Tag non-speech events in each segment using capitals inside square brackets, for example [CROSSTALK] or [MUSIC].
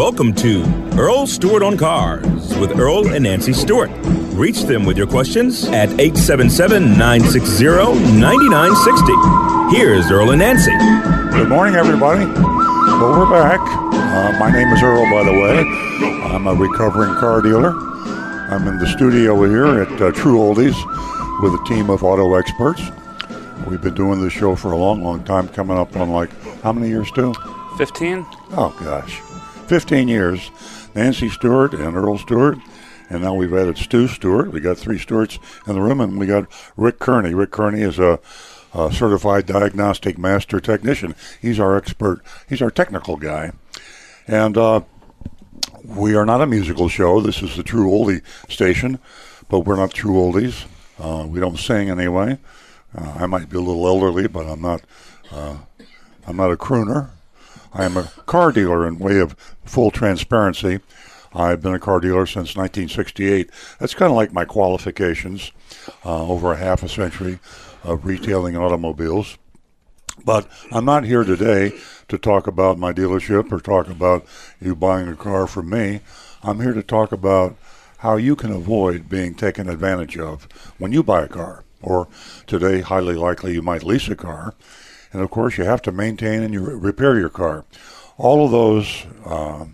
Welcome to Earl Stewart on Cars with Earl and Nancy Stewart. Reach them with your questions at 877 960 9960. Here's Earl and Nancy. Good morning, everybody. Well, we're back. Uh, my name is Earl, by the way. I'm a recovering car dealer. I'm in the studio here at uh, True Oldies with a team of auto experts. We've been doing this show for a long, long time, coming up on like how many years, too? 15? Oh, gosh. 15 years. Nancy Stewart and Earl Stewart. And now we've added Stu Stewart. We got three Stewarts in the room, and we got Rick Kearney. Rick Kearney is a, a certified diagnostic master technician. He's our expert. He's our technical guy. And uh, we are not a musical show. This is the True Oldie station, but we're not True Oldies. Uh, we don't sing anyway. Uh, I might be a little elderly, but I'm not. Uh, I'm not a crooner. I am a car dealer in way of full transparency. I've been a car dealer since 1968. That's kind of like my qualifications uh, over a half a century of retailing automobiles. But I'm not here today to talk about my dealership or talk about you buying a car from me. I'm here to talk about how you can avoid being taken advantage of when you buy a car. Or today, highly likely you might lease a car. And of course, you have to maintain and you repair your car. All of those uh,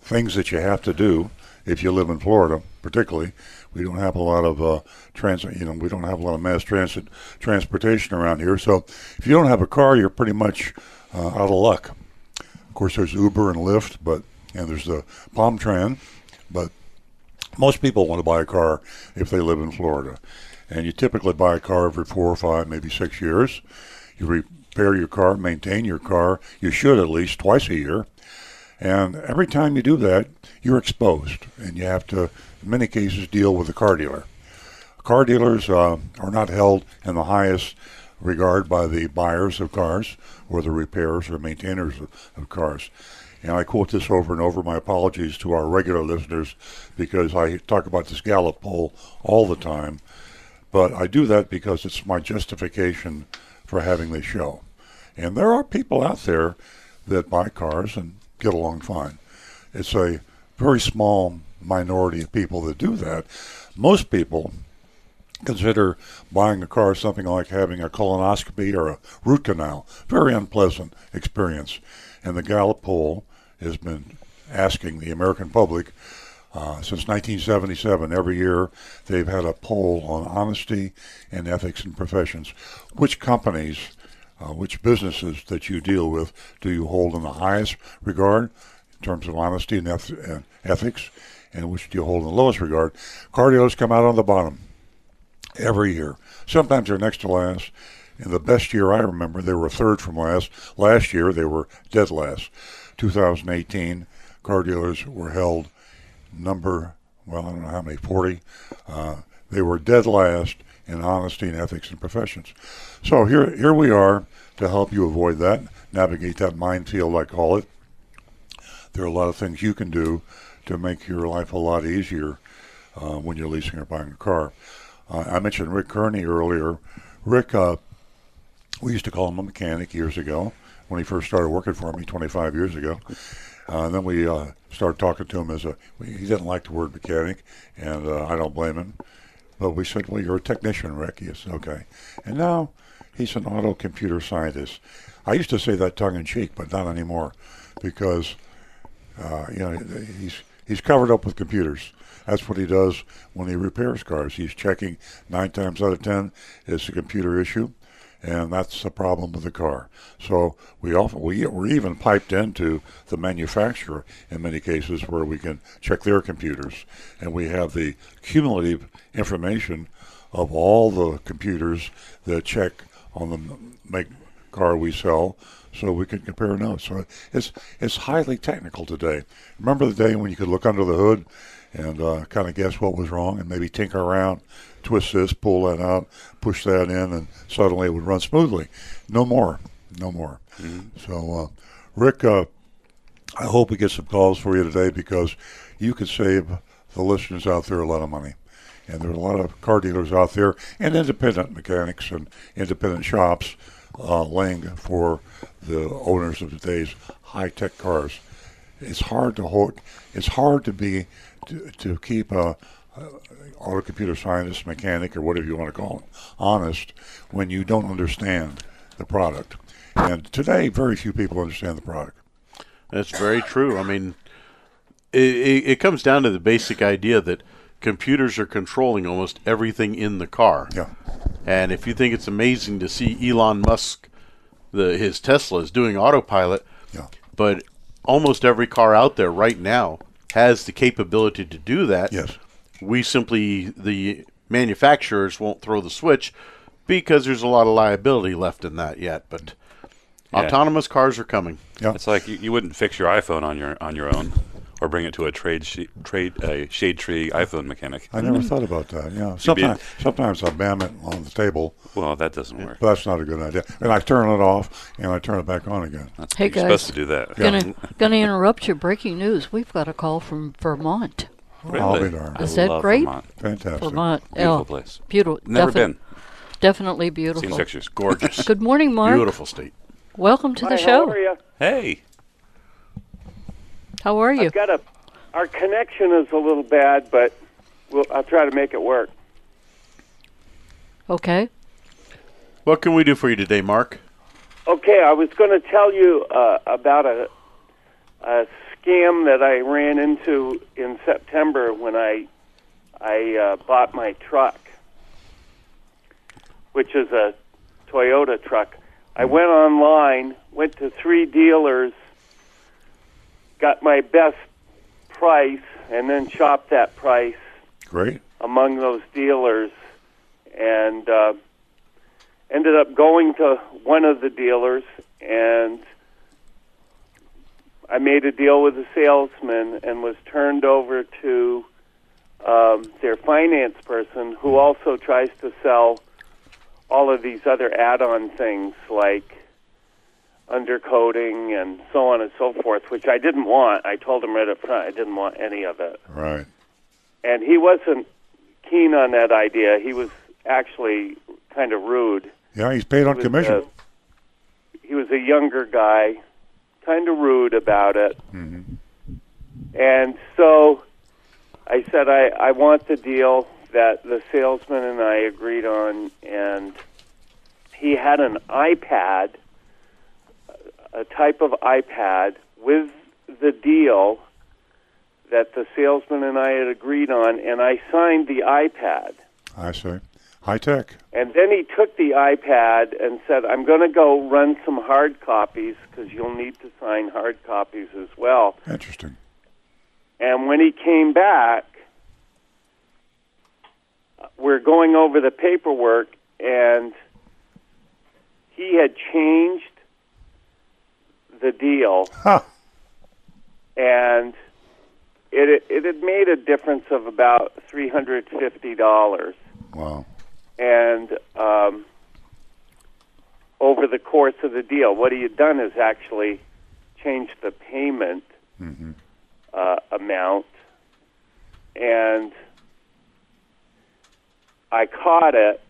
things that you have to do if you live in Florida, particularly. We don't have a lot of uh, transit, you know, we don't have a lot of mass transit transportation around here. So if you don't have a car, you're pretty much uh, out of luck. Of course, there's Uber and Lyft, but and there's the Palm Tran, but most people want to buy a car if they live in Florida. And you typically buy a car every four or five, maybe six years. You repair your car, maintain your car. You should at least twice a year. And every time you do that, you're exposed, and you have to, in many cases, deal with a car dealer. Car dealers uh, are not held in the highest regard by the buyers of cars or the repairers or maintainers of, of cars. And I quote this over and over. My apologies to our regular listeners because I talk about this Gallup poll all the time. But I do that because it's my justification for having this show. And there are people out there that buy cars and get along fine. It's a very small minority of people that do that. Most people consider buying a car something like having a colonoscopy or a root canal. Very unpleasant experience. And the Gallup poll has been asking the American public uh, since 1977, every year they've had a poll on honesty and ethics in professions. Which companies, uh, which businesses that you deal with, do you hold in the highest regard in terms of honesty and, eth- and ethics, and which do you hold in the lowest regard? Car dealers come out on the bottom every year. Sometimes they're next to last. In the best year I remember, they were third from last. Last year, they were dead last. 2018, car dealers were held number, well, I don't know how many, 40. Uh, they were dead last in honesty and ethics and professions. So here, here we are to help you avoid that, navigate that minefield, I call it. There are a lot of things you can do to make your life a lot easier uh, when you're leasing or buying a car. Uh, I mentioned Rick Kearney earlier. Rick, uh, we used to call him a mechanic years ago when he first started working for me 25 years ago. Uh, and then we uh, started talking to him as a. He didn't like the word mechanic, and uh, I don't blame him. But we said, "Well, you're a technician, Rick." He said, "Okay." And now he's an auto computer scientist. I used to say that tongue in cheek, but not anymore, because uh, you know he's he's covered up with computers. That's what he does when he repairs cars. He's checking nine times out of ten it's a computer issue and that's the problem with the car. So we often we we're even piped into the manufacturer in many cases where we can check their computers, and we have the cumulative information of all the computers that check on the make car we sell. So we can compare notes. So it's it's highly technical today. Remember the day when you could look under the hood and uh, kind of guess what was wrong and maybe tinker around twist this, pull that out, push that in, and suddenly it would run smoothly. No more, no more. Mm-hmm. So, uh, Rick, uh, I hope we get some calls for you today because you could save the listeners out there a lot of money. And there are a lot of car dealers out there and independent mechanics and independent shops uh, laying for the owners of today's high tech cars. it's hard to hold. It's hard to be to, to keep a, a auto computer scientist, mechanic, or whatever you want to call it, honest when you don't understand the product. And today, very few people understand the product. That's very true. I mean, it, it, it comes down to the basic idea that computers are controlling almost everything in the car. Yeah. And if you think it's amazing to see Elon Musk, the his Tesla is doing autopilot, Yeah. but almost every car out there right now has the capability to do that. Yes. We simply the manufacturers won't throw the switch because there's a lot of liability left in that yet. But Yeah. autonomous cars are coming. Yeah. It's like you, you wouldn't fix your iPhone on your on your own, or bring it to a trade sh- trade uh, shade tree iPhone mechanic. I never thought about that. Yeah. Sometimes, sometimes I bam it on the table, Well, that doesn't work. but that's not a good idea. And I turn it off and I turn it back on again. That's, Hey, you're guys. supposed to do that. Gonna gonna interrupt your Breaking news. We've got a call from Vermont. I'll be darned. Is that great? Vermont. Fantastic. Vermont. Beautiful oh, place. Beautiful. Never Defi- been. Definitely beautiful. Seen beautiful. pictures. Gorgeous. [LAUGHS] Good morning, Mark. Beautiful state. Welcome to the show. How are you? Hey, How are you? I've got a. Our connection is a little bad, but we'll, I'll try to make it work. Okay. What can we do for you today, Mark? Okay, I was going to tell you uh, about a, a scam that I ran into in September when I I uh, bought my truck, which is a Toyota truck. I went online, went to three dealers, got my best price, and then shopped that price Great. among those dealers and uh, ended up going to one of the dealers and I made a deal with the salesman and was turned over to um, their finance person who also tries to sell all of these other add-on things like undercoating and so on and so forth, which I didn't want. I told him right up front I didn't want any of it Right. and he wasn't keen on that idea. He was actually kind of rude. Yeah, he's paid on He commission. uh, he was a younger guy, kind of rude about it. Mm-hmm. And so I said, I, I want the deal that the salesman and I agreed on. And he had an iPad, a type of iPad with the deal that the salesman and I had agreed on, and I signed the iPad. I see. High tech. And then he took the iPad and said, I'm going to go run some hard copies because you'll need to sign hard copies as well. Interesting. And when he came back, we're going over the paperwork, and he had changed the deal, Huh. and it it had made a difference of about three hundred fifty dollars. Wow. And um, over the course of the deal, what he had done is actually changed the payment uh, amount, and I caught it.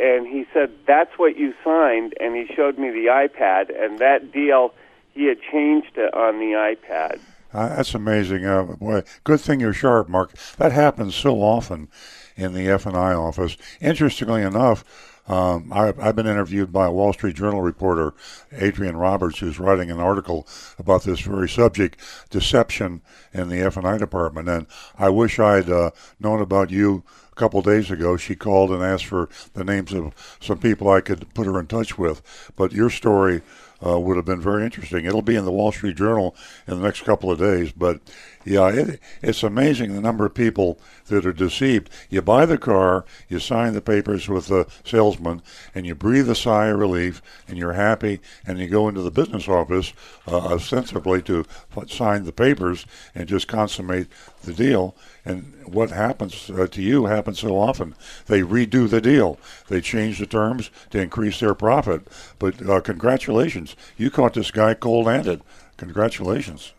And he said, "That's what you signed." And he showed me the iPad, and that deal he had changed it on the iPad. Uh, that's amazing. Uh, boy, good thing you're sharp, Mark. That happens so often in the F and I office. Interestingly enough, um, I, I've been interviewed by a Wall Street Journal reporter, Adrian Roberts, who's writing an article about this very subject, deception in the F and I department. And I wish I'd uh, known about you a couple days ago. She called and asked for the names of some people I could put her in touch with. But your story uh, would have been very interesting. It'll be in the Wall Street Journal in the next couple of days. But yeah, it, it's amazing the number of people that are deceived. You buy the car, you sign the papers with the salesman, and you breathe a sigh of relief, and you're happy, and you go into the business office uh, ostensibly to sign the papers and just consummate the deal. And what happens uh, to you happens so often. They redo the deal. They change the terms to increase their profit. But uh, congratulations, you caught this guy cold-handed. Congratulations.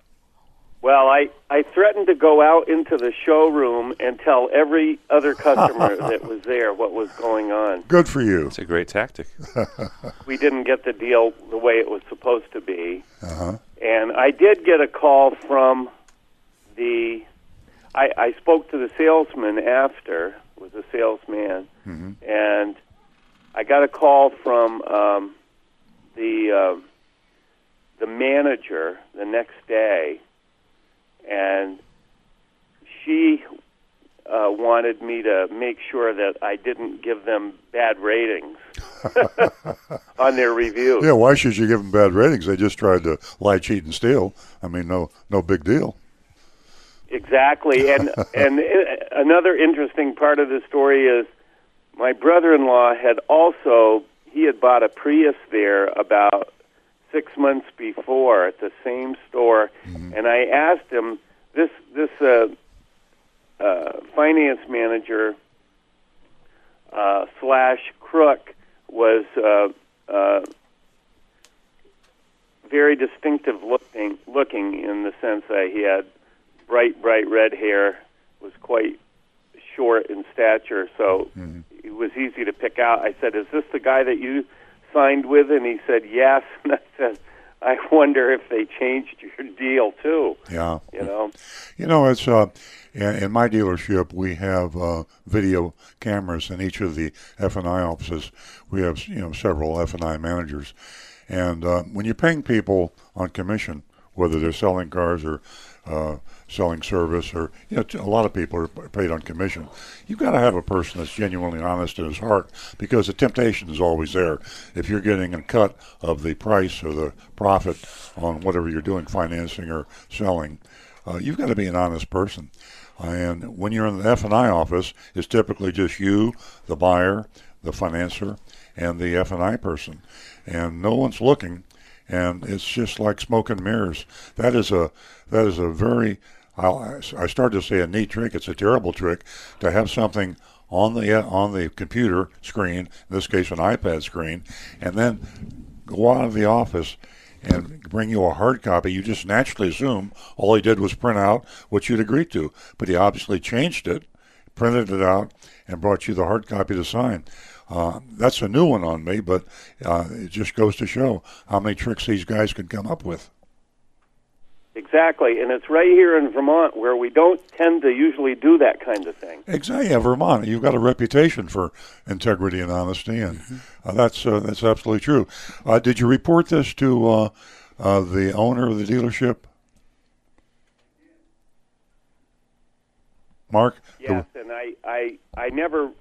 Well, I, I threatened to go out into the showroom and tell every other customer [LAUGHS] that was there what was going on. Good for you. It's a great tactic. [LAUGHS] We didn't get the deal the way it was supposed to be. Uh-huh. And I did get a call from the. I, I spoke to the salesman after, was a salesman, and I got a call from um, the uh, the manager the next day, and she uh, wanted me to make sure that I didn't give them bad ratings [LAUGHS] on their reviews. Yeah, why should you give them bad ratings? They just tried to lie, cheat, and steal. I mean, no, no big deal. Exactly, and [LAUGHS] and i another interesting part of the story is my brother-in-law had also he had bought a Prius there about six months before at the same store, and I asked him this this uh, uh, finance manager uh, slash crook was uh, uh, very distinctive looking looking in the sense that he had bright bright red hair was quite short in stature so it was easy to pick out. I said is this the guy that you signed with and he said yes [LAUGHS] and i said i wonder if they changed your deal too Yeah. you know You know, it's uh, in, in my dealership we have uh, video cameras in each of the F and I offices. We have you know several F and I managers, and uh, when you're paying people on commission, whether they're selling cars or uh, selling service, or you know, a lot of people are paid on commission. You've got to have a person that's genuinely honest in his heart, because the temptation is always there. If you're getting a cut of the price or the profit on whatever you're doing, financing or selling, uh, you've got to be an honest person. And when you're in the F and I office, it's typically just you, the buyer, the financier, and the F and I person, and no one's looking. And it's just like smoke and mirrors. That is a that is a very I, I started to say a neat trick. It's a terrible trick to have something on the on the computer screen, in this case an iPad screen, and then go out of the office and bring you a hard copy, you just naturally assume all he did was print out what you'd agreed to. But he obviously changed it, printed it out, and brought you the hard copy to sign. Uh, that's a new one on me, but uh, it just goes to show how many tricks these guys can come up with. Exactly and it's right here in vermont where we don't tend to usually do that kind of thing Exactly, yeah, Vermont. You've got a reputation for integrity and honesty, and uh, that's uh, that's absolutely true. Uh, did you report this to uh, uh, the owner of the dealership, Mark? The- Yes, and I, I, I never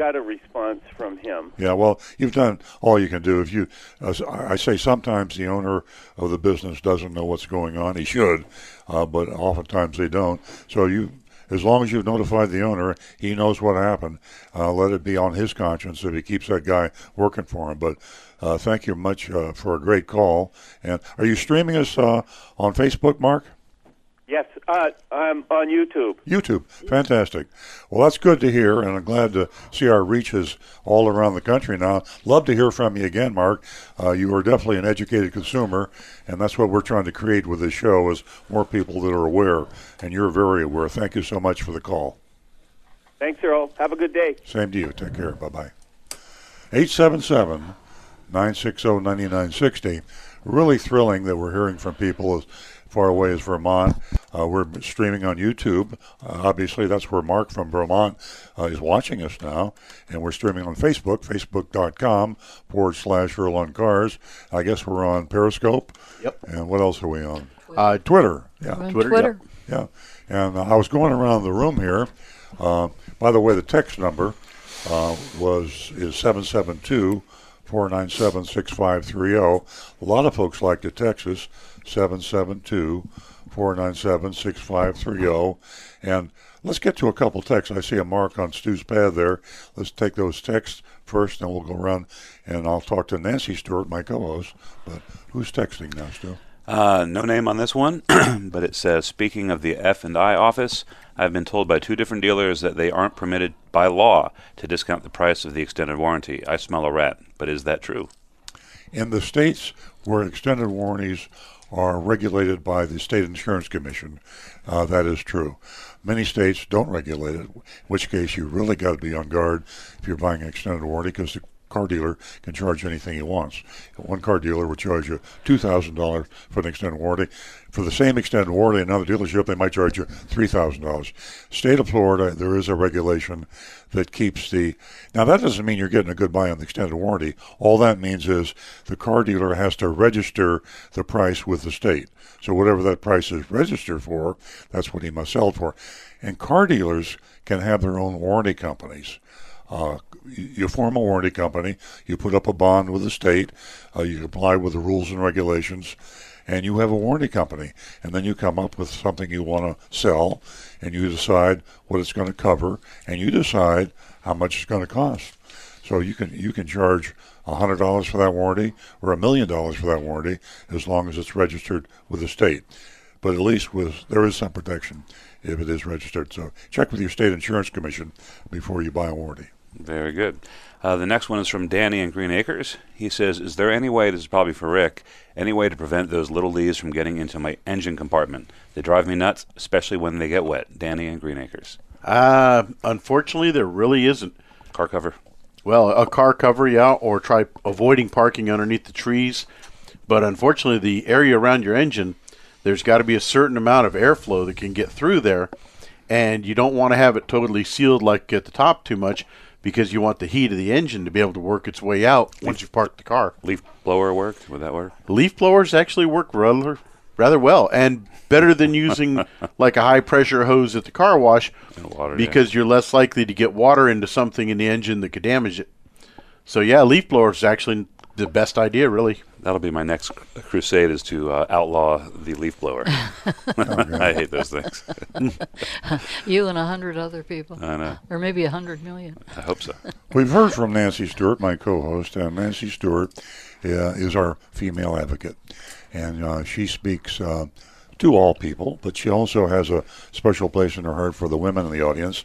got a response from him. Yeah, well, you've done all you can do. If you, uh, I say, sometimes the owner of the business doesn't know what's going on. He should, uh, but oftentimes they don't. So you, as long as you've notified the owner, he knows what happened. Uh, let it be on his conscience if he keeps that guy working for him. But uh, thank you much uh, for a great call. And are you streaming us uh, on Facebook, Mark? Yes, uh, I'm on YouTube. YouTube. Fantastic. Well, that's good to hear, and I'm glad to see our reaches all around the country now. Love to hear from you again, Mark. Uh, you are definitely an educated consumer, and that's what we're trying to create with this show is more people that are aware, and you're very aware. Thank you so much for the call. Thanks, Earl. Have a good day. Same to you. Take care. Bye bye. 877 960 9960. Really thrilling that we're hearing from people as far away as Vermont. Uh, we're streaming on YouTube. Uh, obviously, that's where Mark from Vermont uh, is watching us now. And we're streaming on Facebook, facebook.com forward slash Earl on Cars. I guess we're on Periscope. Yep. And what else are we on? Uh, Twitter. Yeah. On Twitter, Twitter. Yeah, and uh, I was going around the room here. Uh, by the way, the text number uh, was is seven seven two four nine seven six five three zero. A lot of folks like to text us seven seven two four nine seven six five three zero. And let's get to a couple texts. I see a mark on Stu's pad there. Let's take those texts first, and we'll go around and I'll talk to Nancy Stewart, my co-host. But who's texting now, Stu? Uh, no name on this one, [CLEARS THROAT] but it says, speaking of the F&I office, I've been told by two different dealers that they aren't permitted by law to discount the price of the extended warranty. I smell a rat, but is that true? in the states where extended warranties are regulated by the state insurance commission. Uh, that is true. Many states don't regulate it, in which case you really got to be on guard if you're buying an extended warranty because the car dealer can charge anything he wants. One car dealer would charge you two thousand dollars for an extended warranty. For the same extended warranty, another dealership they might charge you three thousand dollars. State of Florida, there is a regulation that keeps the. Now that doesn't mean you're getting a good buy on the extended warranty. All that means is the car dealer has to register the price with the state. So whatever that price is registered for, that's what he must sell for. And car dealers can have their own warranty companies. Uh, you form a warranty company, you put up a bond with the state, uh, you comply with the rules and regulations, and you have a warranty company. And then you come up with something you want to sell, and you decide what it's going to cover, and you decide how much it's going to cost. So you can you can charge hundred dollars for that warranty or a million dollars for that warranty as long as it's registered with the state. But at least with there is some protection if it is registered. So check with your state insurance commission before you buy a warranty. Very good. Uh, the next one is from Danny in Green Acres. He says, "Is there any way? This is probably for Rick. Any way to prevent those little leaves from getting into my engine compartment? They drive me nuts, especially when they get wet." Danny in Green Acres. Uh, unfortunately, there really isn't. Car cover. Well, a car cover, yeah, or try avoiding parking underneath the trees. But unfortunately, the area around your engine, there's got to be a certain amount of airflow that can get through there, and you don't want to have it totally sealed like at the top too much because you want the heat of the engine to be able to work its way out once you've parked the car. Leaf blower work? Would that work? Leaf blowers actually work rather rather well and better than using [LAUGHS] like a high pressure hose at the car wash water, because you're less likely to get water into something in the engine that could damage it. So yeah, leaf blower is actually the best idea, really. That'll be my next crusade is to uh, outlaw the leaf blower. [LAUGHS] [LAUGHS] I hate those things. [LAUGHS] you and a hundred other people. I know. Or maybe a hundred million. I hope so. We've heard from Nancy Stewart, my co-host, and Nancy Stewart uh, is our female advocate, and uh, she speaks uh, to all people, but she also has a special place in her heart for the women in the audience.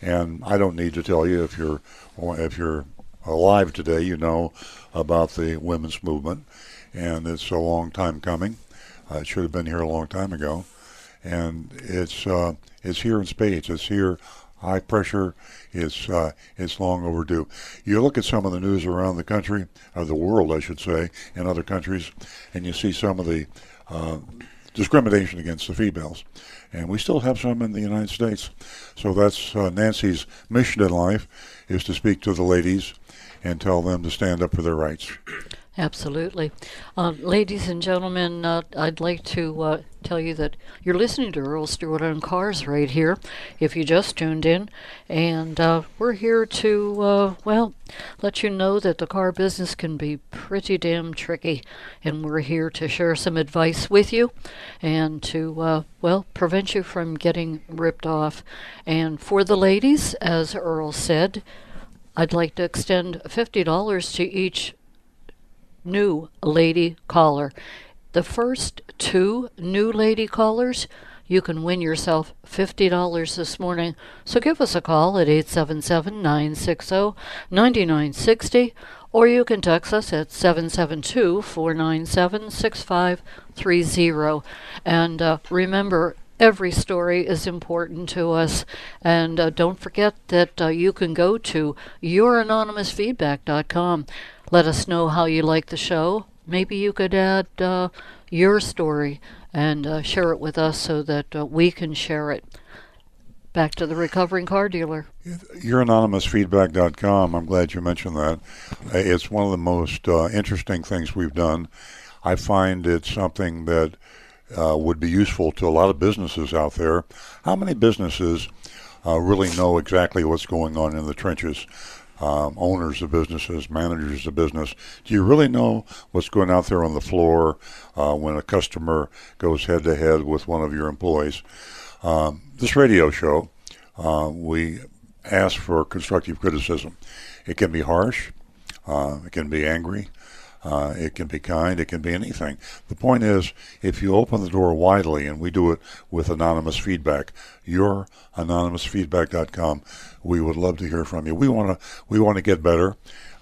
And I don't need to tell you if you're if you're alive today, you know about the women's movement, and it's a long time coming. Uh, it should have been here a long time ago, and it's uh, it's here in spades. It's here, high pressure. It's uh, it's long overdue. You look at some of the news around the country, or the world, I should say, in other countries, and you see some of the uh, discrimination against the females. And we still have some in the United States. So that's uh, Nancy's mission in life is to speak to the ladies and tell them to stand up for their rights. Absolutely. Uh, ladies and gentlemen, uh, I'd like to uh, tell you that you're listening to Earl Stewart on Cars right here, if you just tuned in. And uh, we're here to, uh, well, let you know that the car business can be pretty damn tricky. And we're here to share some advice with you and to, uh, well, prevent you from getting ripped off. And for the ladies, as Earl said, I'd like to extend $50 to each new lady caller. The first two new lady callers, you can win yourself $50 this morning. So give us a call at 877 960 9960 or you can text us at 772 497 6530. And uh, remember, every story is important to us. And uh, don't forget that uh, you can go to youranonymousfeedback.com. Let us know how you like the show. Maybe you could add uh, your story and uh, share it with us so that uh, we can share it. Back to the recovering car dealer. Youranonymousfeedback.com. I'm glad you mentioned that. It's one of the most uh, interesting things we've done. I find it's something that uh, would be useful to a lot of businesses out there. How many businesses uh, really know exactly what's going on in the trenches? Um, owners of businesses, managers of business. Do you really know what's going out there on the floor uh, when a customer goes head to head with one of your employees? Um, this radio show, uh, we ask for constructive criticism. It can be harsh, uh, it can be angry, uh, it can be kind, it can be anything. The point is, if you open the door widely, and we do it with anonymous feedback, your anonymousfeedback.com, we would love to hear from you. We want to we want to get better.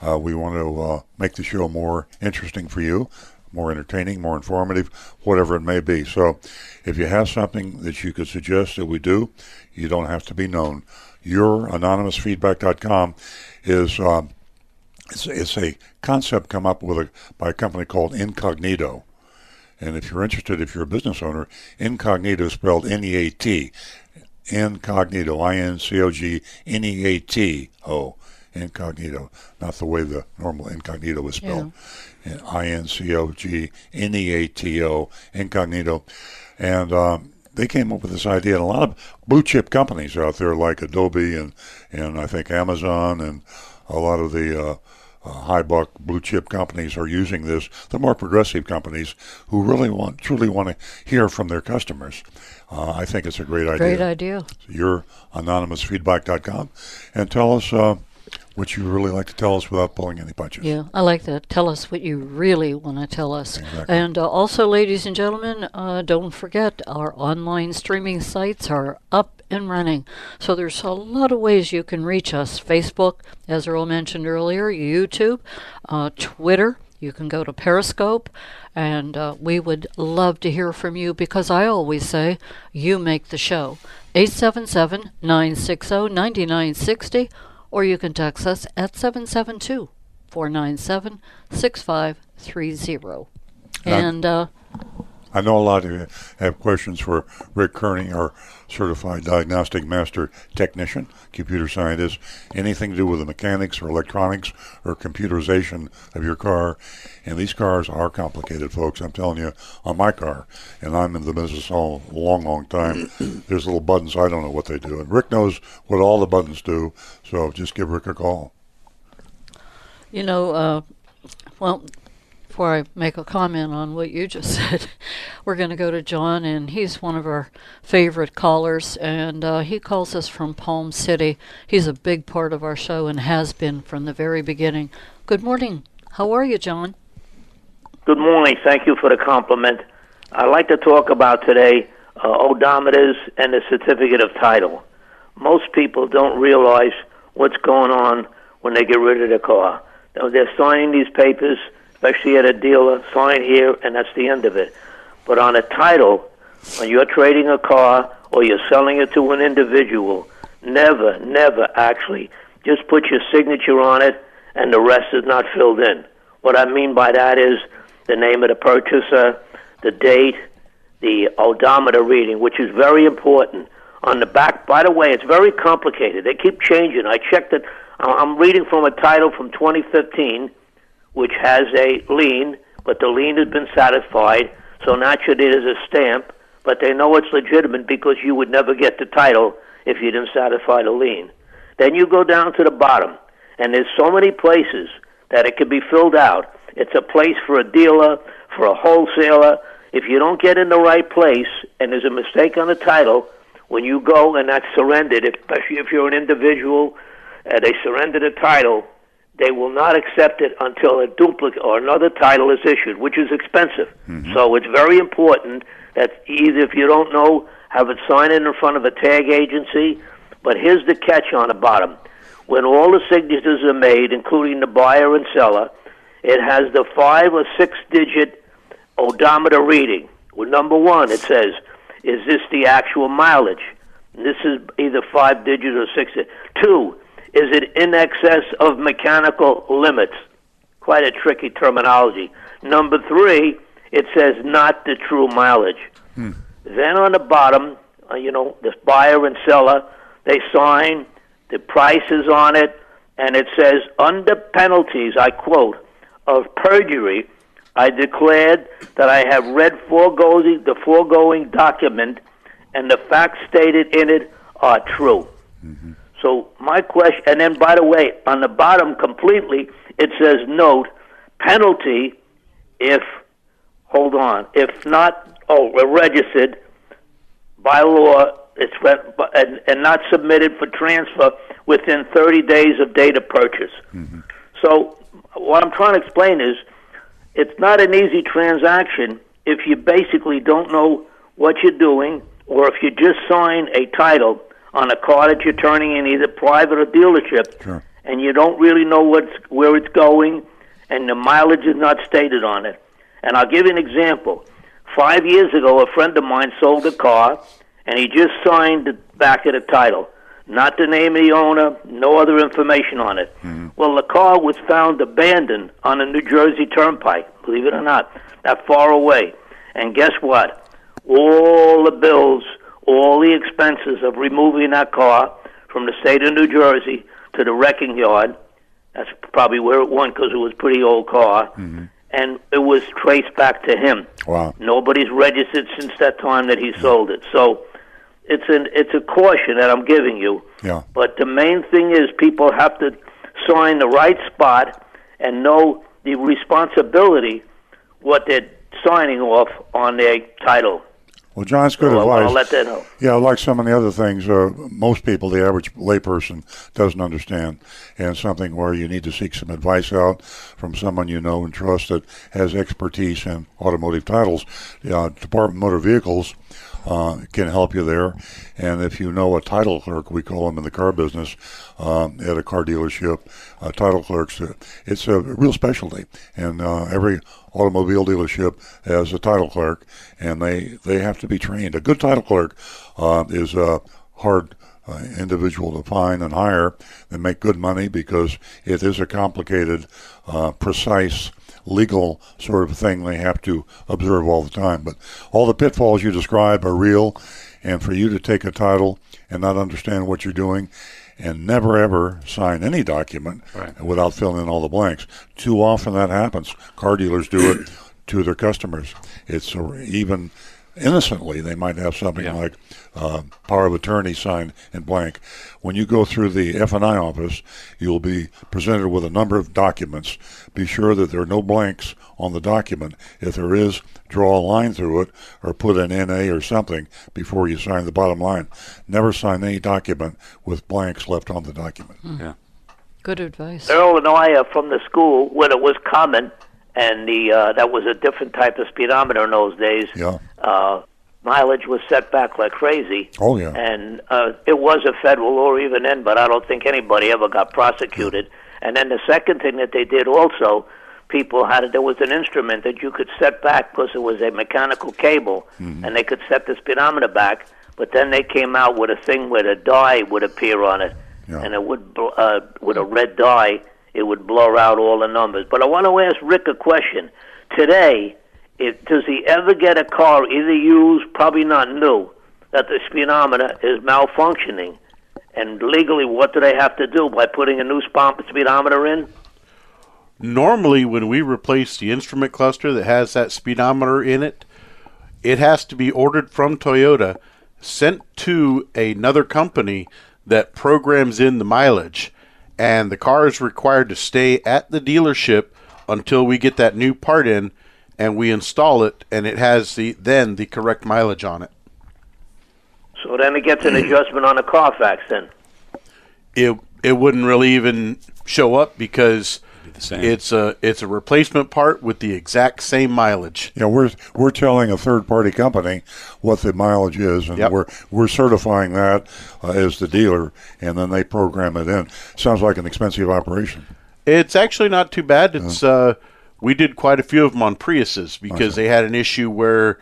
Uh, we want to uh, make the show more interesting for you, more entertaining, more informative, whatever it may be. So, if you have something that you could suggest that we do, you don't have to be known. Your anonymousfeedback.com is um, it's, it's a concept come up with a, by a company called Incogneato. And if you're interested, if you're a business owner, Incogneato is spelled N-E-A-T. Incogneato, I-N-C-O-G-N-E-A-T-O. Incogneato, not the way the normal incognito is spelled. I-N-C-O-G-N-E-A-T-O, Incogneato. And um, they came up with this idea, and a lot of blue chip companies out there like Adobe and, and I think Amazon and a lot of the uh, uh, high buck blue chip companies are using this. The more progressive companies who really want, truly want to hear from their customers. Uh, I think it's a great idea. Great idea. Your anonymousfeedback.com, and tell us uh, what you really like to tell us without pulling any punches. Yeah, I like that. Tell us what you really want to tell us. Exactly. And uh, also, ladies and gentlemen, uh, don't forget our online streaming sites are up and running. So there's a lot of ways you can reach us. Facebook, as Earl mentioned earlier, YouTube, uh, Twitter. You can go to Periscope, and uh, we would love to hear from you because I always say you make the show. 877 960 9960, or you can text us at 772 497 6530. And uh, I know a lot of you have questions for Rick Kearney, our certified diagnostic master technician, computer scientist, anything to do with the mechanics or electronics or computerization of your car. And these cars are complicated, folks. I'm telling you, on my car, and I'm in the business all a long, long time. [CLEARS THROAT] There's little buttons I don't know what they do, and Rick knows what all the buttons do. So just give Rick a call. You know, uh, well, before I make a comment on what you just [LAUGHS] said, we're going to go to John, and he's one of our favorite callers, and uh, he calls us from Palm City. He's a big part of our show and has been from the very beginning. Good morning. How are you, John? Good morning. Thank you for the compliment. I'd like to talk about today uh, odometers and the certificate of title. Most people don't realize what's going on when they get rid of their car. Now, They're signing these papers, especially at a dealer, sign here, and that's the end of it. But on a title, when you're trading a car or you're selling it to an individual, never, never actually just put your signature on it and the rest is not filled in. What I mean by that is the name of the purchaser, the date, the odometer reading, which is very important. On the back, by the way, it's very complicated. They keep changing. I checked it. I'm reading from a title from 2015, which has a lien, but the lien has been satisfied. So not naturally, there's a stamp, but they know it's legitimate because you would never get the title if you didn't satisfy the lien. Then you go down to the bottom, and there's so many places that it can be filled out. It's a place for a dealer, for a wholesaler. If you don't get in the right place and there's a mistake on the title, when you go and that's surrendered, especially if you're an individual, uh, they surrender the title, they will not accept it until a duplicate or another title is issued, which is expensive. Mm-hmm. So it's very important that either if you don't know, have it signed in in front of a tag agency. But here's the catch on the bottom. When all the signatures are made, including the buyer and seller, it has the five or six digit odometer reading. Well, number one, it says, is this the actual mileage? And this is either five digits or six. Two, is it in excess of mechanical limits? Quite a tricky terminology. Number three, it says not the true mileage. Then on the bottom, uh, you know, the buyer and seller, they sign, the price is on it, and it says, under penalties, I quote, of perjury, I declared that I have read foregoing, the foregoing document, and the facts stated in it are true. So my question, and then by the way, on the bottom completely, it says note penalty if hold on if not oh registered by law it's and, and not submitted for transfer within 30 days of date of purchase. Mm-hmm. So what I'm trying to explain is it's not an easy transaction if you basically don't know what you're doing or if you just sign a title on a car that you're turning in either private or dealership Sure. and you don't really know what's where it's going and the mileage is not stated on it. And I'll give you an example. Five years ago, a friend of mine sold a car, and he just signed the back of the title. Not the name of the owner, no other information on it. Mm-hmm. Well, the car was found abandoned on a New Jersey turnpike, believe it or not, that far away. And guess what? All the bills, all the expenses of removing that car from the state of New Jersey to the wrecking yard, that's probably where it went because it was a pretty old car, mm-hmm. and it was traced back to him. Wow. Nobody's registered since that time that he mm-hmm. sold it. So it's an it's a caution that I'm giving you. Yeah. But the main thing is people have to sign the right spot and know the responsibility what they're signing off on their title. Well, John, it's good So advice. to let that know. Yeah, like so many other things, uh, most people, the average layperson, doesn't understand, and something where you need to seek some advice out from someone you know and trust that has expertise in automotive titles. Uh, Department of Motor Vehicles uh, can help you there, and if you know a title clerk, we call them in the car business, um, at a car dealership, uh, title clerks, uh, it's a real specialty, and uh, every automobile dealership has a title clerk, and they they have to be trained. A good title clerk is a hard uh, individual to find and hire. They make good money because it is a complicated, uh, precise legal sort of thing they have to observe all the time. But all the pitfalls you describe are real, and for you to take a title and not understand what you're doing. And never ever sign any document Right. without filling in all the blanks. Too often that happens. Car dealers do it to their customers. It's even innocently they might have something Yeah. like uh, power of attorney signed in blank. When you go through the F and I office, you'll be presented with a number of documents. Be sure that there are no blanks on the document. If there is, draw a line through it or put an NA or something before you sign the bottom line. Never sign any document with blanks left on the document. Yeah. Good advice. Earl and I are from the school when it was common, and the uh, that was a different type of speedometer in those days. Yeah. Uh, mileage was set back like crazy. Oh yeah. and uh, it was a federal law even then, but I don't think anybody ever got prosecuted. And then the second thing that they did also, people had there was an instrument that you could set back because it was a mechanical cable, and they could set the speedometer back. But then they came out with a thing where the dye would appear on it, Yeah. and it would bl- uh, with a red dye, it would blur out all the numbers. But I want to ask Rick a question. Today, does he ever get a car, either used, probably not new, that the speedometer is malfunctioning? And legally, what do they have to do by putting a new speedometer in? normally when we replace the instrument cluster that has that speedometer in it, it has to be ordered from Toyota, sent to another company that programs in the mileage, and the car is required to stay at the dealership until we get that new part in and we install it and it has the then the correct mileage on it. So then it gets an [CLEARS THROAT] adjustment on the Carfax then. It it wouldn't really even show up because the same. it's a it's a replacement part with the exact same mileage. Yeah, we're we're telling a third party company what the mileage is, and Yep. we're we're certifying that uh, as the dealer, and then they program it in. Sounds like an expensive operation. It's actually not too bad. It's uh, we did quite a few of them on Priuses because they had an issue where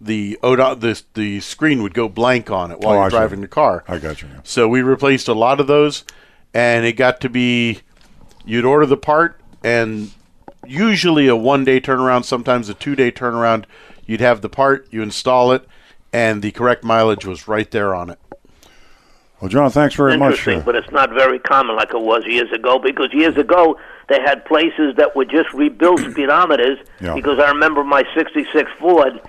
the odo- the the screen would go blank on it while Oh, you're see. driving the car. I got you. yeah. So we replaced a lot of those, and it got to be you'd order the part, and usually a one day turnaround, sometimes a two day turnaround. You'd have the part, you install it, and the correct mileage was right there on it. Well, John, thanks very much. Interesting, uh, but it's not very common like it was years ago because years ago they had places that would just rebuild [CLEARS THROAT] speedometers. Yeah. Because I remember my '66 Ford,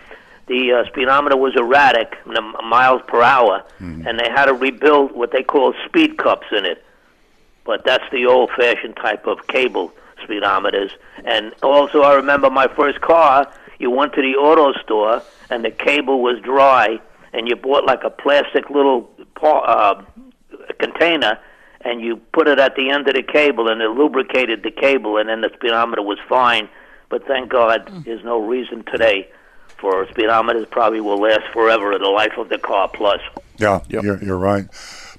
the uh, speedometer was erratic, in m- miles per hour, Hmm. and they had to rebuild what they call speed cups in it. But that's the old-fashioned type of cable speedometers. And also, I remember my first car. You went to the auto store, and the cable was dry, and you bought like a plastic little pa- uh, container, and you put it at the end of the cable, and it lubricated the cable, and then the speedometer was fine. But thank God, there's no reason today for speedometers. Probably will last forever, the life of the car plus. yeah, Yep. you're, you're right.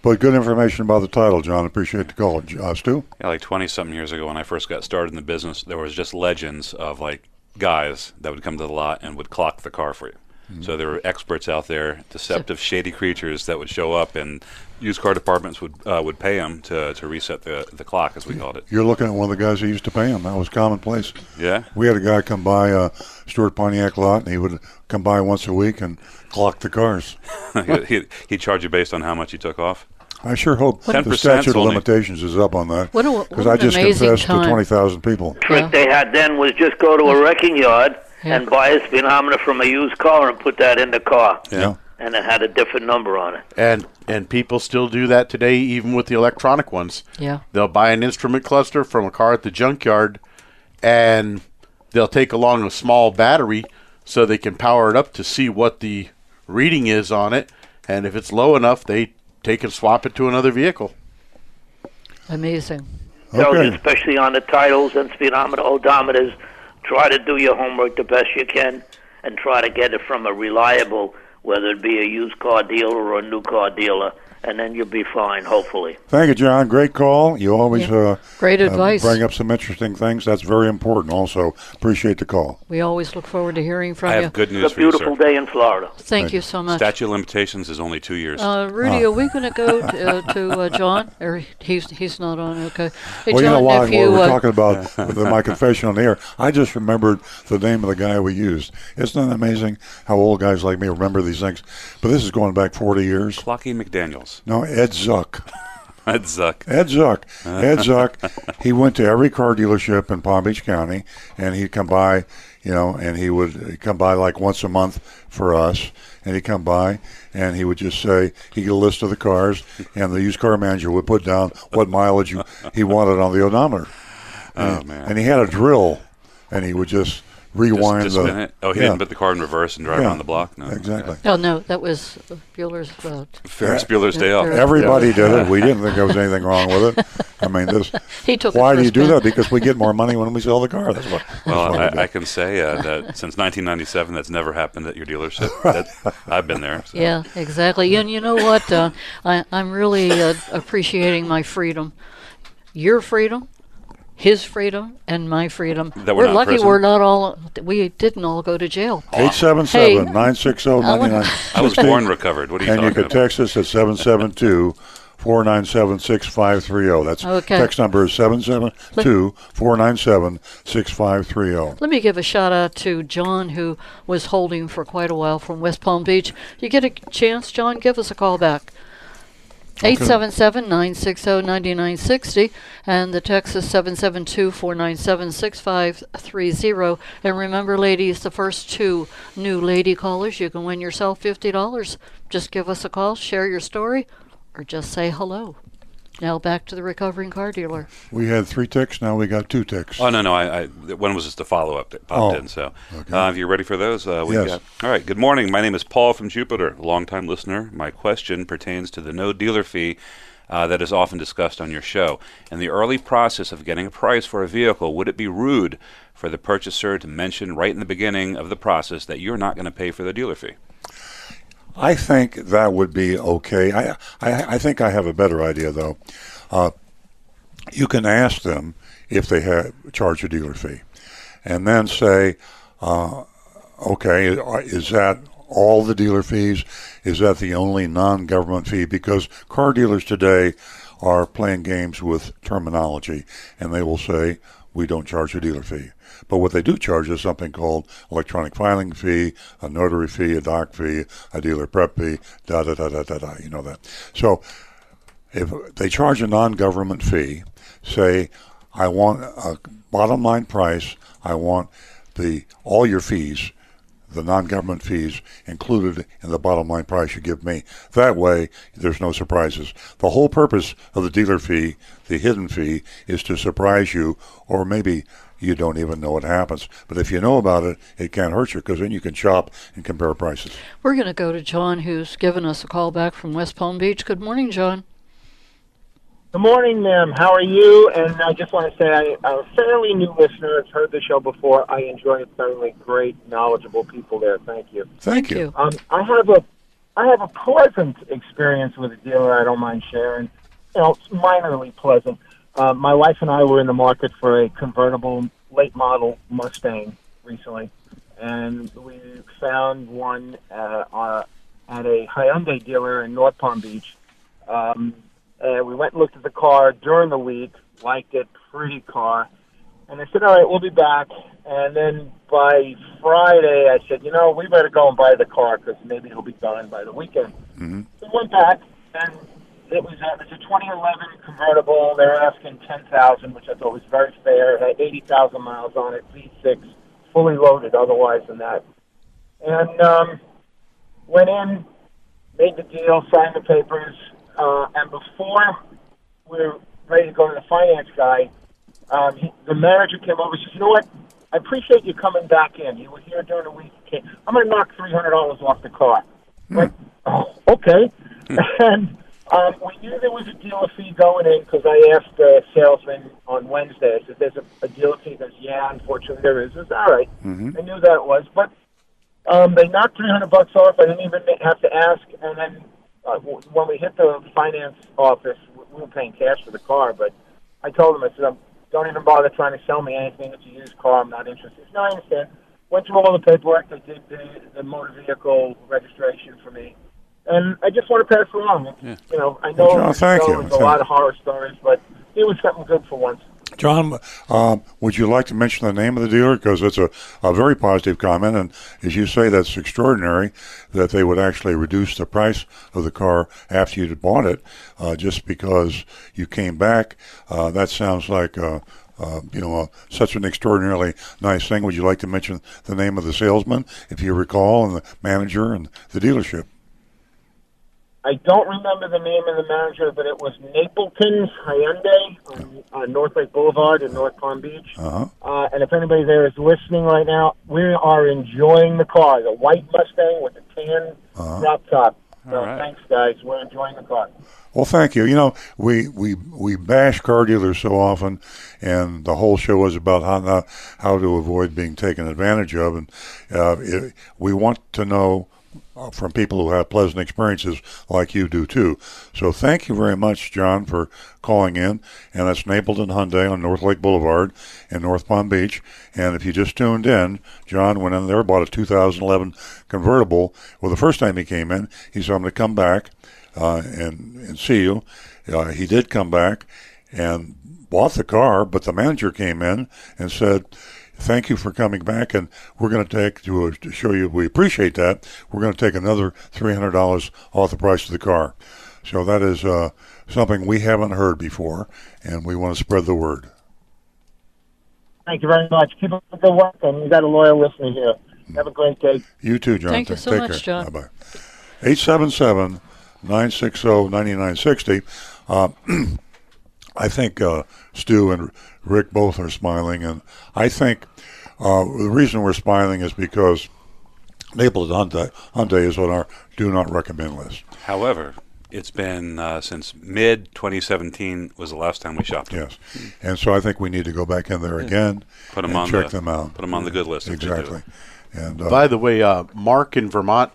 But good information about the title, John. Appreciate the call. Uh, Stu? Yeah, like 20 something years ago when I first got started in the business, there was just legends of like guys that would come to the lot and would clock the car for you. Mm-hmm. So there were experts out there, deceptive, shady creatures that would show up, and used car departments would uh, would pay them to, to reset the the clock, as we called it. You're looking at one of the guys who used to pay them. That was commonplace. Yeah. We had a guy come by uh, Stewart Pontiac lot, and he would come by once a week and clock the cars. [LAUGHS] he, he, he'd charge you based on how much you took off. I sure hope the statute of limitations is up on that. What a- what Because I just amazing confessed time. to 20,000 people. Yeah. trick they had then was just go to a wrecking yard Yeah. and buy a speedometer from a used car and put that in the car. Yeah. And it had a different number on it. And and people still do that today, even with the electronic ones. Yeah. They'll buy an instrument cluster from a car at the junkyard, and they'll take along a small battery so they can power it up to see what the reading is on it. And if it's low enough, they take and swap it to another vehicle. Amazing. tells you, Okay. especially on the titles and speedometer odometers, try to do your homework the best you can and try to get it from a reliable, whether it be a used car dealer or a new car dealer, and then you'll be fine, hopefully. Thank you, John. Great call. You always uh, Great uh, advice. bring up some interesting things. That's very important. Also, appreciate the call. We always look forward to hearing from I you. have good news It's a for you, beautiful sir. day in Florida. Thank you so much. Statute of limitations is only two years. Uh, Rudy, Ah. are we going to go to, uh, to uh, John? Or he's he's not on. Okay. Hey, well, John, you know why? if you, we're uh, talking about the, my confession on the air, I just remembered the name of the guy we used. Isn't that amazing how old guys like me remember these things? But this is going back 40 years. Clocky McDaniels. No, [LAUGHS] Ed Zuck. Ed Zuck. Ed Zuck. [LAUGHS] Ed Zuck. He went to every car dealership in Palm Beach County, and he'd come by, you know, and he would come by like once a month for us, and he'd come by, and he would just say he'd get a list of the cars, and the used car manager would put down what mileage he wanted on the odometer. [LAUGHS] Oh, and, man. And he had a drill, and he would just rewind Just, just the. spin. Oh, he yeah, didn't put the car in reverse and drive yeah, around the block. No, Exactly. Oh no, that was uh, Bueller's. Uh, Ferris Bueller's Day Off. Yeah. Everybody did it. We [LAUGHS] didn't think there was anything wrong with it. I mean, this. [LAUGHS] he took. Why do you do spin. that? Because we get more money when we sell the car. That's what. [LAUGHS] that's Well, why we I, I can say uh, that since 1997, that's never happened at your dealership. That, I've been there. so. Yeah, exactly. And you know what? Uh, I, I'm really uh, appreciating my freedom. Your freedom, his freedom, and my freedom. That we're not in lucky prison? we're not all. We didn't all go to jail. 877 960 [LAUGHS] I was born recovered. What are you And you talking can text us at 772 497 6530. That's Okay. text number is 772 497 6530. Let me give a shout out to John, who was holding for quite a while from West Palm Beach. You get a chance, John, give us a call back. 877 960 9960 and the text is 772 497 6530. And remember, ladies, the first two new lady callers, you can win yourself $50. Just give us a call, share your story, or just say hello. Now back to the recovering car dealer. We had three ticks, now we got two ticks. Oh no, no. I, I one was just a follow up that popped Oh, in. So, okay. uh, if you're ready for those, uh, we Yes. got. All right. Good morning. My name is Paul from Jupiter, longtime listener. My question pertains to the no dealer fee. Uh, that is often discussed on your show. In the early process of getting a price for a vehicle, would it be rude for the purchaser to mention right in the beginning of the process that you're not going to pay for the dealer fee? I think that would be okay. I, I, I think I have a better idea, though. Uh, you can ask them if they have charge a dealer fee, and then say, uh, "Okay, is that all the dealer fees? Is that the only non-government fee?" Because car dealers today are playing games with terminology, and they will say, "We don't charge a dealer fee." But what they do charge is something called electronic filing fee, a notary fee, a doc fee, a dealer prep fee, da da da da da da. You know that. So if they charge a non-government fee, say, I want a bottom line price, I want the all your fees, the non-government fees included in the bottom line price you give me. That way, there's no surprises. The whole purpose of the dealer fee, the hidden fee, is to surprise you, or maybe you don't even know what happens. But if you know about it, it can't hurt you because then you can shop and compare prices. We're going to go to John, who's given us a call back from West Palm Beach. Good morning, John. Good morning, ma'am. How are you? And I just want to say I, I'm a fairly new listener. I've heard the show before. I enjoy it thoroughly. Great, knowledgeable people there. Thank you. Thank, you. Um, I have a I have a pleasant experience with a dealer. I don't mind sharing. You know, it's minorly pleasant. Uh, my wife and I were in the market for a convertible late model Mustang, recently, and we found one uh, uh, at a Hyundai dealer in North Palm Beach. Um, and we went and looked at the car during the week, liked it, pretty car. And I said, all right, we'll be back. And then by Friday, I said, you know, we better go and buy the car because maybe it'll be gone by the weekend. Mm-hmm. So we went back, and it was a, it's a 2011 convertible. They were asking 10000 which I thought was very fair. It had 80,000 miles on it, V6, fully loaded otherwise than that. And um, went in, made the deal, signed the papers, uh, and before we were ready to go to the finance guy, um, he, the manager came over and said, you know what? I appreciate you coming back in. You were here during the week. I'm going to knock $300 off the car. Like, oh, okay. [LAUGHS] and um, we knew there was a dealer fee going in because I asked the salesman on Wednesday. I said, "There's a, a dealer fee." He goes, "Yeah, unfortunately there is." I said, "All right." Mhm. I knew that it was, but um, they knocked 300 bucks off. I didn't even have to ask. And then uh, w- when we hit the finance office, we were paying cash for the car. But I told them, I said, um, "Don't even bother trying to sell me anything. It's a used car. I'm not interested." He said, No, I understand. Went through all the paperwork. They did the, the motor vehicle registration for me. And I just want to pass along. You know, I know Well, John, thank you. there's a lot of horror stories, but it was something good for once. John, um, would you like to mention the name of the dealer? Because it's a, a very positive comment, and as you say, that's extraordinary that they would actually reduce the price of the car after you'd bought it uh, just because you came back. Uh, that sounds like uh, uh, you know uh, such an extraordinarily nice thing. Would you like to mention the name of the salesman, if you recall, and the manager and the dealership? I don't remember the name of the manager, but it was Napleton Hyundai on uh, North Lake Boulevard in North Palm Beach. Uh-huh. Uh, and if anybody there is listening right now, we are enjoying the car. The white Mustang with the tan Uh-huh. drop top. So All right. thanks, guys. We're enjoying the car. Well, thank you. You know, we, we, we bash car dealers so often, and the whole show is about how how to avoid being taken advantage of. And uh, it, we want to know from people who have pleasant experiences like you do too. So thank you very much, John, for calling in. And that's Napleton Hyundai on North Lake Boulevard in North Palm Beach. And if you just tuned in, John went in there, bought a 2011 convertible. Well, the first time he came in, he said, I'm going to come back uh, and, and see you. Uh, he did come back and bought the car, but the manager came in and said, Thank you for coming back, and we're going to take to, to show you we appreciate that. We're going to take another three hundred dollars off the price of the car. So that is uh, something we haven't heard before, and we want to spread the word. Thank you very much. Keep up the good work, and you got a loyal listener here. Have a great day. You too, John. Thank you Take so much, care. John. Bye bye. 877 960 9960. Uh, [CLEARS THROAT] I think uh, Stu and Rick both are smiling, and I think uh, the reason we're smiling is because Napleton Hyundai, Hyundai is on our do not recommend list. However, it's been uh, since mid 2017 was the last time we shopped. Yes, and so I think we need to go back in there again Put 'em and on check the- them out. Put them on the good list if they do. Exactly. And uh, By the way, uh, Mark in Vermont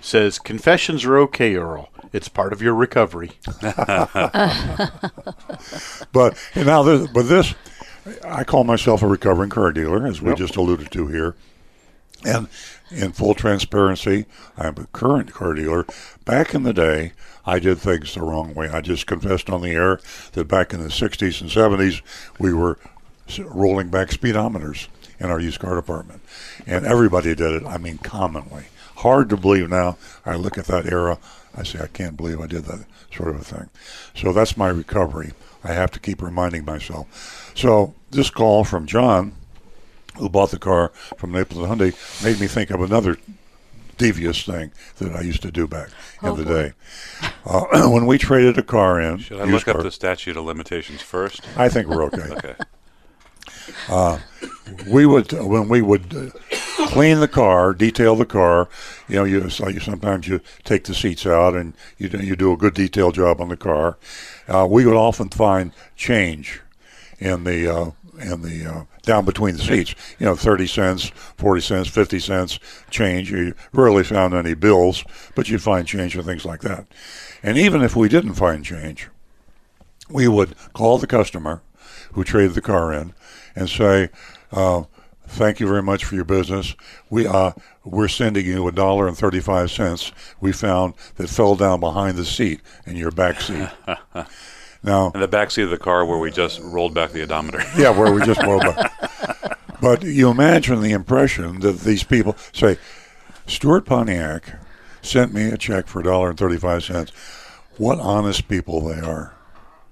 says confessions are okay, Earl. It's part of your recovery. but and now this, but this, I call myself a recovering car dealer, as we Yep. just alluded to here. And in full transparency, I'm a current car dealer. Back in the day, I did things the wrong way. I just confessed on the air that back in the 60s and 70s, we were rolling back speedometers in our used car department. And everybody did it, I mean, commonly. Hard to believe now. I look at that era, I say, I can't believe I did that sort of a thing. So that's my recovery. I have to keep reminding myself. So this call from John, who bought the car from Napleton Hyundai, made me think of another devious thing that I used to do back Oh, in the boy. day. Uh, [CLEARS THROAT] when we traded a car in, Should I used look up the statute of limitations first? I think we're okay. [LAUGHS] okay. Uh, we would when we would uh, clean the car, detail the car. You know, you, so you sometimes you take the seats out and you do, you do a good detail job on the car. Uh, we would often find change in the uh, in the uh, down between the seats. You know, thirty cents, forty cents, fifty cents change. You rarely found any bills, but you'd find change and things like that. And even if we didn't find change, we would call the customer who traded the car in and say, uh, Thank you very much for your business. We uh, we're sending you a dollar and thirty five cents. We found that fell down behind the seat in your back seat. [LAUGHS] now, In the back seat of the car where we just rolled back the odometer. [LAUGHS] yeah, where we just rolled back. But you imagine the impression that these people say, Stewart Pontiac sent me a check for a dollar and thirty five cents. What honest people they are.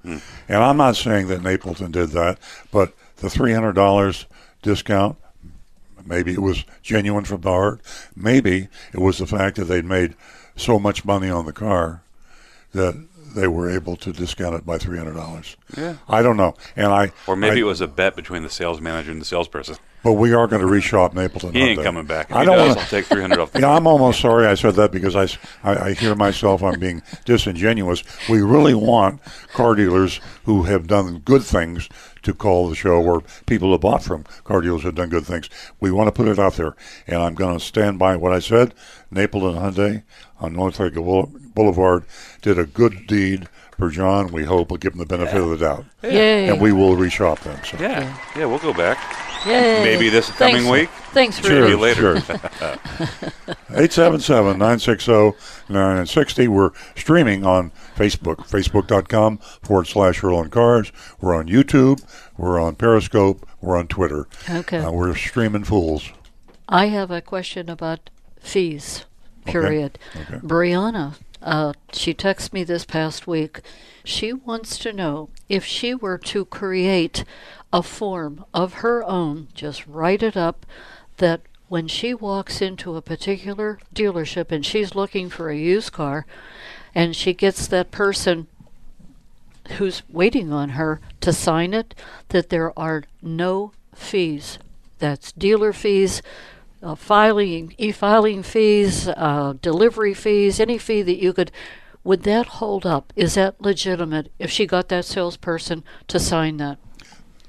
And I'm not saying that Napleton did that, but the three hundred dollars discount, maybe it was genuine from the heart. Maybe it was the fact that they'd made so much money on the car that they were able to discount it by three hundred dollars. Yeah. I don't know, and I Or maybe I- it was a bet between the sales manager and the salesperson. But we are going to reshop Napleton. He ain't Hyundai. coming back. If I he don't wanna- take 300 off the Yeah, I'm almost sorry I said that because I I hear myself I'm being disingenuous. We really want car dealers who have done good things to call the show, or people who bought from car dealers who have done good things. We want to put it out there, and I'm going to stand by what I said. Napleton Hyundai on North Lake Boule- Boulevard did a good deed for John. We hope we'll give him the benefit of the doubt, Yay. and we will reshop them. So. Yeah, yeah, we'll go back. Yay. Maybe this coming Thanks. week. Thanks, See Rudy. you later. Sure. [LAUGHS] 877-960-960. We're streaming on Facebook, facebook.com forward slash Earl on Cars. We're on YouTube. We're on Periscope. We're on Twitter. Okay. Uh, we're streaming fools. I have a question about fees, period. Okay. Brianna, uh, she texted me this past week. She wants to know if she were to create a form of her own, just write it up, that when she walks into a particular dealership and she's looking for a used car, and she gets that person who's waiting on her to sign it, that there are no fees. That's dealer fees, uh, filing, e-filing fees, uh, delivery fees, any fee that you could. Would that hold up? Is that legitimate if she got that salesperson to sign that?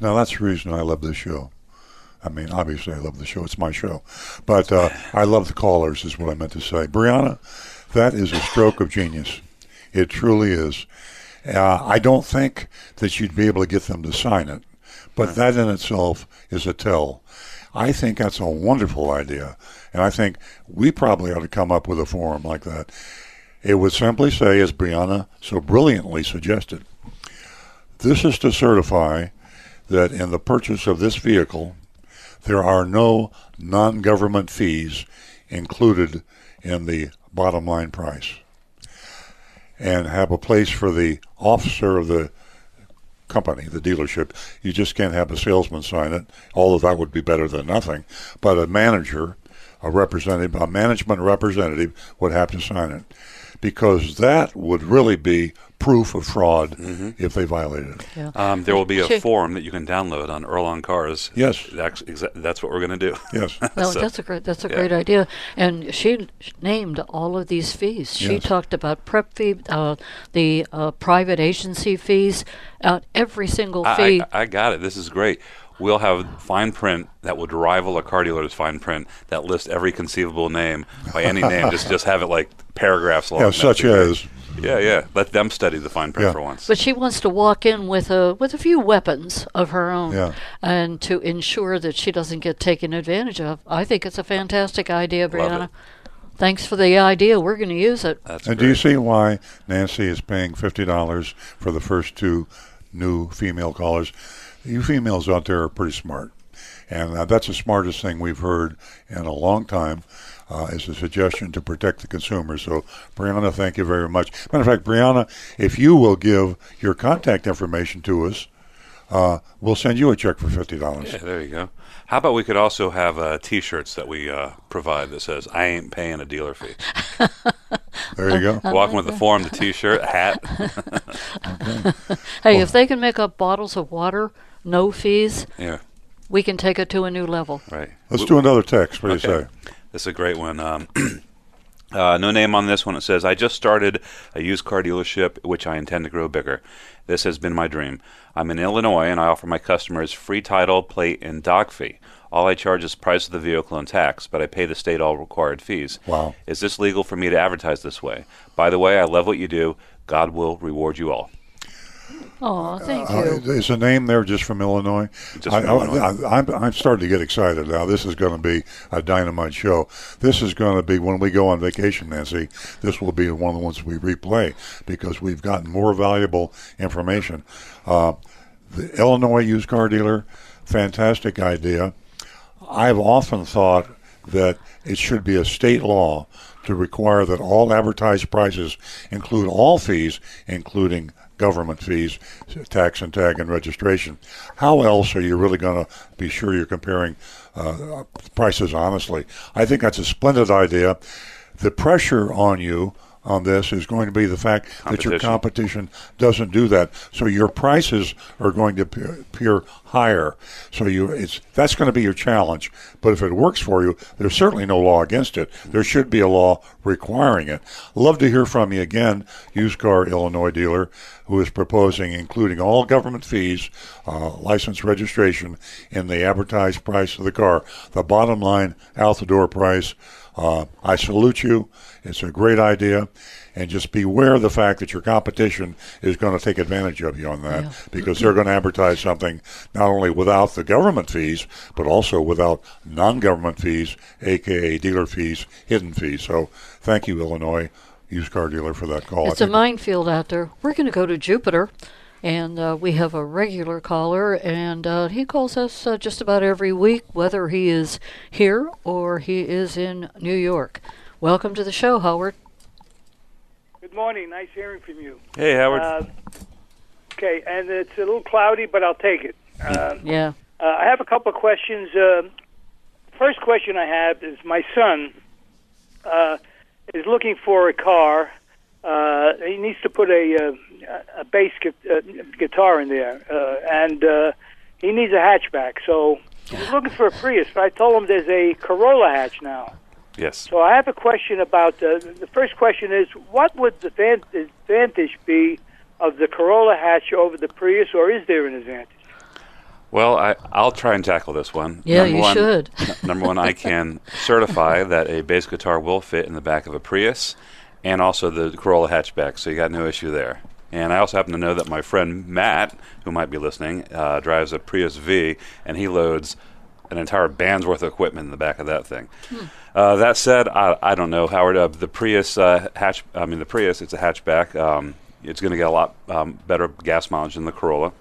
Now, that's the reason I love this show. I mean, obviously, I love the show. It's my show. But uh, I love the callers, is what I meant to say. Brianna, that is a stroke of genius. It truly is. Uh, I don't think that you'd be able to get them to sign it, but that in itself is a tell. I think that's a wonderful idea, and I think we probably ought to come up with a forum like that. It would simply say, as Brianna so brilliantly suggested, this is to certify that in the purchase of this vehicle, there are no non government fees included in the bottom line price. And have a place for the officer of the company, the dealership. You just can't have a salesman sign it, although that would be better than nothing. But a manager, a representative, a management representative would have to sign it. Because that would really be proof of fraud if they violate it. Um, there will be a Sure. form that you can download on Earl on Cars. Yes. That's, exa- that's what we're going to do. Yes. [LAUGHS] No, So- that's a great that's a yeah. great idea. And she named all of these fees. She Yes. talked about prep fee, uh, the uh, private agency fees, uh, every single I, fee. I, I got it. This is great. We'll have fine print that would rival a car dealer's fine print that lists every conceivable name by any name. just just have it like paragraphs long. Yeah, such be great. as. Yeah, yeah. Let them study the fine print Yeah. for once. But she wants to walk in with a with a few weapons of her own, Yeah. and to ensure that she doesn't get taken advantage of. I think it's a fantastic idea, Love Brianna. it. Thanks for the idea. We're going to use it. That's And great. do you see why Nancy is paying fifty dollars for the first two new female callers? You females out there are pretty smart, and uh, that's the smartest thing we've heard in a long time. Uh, is a suggestion to protect the consumer. So, Brianna, thank you very much. Matter of fact, Brianna, if you will give your contact information to us, uh, we'll send you a check for fifty dollars. Yeah, there you go. How about we could also have uh, T-shirts that we uh, provide that says "I ain't paying a dealer fee." [LAUGHS] There you go. [LAUGHS] Walking with the form, the T-shirt, hat. [LAUGHS] Hey, if they can make up bottles of water, no fees, yeah, we can take it to a new level. right. Let's do another text. What do you say? This is a great one. Um, [CLEARS THROAT] uh, no name on this one. It says, I just started a used car dealership, which I intend to grow bigger. This has been my dream. I'm in Illinois, and I offer my customers free title, plate, and dock fee. All I charge is price of the vehicle and tax, but I pay the state all required fees. Wow. Is this legal for me to advertise this way? By the way, I love what you do. God will reward you all. Oh, thank Uh, you. is a name there just from Illinois? Just I, from Illinois. I, am I'm starting to get excited now. This is going to be a dynamite show. This is going to be when we go on vacation, Nancy. This will be one of the ones we replay because we've gotten more valuable information. Uh, the Illinois used car dealer, fantastic idea. I've often thought that it should be a state law to require that all advertised prices include all fees, including government fees, tax and tag and registration. How else are you really going to be sure you're comparing uh, prices honestly? I think that's a splendid idea. The pressure on you on this is going to be the fact that your Competition. doesn't do that. So your prices are going to appear, higher. So you it's that's going to be your challenge. But if it works for you, there's certainly no law against it. There should be a law requiring it. Love to hear from you again, used car Illinois dealer, who is proposing including all government fees, uh, license registration in the advertised price of the car. The bottom line out the door price. Uh, I salute you. It's a great idea. And just beware of the fact that your competition is going to take advantage of you on that Yeah. because they're going to advertise something not only without the government fees, but also without non government fees, aka dealer fees, hidden fees. So thank you, Illinois used car dealer, for that call. It's a minefield out there. We're going to go to Jupiter, and uh, we have a regular caller, and uh, he calls us uh, just about every week, whether he is here or he is in New York. Welcome to the show, Howard. Good morning. Nice hearing from you. Hey, Howard. Uh, okay, and it's a little cloudy, but I'll take it. Uh, Yeah. uh, I have a couple of questions. Uh, first question I have is my son uh, is looking for a car. Uh, he needs to put a uh, a bass gu- uh, guitar in there, uh, and uh, he needs a hatchback. So he's looking for a Prius. But I told him there's a Corolla hatch now. yes. So I have a question about uh, the first question is what would the van- advantage be of the Corolla hatch over the Prius, or is there an advantage? Well, I, I'll try and tackle this one. Yeah, Number you one, should. n- number one, I can [LAUGHS] certify that a bass guitar will fit in the back of a Prius and also the Corolla hatchback, so you got no issue there. And I also happen to know that my friend Matt, who might be listening, uh, drives a Prius V, and he loads an entire band's worth of equipment in the back of that thing. Uh, that said, I, I don't know, Howard. Uh, the Prius uh, hatch, I mean the Prius, it's a hatchback. Um, it's going to get a lot um, better gas mileage than the Corolla.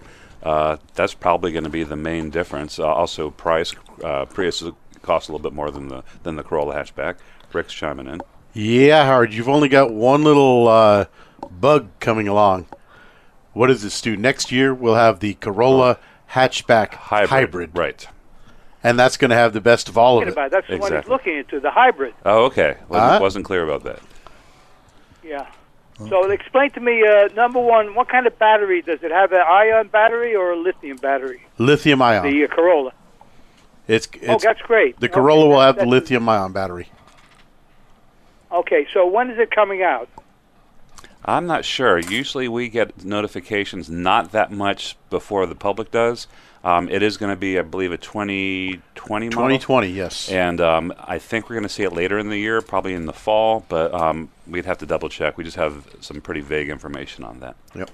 Uh, that's probably going to be the main difference. Uh, also, price. Uh, Prius costs a little bit more than the than the Corolla hatchback. Rick's chiming in. Yeah, Howard, you've only got one little uh, bug coming along. What does this do? Next year, we'll have the Corolla hatchback hybrid. Right. And that's going to have the best of all of it. about it. That's the one he's Exactly. looking into, the hybrid. Oh, okay. Wasn't, Huh? wasn't clear about that. Yeah. So explain to me, uh, number one, what kind of battery does it have? An ion battery or a lithium battery? Lithium ion. The uh, Corolla. It's, oh, it's that's great. the Okay, Corolla will that- have the that's- lithium ion battery. Okay, so when is it coming out? I'm not sure. Usually we get notifications not that much before the public does. Um, it is going to be, I believe, a 2020 model. 2020, yes. And um, I think we're going to see it later in the year, probably in the fall, but um, we'd have to double check. We just have some pretty vague information on that. Yep.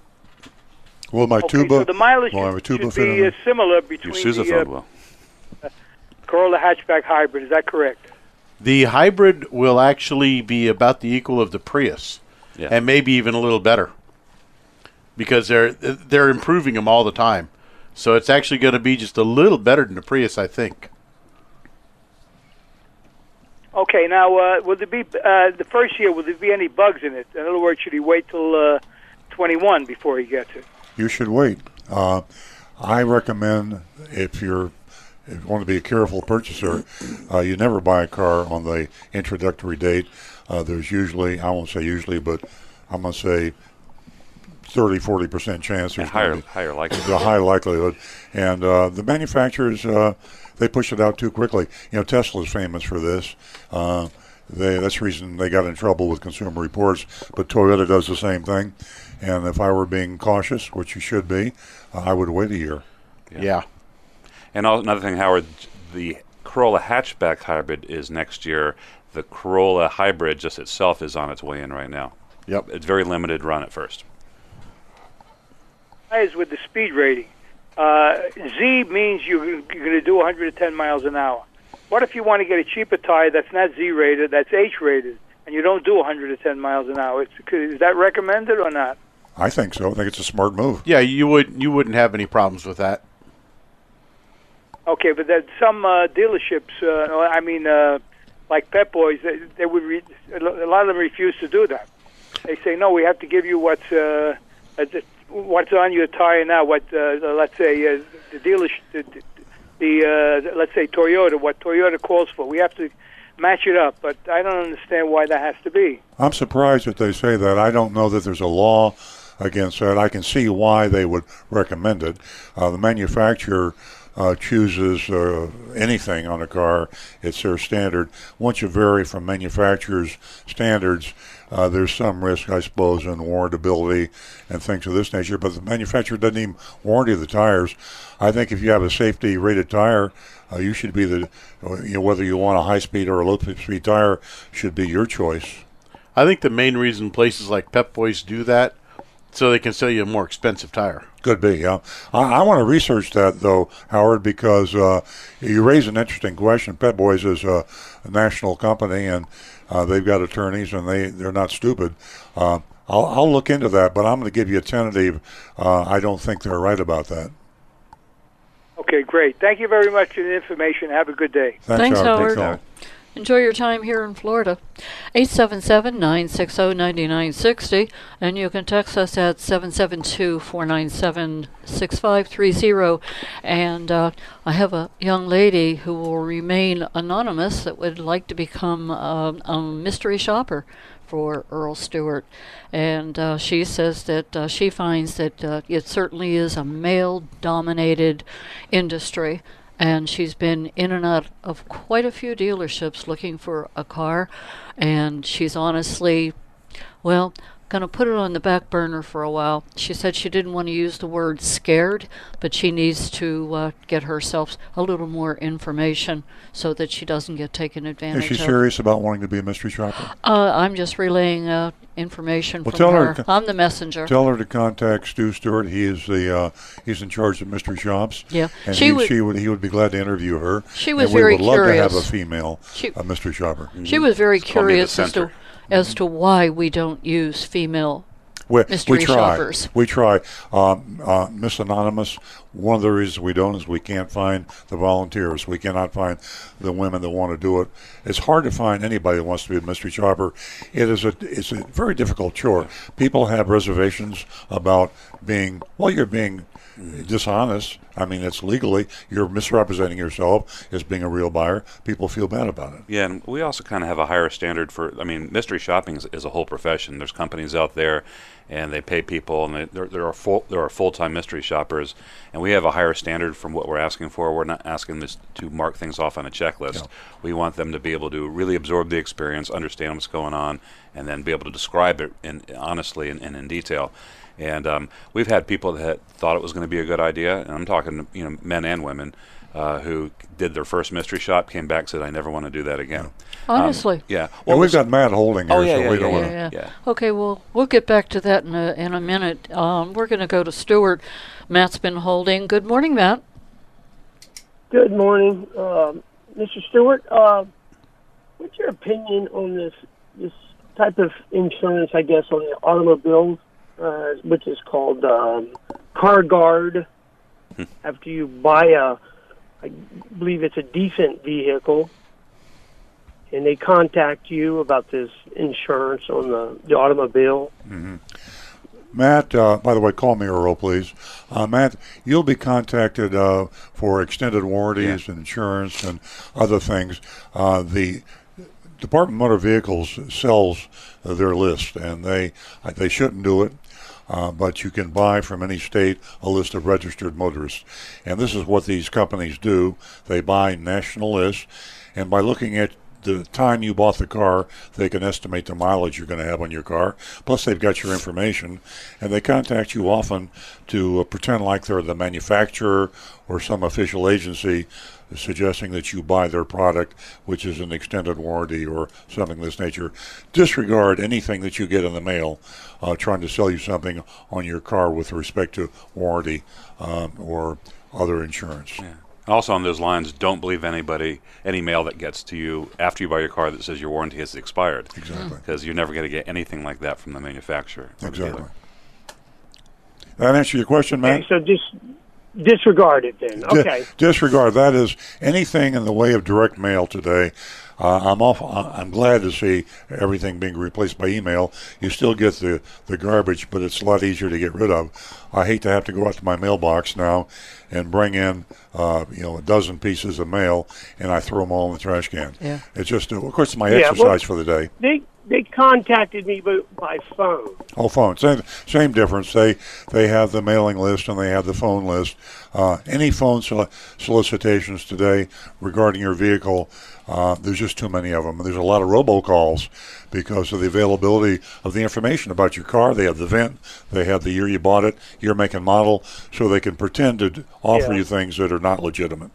Will my okay, tuba? so the mileage will I have a should, tuba should be uh, similar Your between sousaphone the will. uh, Corolla hatchback hybrid. Is that correct? The hybrid will actually be about the equal of the Prius, Yeah. and maybe even a little better, because they're they're improving them all the time. So it's actually going to be just a little better than the Prius, I think. Okay, now uh, will there be uh, the first year? Will there be any bugs in it? In other words, should he wait till uh, 21 before he gets it? You should wait. Uh, I recommend if you're if you want to be a careful purchaser, uh, you never buy a car on the introductory date. Uh, there's usually, I won't say usually, but I'm going to say 30, 40 percent chance. Yeah, There's gonna higher, higher likelihood. the high likelihood. And uh, the manufacturers, uh, they push it out too quickly. You know, Tesla's famous for this. Uh, they, that's the reason they got in trouble with Consumer Reports. But Toyota does the same thing. And if I were being cautious, which you should be, uh, I would wait a year. Yeah. And al- another thing, Howard, the Corolla hatchback hybrid is next year. The Corolla hybrid just itself is on its way in right now. Yep. It's very limited run at first. tires with the speed rating. Uh, Z means you're, you're going to do 110 miles an hour. What if you want to get a cheaper tire that's not Z rated, that's H rated, and you don't do 110 miles an hour? It's, is that recommended or not? I think so. I think it's a smart move. Yeah, you would you wouldn't have any problems with that. Okay, but there's some uh, dealerships. Uh, I mean, uh, like Pep Boys, they, they would re- a lot of them refuse to do that. They say no, we have to give you what's uh, uh, what's on your tire now. What uh, let's say uh, the dealership, the, the uh, let's say Toyota, what Toyota calls for. We have to match it up, but I don't understand why that has to be. I'm surprised that they say that. I don't know that there's a law against that. I can see why they would recommend it. Uh, the manufacturer uh, chooses uh, anything on a car, it's their standard. Once you vary from manufacturer's standards, uh, there's some risk, I suppose, in warrantability and things of this nature. But the manufacturer doesn't even warranty the tires. I think if you have a safety rated tire, uh, you should be the, you know, whether you want a high speed or a low speed tire, should be your choice. I think the main reason places like Pep Boys do that so they can sell you a more expensive tire. Could be, yeah. I, I want to research that though, Howard, because uh, you raise an interesting question. Pep Boys is a, a national company, and uh, they've got attorneys, and they they're not stupid. Uh, I'll, I'll look into that, but I'm going to give you a tentative. Uh, I don't think they're right about that. Okay, great. Thank you very much for the information. Have a good day. Thanks, Thanks, Howard. Howard. Enjoy your time here in Florida. 877 960 9960. And you can text us at 772 497 6530. And uh, I have a young lady who will remain anonymous that would like to become uh, a mystery shopper for Earl Stewart. And uh, she says that uh, she finds that uh, it certainly is a male dominated industry and she's been in and out of quite a few dealerships looking for a car. And she's honestly well going to put it on the back burner for a while she said she didn't want to use the word scared but she needs to uh, get herself a little more information so that she doesn't get taken advantage of. Is she of serious about wanting to be a mystery shopper? uh, i'm just relaying uh, information Well, from tell her her, to- i'm the messenger Tell her to contact Stu Stewart. He is the uh, he's in charge of mystery shops. Yeah. and She he, would- she would he would be glad to interview her. She was and we very would love to have a curious. female She- a mystery shopper. she was very It's called me the curious as to center. As to why we don't use female We, mystery we try. shoppers. We try. Um, uh, Miss Anonymous. One of the reasons we don't is we can't find the volunteers. We cannot find the women that want to do it. It's hard to find anybody that wants to be a mystery shopper. It is a it's a very difficult chore. People have reservations about being well. You're being mm-hmm. dishonest. I mean, it's legally you're misrepresenting yourself as being a real buyer. People feel bad about it. Yeah, and we also kind of have a higher standard for. I mean, mystery shopping is, is a whole profession. There's companies out there, and they pay people, and they, there, there are full there are full time mystery shoppers, and we have a higher standard from what we're asking for. We're not asking this to mark things off on a checklist. We want them to be able to really absorb the experience, understand what's going on, and then be able to describe it in honestly and, and in detail. And um, we've had people that thought it was going to be a good idea, and I'm talking, you know, men and women, uh, who did their first mystery shop, came back, said, "I never want to do that again." Honestly. Um, yeah. Well, we've got Matt Holding here, Oh, yeah, so yeah, we yeah, don't yeah, want to. yeah. yeah. Okay, well, we'll get back to that in a, in a minute. Um, we're going to go to Stuart. Matt's been holding. Good morning, Matt. Good morning, um, Mr. Stewart. Uh, what's your opinion on this this type of insurance? I guess on the automobiles, uh, which is called um, Car Guard. After you buy a, I believe it's a decent vehicle, and they contact you about this insurance on the the automobile. Matt, uh, by the way, call me Earl, please. Uh, Matt, you'll be contacted uh, for extended warranties and insurance and other things. Uh, the Department of Motor Vehicles sells uh, their list, and they uh, they shouldn't do it. Uh, but you can buy from any state a list of registered motorists. And this is what these companies do. They buy national lists, and by looking at the time you bought the car, they can estimate the mileage you're going to have on your car. Plus, they've got your information, and they contact you often to uh, pretend like they're the manufacturer or some official agency suggesting that you buy their product, which is an extended warranty or something of this nature. Disregard anything that you get in the mail uh, trying to sell you something on your car with respect to warranty um, or other insurance. Yeah. Also, on those lines, don't believe anybody, any mail that gets to you after you buy your car that says your warranty has expired. Exactly. Because you're never going to get anything like that from the manufacturer. Exactly. That answer your question, Matt? Okay, so just disregard it then. Di- Okay. disregard. That is anything in the way of direct mail today. Uh, I'm off. I'm glad to see everything being replaced by email. You still get the, the garbage, but it's a lot easier to get rid of. I hate to have to go out to my mailbox now and bring in, uh, you know, a dozen pieces of mail, and I throw them all in the trash can. Yeah. It's just, of course, it's my Yeah, well- exercise for the day. They they contacted me by, phone. Oh, phone. Same, same difference. They they have the mailing list and they have the phone list. Uh, any phone soli- solicitations today regarding your vehicle, uh, there's just too many of them. There's a lot of robocalls because of the availability of the information about your car. They have the VIN, they have the year you bought it, year, make, and model, so they can pretend to offer Yeah. you things that are not legitimate.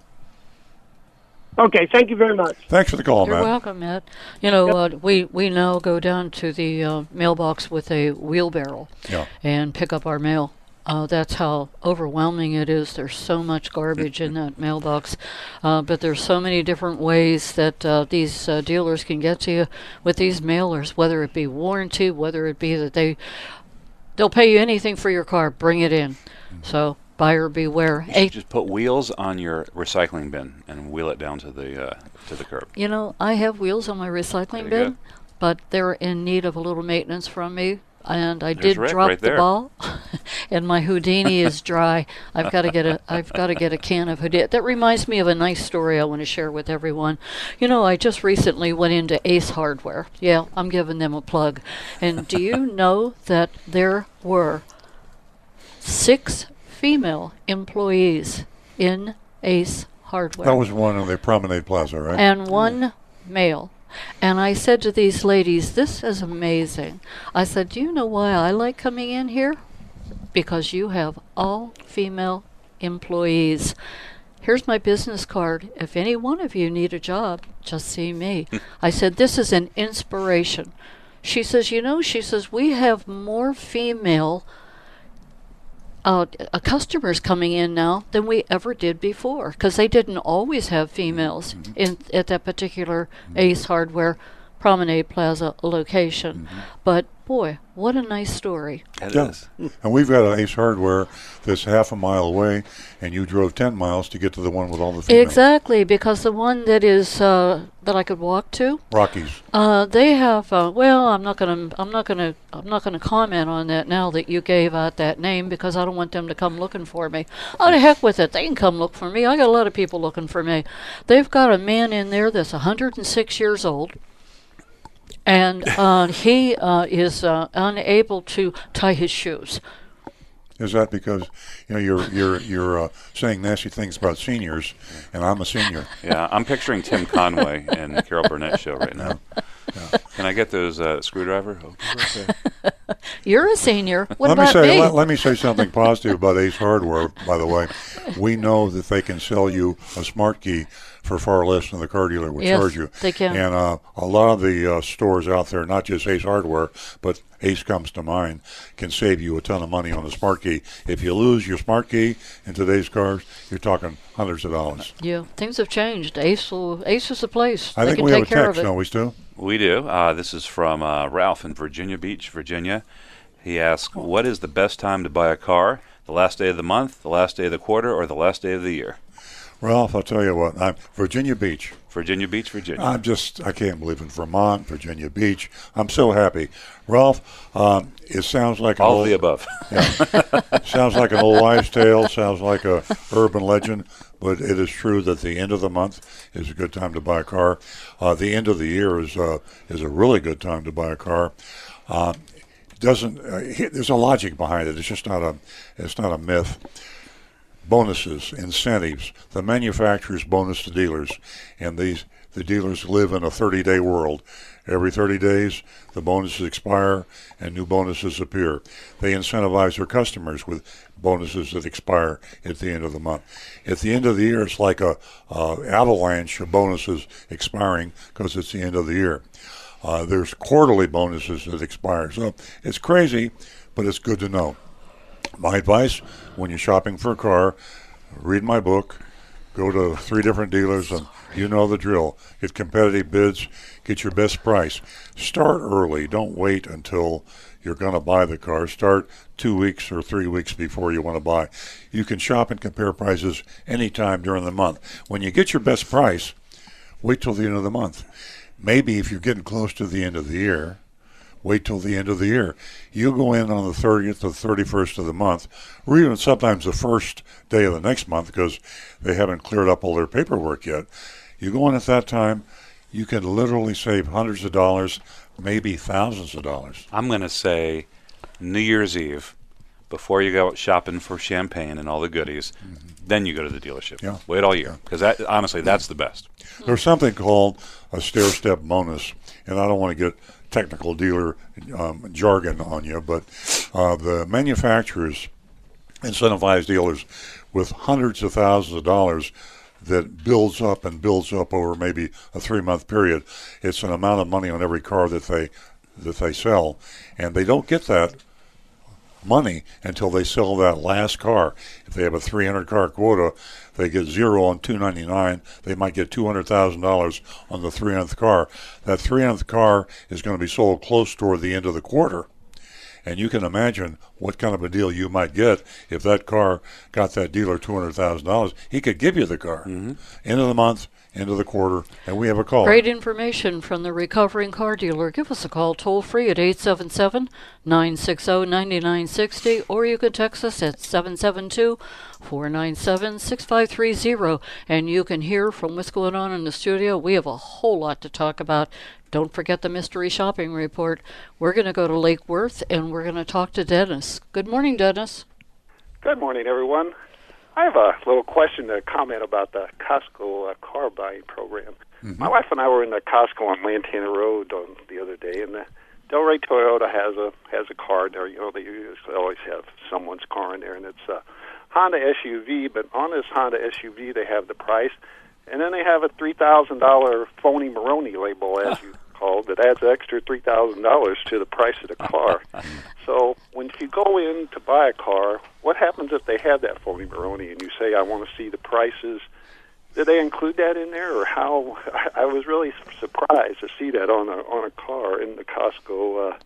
Okay, thank you very much. Thanks for the call, You're Matt. welcome, Matt. You know, uh, we we now go down to the uh, mailbox with a wheelbarrow Yeah. and pick up our mail. Uh, that's how overwhelming it is. There's so much garbage in that mailbox, uh, but there's so many different ways that uh, these uh, dealers can get to you with these mailers. Whether it be warranty, whether it be that they they'll pay you anything for your car, bring it in. So buyer beware. You just put wheels on your recycling bin and wheel it down to the uh, to the curb. You know, I have wheels on my recycling bin, but they're in need of a little maintenance from me. And I There's did Rick drop right the there. ball, [LAUGHS] and my Houdini is [LAUGHS] dry. I've got to get a I've got to get a can of Houdini. That reminds me of a nice story I want to share with everyone. You know, I just recently went into Ace Hardware. Yeah, I'm giving them a plug. And do you [LAUGHS] know that there were six female employees in Ace Hardware? That was one on the Promenade Plaza, right? and one male. And I said to these ladies, This is amazing. I said, Do you know why I like coming in here? Because you have all female employees. Here's my business card. If any one of you need a job, just see me. [LAUGHS] I said, This is an inspiration. She says, You know, she says, we have more female uh, customers coming in now than we ever did before because they didn't always have females mm-hmm. in at that particular Ace mm-hmm. Hardware Promenade Plaza location. Mm-hmm. But boy, what a nice story! It Yeah. is. And we've got an Ace Hardware that's half a mile away, and you drove 10 miles to get to the one with all the females. Exactly, because the one that is uh, that I could walk to, Rockies. uh, they have. Uh, well, I'm not gonna, I'm not gonna, I'm not gonna comment on that now that you gave out that name because I don't want them to come looking for me. Oh, the heck with it! They can come look for me. I got a lot of people looking for me. They've got a man in there that's 106 years old. And uh, he uh, is uh, unable to tie his shoes. Is that because you know you're you're you're uh, saying nasty things about seniors, and I'm a senior? Yeah, I'm picturing Tim Conway and Carol Burnett show right now. Can I get those uh, screwdriver? Oh, okay. [LAUGHS] You're a senior. What let about me say me? Let, let me say something positive about Ace Hardware. By the way, we know that they can sell you a smart key for far less than the car dealer would Yes, charge you. they can. And uh, a lot of the uh, stores out there, not just Ace Hardware, but Ace comes to mind, can save you a ton of money on the smart key. If you lose your smart key in today's cars, you're talking hundreds of dollars. Yeah, things have changed. Ace, will, Ace is the place. I they think can we take have a care text, don't we, Stu? We do. Uh, this is from uh, Ralph in Virginia Beach, Virginia. He asks, "What is the best time to buy a car? The last day of the month, the last day of the quarter, or the last day of the year?" Ralph, I'll tell you what. I'm Virginia Beach. Virginia Beach, Virginia. I'm just, I can't believe in Vermont, Virginia Beach. I'm so happy. Ralph, um, it sounds like an All of old, the above. [LAUGHS] sounds like an old wives' tale, sounds like a urban legend, but it is true that the end of the month is a good time to buy a car. Uh, the end of the year is uh, is a really good time to buy a car. Uh, doesn't uh, there's a logic behind it. It's just not a it's not a myth. Bonuses, incentives, the manufacturers bonus to dealers, and these the dealers live in a 30 day world. Every 30 days, the bonuses expire and new bonuses appear. They incentivize their customers with bonuses that expire at the end of the month. At the end of the year, it's like a, a avalanche of bonuses expiring because it's the end of the year. Uh, there's quarterly bonuses that expire. So it's crazy, but it's good to know. My advice when you're shopping for a car, read my book, go to three different dealers, and you know the drill. Get competitive bids, get your best price. Start early. Don't wait until you're going to buy the car. Start two weeks or three weeks before you want to buy. You can shop and compare prices anytime during the month. When you get your best price, wait till the end of the month. Maybe if you're getting close to the end of the year, wait till the end of the year. You go in on the 30th or 31st of the month, or even sometimes the first day of the next month because they haven't cleared up all their paperwork yet. You go in at that time, you can literally save hundreds of dollars, maybe thousands of dollars. I'm going to say New Year's Eve, before you go out shopping for champagne and all the goodies, then you go to the dealership. Mm-hmm. Yeah. Wait all year because that honestly that's the best. There's something called a stair step bonus, and I don't want to get technical dealer um, jargon on you, but uh, the manufacturers incentivize dealers with hundreds of thousands of dollars that builds up and builds up over maybe a three month period. It's an amount of money on every car that they that they sell, and they don't get that money until they sell that last car. If they have a 300 car quota, they get zero on 299. They might get $200,000 on the 300th car. That 300th car is going to be sold close toward the end of the quarter. And you can imagine what kind of a deal you might get if that car got that dealer $200,000. He could give you the car. Mm-hmm. End of the month, end of the quarter, and we have a call. Great information from the recovering car dealer. Give us a call toll free at 877 960 9960, or you can text us at 772 497 6530. And you can hear from what's going on in the studio. We have a whole lot to talk about. Don't forget the mystery shopping report. We're going to go to Lake Worth and we're going to talk to Dennis. Good morning, Dennis. Good morning, everyone. I have a little question to comment about the Costco uh, car buying program. My wife and I were in the Costco on Lantana Road on the other day, and the Delray Toyota has a has a car there. You know, they usually always have someone's car in there, and it's a Honda SUV. But on this Honda SUV, they have the price, and then they have a three thousand dollar phony Monroney label, as [LAUGHS] you called, that adds extra three thousand dollars to the price of the car. [LAUGHS] so when you go in to buy a car, what happens if they have that phony Monroney and you say, "I want to see the prices"? Did they include that in there, or how? I, [LAUGHS] I was really surprised to see that on a on a car in the Costco uh,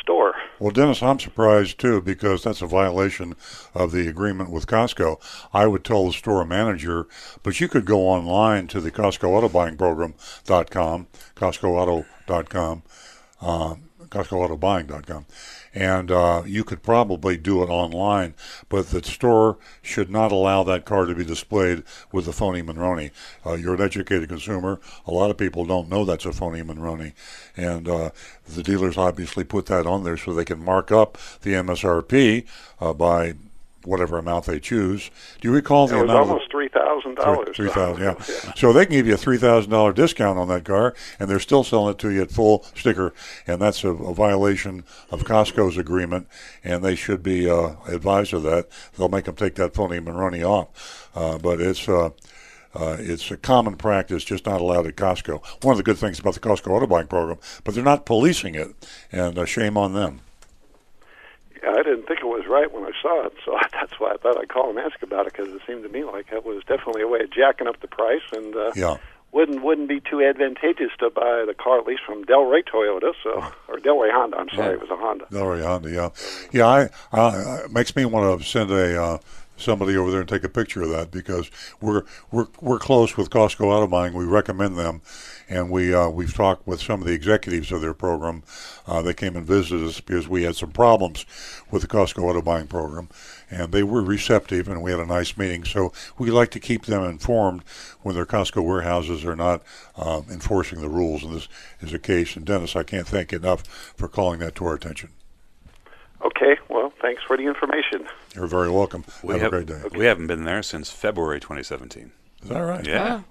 store. Well, Dennis, I'm surprised too because that's a violation of the agreement with Costco. I would tell the store manager, but you could go online to the Costco Auto Buying Program.com, CostcoAuto.com, uh, CostcoAutoBuying.com, and uh, you could probably do it online. But the store should not allow that car to be displayed with a phony Monroney. Uh, you're an educated consumer. A lot of people don't know that's a phony Monroney, and uh, the dealers obviously put that on there so they can mark up the MSRP uh, by whatever amount they choose. Do you recall the amount? almost three thousand dollars. Three thousand, [LAUGHS] yeah. So they can give you a three thousand dollar discount on that car, and they're still selling it to you at full sticker, and that's a, a violation of Costco's agreement, and they should be uh, advised of that. They'll make them take that phony Monroney off, uh, but it's. Uh, uh, it's a common practice, just not allowed at Costco. One of the good things about the Costco auto buying program, but they're not policing it, and uh, shame on them. Yeah, I didn't think it was right when I saw it, so [LAUGHS] that's why I thought I'd call and ask about it because it seemed to me like it was definitely a way of jacking up the price and uh, Yeah. wouldn't wouldn't be too advantageous to buy the car at least from Delray Toyota, so or Delray Honda. I'm sorry, it was a Honda. Delray Honda, yeah, yeah. I, I it makes me want to send a uh, somebody over there and take a picture of that because we're we're we're close with Costco Auto Buying. We recommend them, and we uh, we've talked with some of the executives of their program. Uh, they came and visited us because we had some problems with the Costco Auto Buying program, and they were receptive, and we had a nice meeting. So we like to keep them informed when their Costco warehouses are not um, enforcing the rules, and this is a case. And Dennis, I can't thank you enough for calling that to our attention. Okay, well, thanks for the information. You're very welcome. We Have have, a great day. We haven't been there since February 2017. Is that right? Yeah. Wow.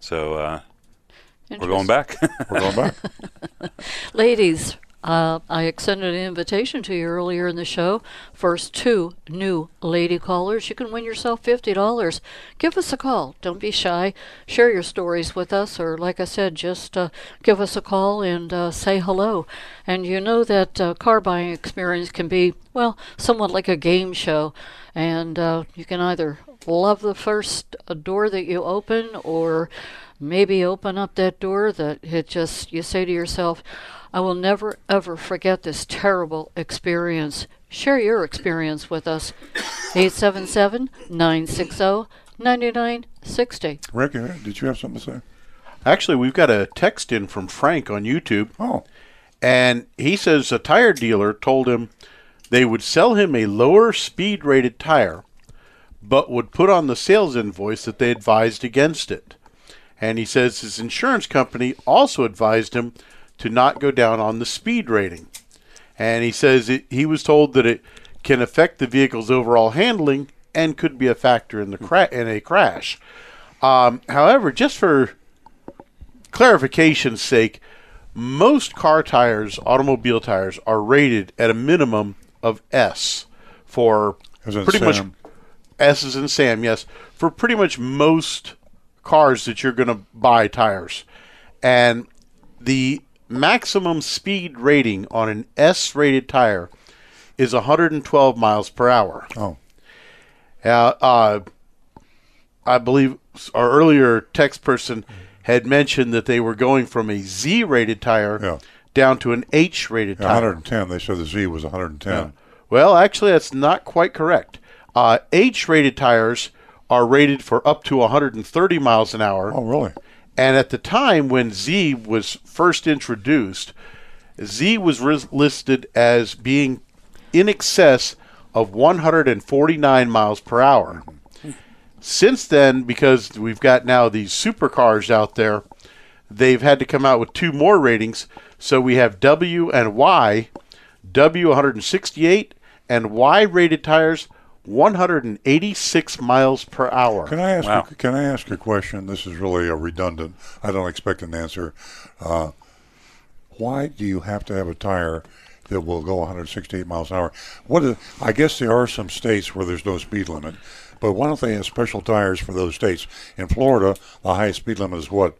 So uh, We're going back. We're going back. [LAUGHS] Ladies, uh, I extended an invitation to you earlier in the show. First two new lady callers, you can win yourself $50. Give us a call. Don't be shy. Share your stories with us, or like I said, just uh, give us a call and uh, say hello. And you know that uh, car buying experience can be, well, somewhat like a game show. And uh, you can either love the first door that you open, or maybe open up that door that it just, you say to yourself, I will never ever forget this terrible experience. Share your experience with us. 877 960 9960. Rick, did you have something to say? Actually, we've got a text in from Frank on YouTube. Oh. And he says a tire dealer told him they would sell him a lower speed rated tire, but would put on the sales invoice that they advised against it. And he says his insurance company also advised him to not go down on the speed rating. And he says it, he was told that it can affect the vehicle's overall handling and could be a factor in the cra- in a crash. Um, however, just for clarification's sake, most car tires, automobile tires, are rated at a minimum of S for pretty much Sam. S is in Sam, yes, for pretty much most cars that you're going to buy tires. And the maximum speed rating on an S rated tire is 112 miles per hour. Oh. Uh, uh, I believe our earlier text person had mentioned that they were going from a Z rated tire Yeah. down to an H rated Yeah, tire. 110. They said the Z was 110. Well, actually, that's not quite correct. Uh, H rated tires are rated for up to 130 miles an hour. Oh, really? And at the time when Z was first introduced, Z was ris- listed as being in excess of 149 miles per hour. Since then, because we've got now these supercars out there, they've had to come out with two more ratings. So we have W and Y, W 168, and Y rated tires 186 miles per hour. Can I ask? Wow. A, can I ask a question? This is really a redundant. I don't expect an answer. Uh, why do you have to have a tire that will go 168 miles an hour? What? Is, I guess there are some states where there's no speed limit, but why don't they have special tires for those states? In Florida, the highest speed limit is what?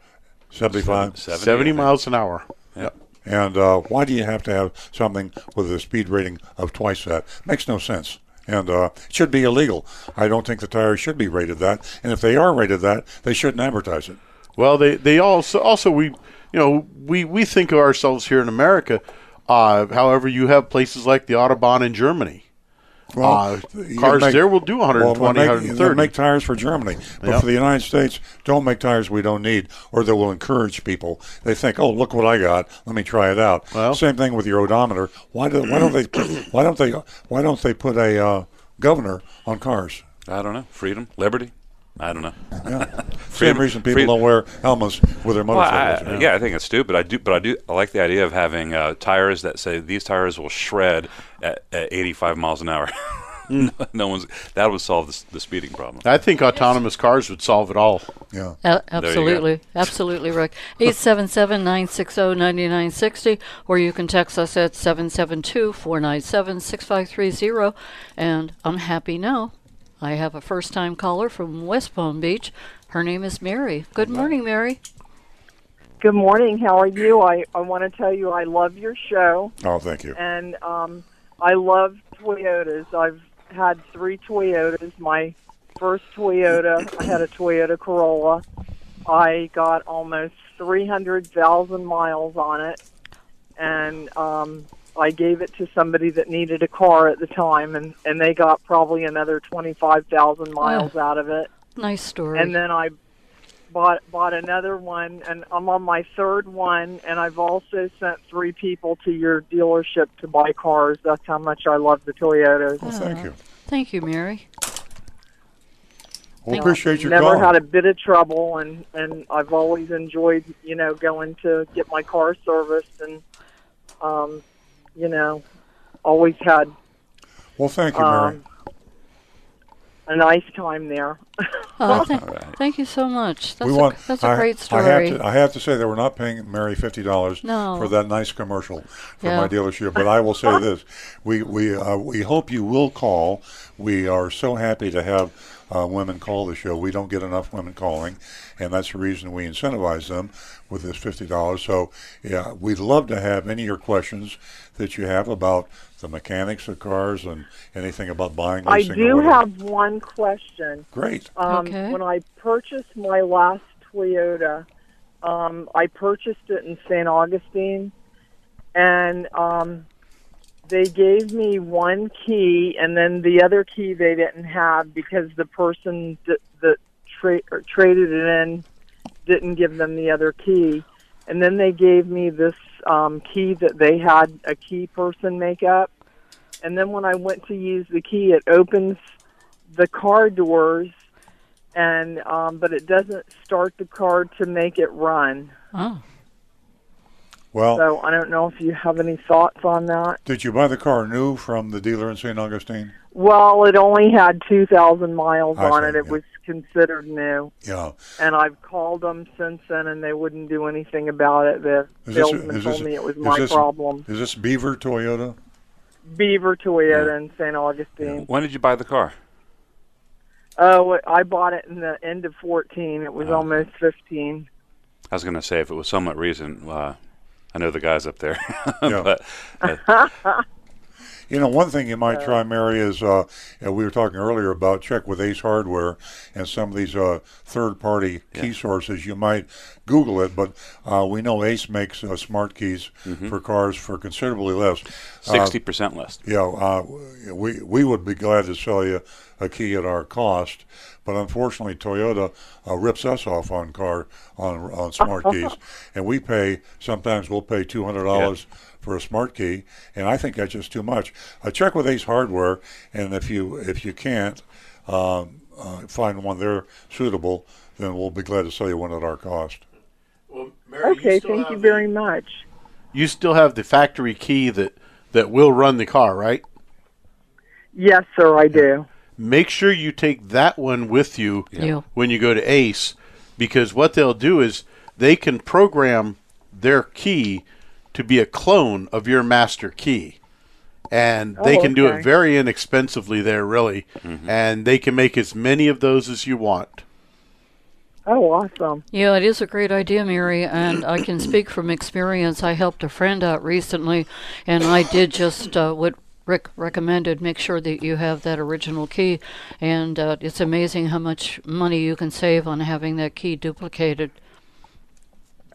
75. 70, 70 miles an hour. Yep. And uh, why do you have to have something with a speed rating of twice that? Makes no sense. And uh, it should be illegal. I don't think the tires should be rated that. And if they are rated that, they shouldn't advertise it. Well, they they also also we you know we we think of ourselves here in America. Uh, however, you have places like the Autobahn in Germany. Uh, cars make- there will do 120, well, make, 130. they'll make tires for Germany, but Yep. for the United States, don't make tires we don't need, or they will encourage people. They think, "Oh, look what I got! Let me try it out." Well- Same thing with your odometer. Why do why don't they [CLEARS THROAT] why don't they why don't they put a uh, governor on cars? I don't know. Freedom, liberty. I don't know. Yeah. [LAUGHS] Same Freedom- reason people freedom- don't wear helmets with their Well, I, motorcycles. yeah, I think it's stupid. I do, but I do. I like the idea of having uh, tires that say these tires will shred at, at 85 miles an hour. [LAUGHS] no, no one's that would solve the, the speeding problem. I think autonomous cars would solve it all. Yeah. A- go. absolutely, absolutely, Rick. [LAUGHS] 877-960-9960, or you can text us at 772-497-6530. And I'm happy now. I have a first-time caller from West Palm Beach. Her name is Mary. Good morning, Mary. Good morning. How are you? I, I want to tell you I love your show, Oh, thank you. and um, I love Toyotas. I've had three Toyotas. My first Toyota, I had a Toyota Corolla. I got almost 300,000 miles on it, and um, I gave it to somebody that needed a car at the time, and, and they got probably another 25,000 miles out of it. Nice story. And then I bought bought another one, and I'm on my third one. And I've also sent three people to your dealership to buy cars. That's how much I love the Toyotas. Well, thank you. Thank you, Mary. We appreciate your Never call. had a bit of trouble, and and I've always enjoyed you know going to get my car serviced, and um, you know, always had well, thank you, Mary. um, a nice time there. [LAUGHS] Oh, [LAUGHS] th- Thank you so much. That's, we a, want. that's a I, great I story. have, to, I have to say that we're not paying Mary fifty dollars No. for that nice commercial for Yeah. my dealership. But I will say [LAUGHS] this: we we uh, we hope you will call. We are so happy to have uh, women call the show. We don't get enough women calling, and that's the reason we incentivize them with this fifty dollars. So yeah, we'd love to have any of your questions that you have about the mechanics of cars and anything about buying. I leasing, or do have one question. Great. Um, Okay. When I purchased my last Toyota, um, I purchased it in St. Augustine, and um, they gave me one key, and then the other key they didn't have because the person that, that tra- traded it in didn't give them the other key. And then they gave me this um, key that they had a key person make up. And then when I went to use the key, it opens the car doors, and um, but it doesn't start the car to make it run. Oh, Well, So I don't know if you have any thoughts on that. did you buy the car new from the dealer in St. Augustine? Well, it only had two thousand miles I on see, it. It yeah. was considered new, Yeah. and I've called them since then, and they wouldn't do anything about it. The Is this- salesman is told this- me it was my this- problem. Is this Beaver Toyota? Beaver Toyota in St. Augustine. When did you buy the car? Oh, I bought it in the end of fourteen. It Oh. was almost fifteen. I was going to say if it was somewhat recent. Uh, I know the guys up there, [LAUGHS] Yeah. but uh, [LAUGHS] You know, one thing you might try, Mary, is uh, you we were talking earlier about check with Ace Hardware and some of these uh, third-party key sources. You might Google it, but uh, we know Ace makes uh, smart keys for cars for considerably less. Uh, sixty percent less. Yeah, uh, we we would be glad to sell you a key at our cost, but unfortunately, Toyota uh, rips us off on car on on smart keys, [LAUGHS] and we pay sometimes we'll pay two hundred dollars for a smart key, and I think that's just too much. Uh, check with Ace Hardware, and if you if you can't um, uh, find one there suitable, then we'll be glad to sell you one at our cost. Well, Mary, Okay, still thank you the- very much. You still have the factory key that that will run the car, right? Yes, sir, I do. Make sure you take that one with you Yeah. when you go to Ace, because what they'll do is they can program their key to be a clone of your master key. And they Oh, can do okay. it very inexpensively there, really. And they can make as many of those as you want. Oh, awesome. Yeah, it is a great idea, Mary, and I can speak [CLEARS THROAT] from experience. I helped a friend out recently, and I did just uh, what Rick recommended. Make sure that you have that original key, and uh, it's amazing how much money you can save on having that key duplicated.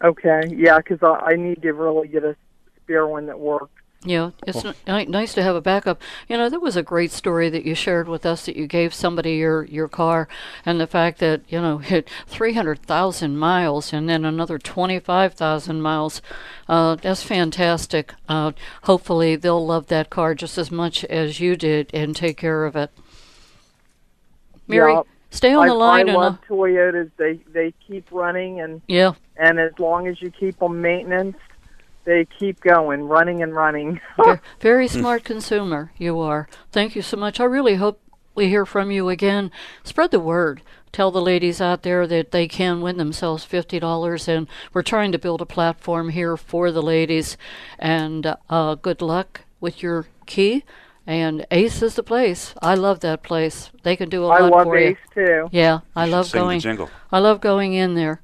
Okay, yeah, because I, I need to really get a spare one that works. Yeah, it's n- nice to have a backup. You know, that was a great story that you shared with us that you gave somebody your, your car, and the fact that, you know, [LAUGHS] hit 300,000 miles and then another 25,000 miles. Uh, that's fantastic. Uh, hopefully, they'll love that car just as much as you did and take care of it. Mary, Yeah, stay on I, the line. I and, uh, love Toyotas. They they keep running, and yeah, and as long as you keep them maintenance, they keep going, running and running. [LAUGHS] Ve- Very smart consumer, you are. Thank you so much. I really hope we hear from you again. Spread the word. Tell the ladies out there that they can win themselves $50, and we're trying to build a platform here for the ladies. And uh, good luck with your key. And Ace is the place. I love that place. They can do a I lot of things. I love for Ace you. too. Yeah, I love sing the going. jingle. I love going in there.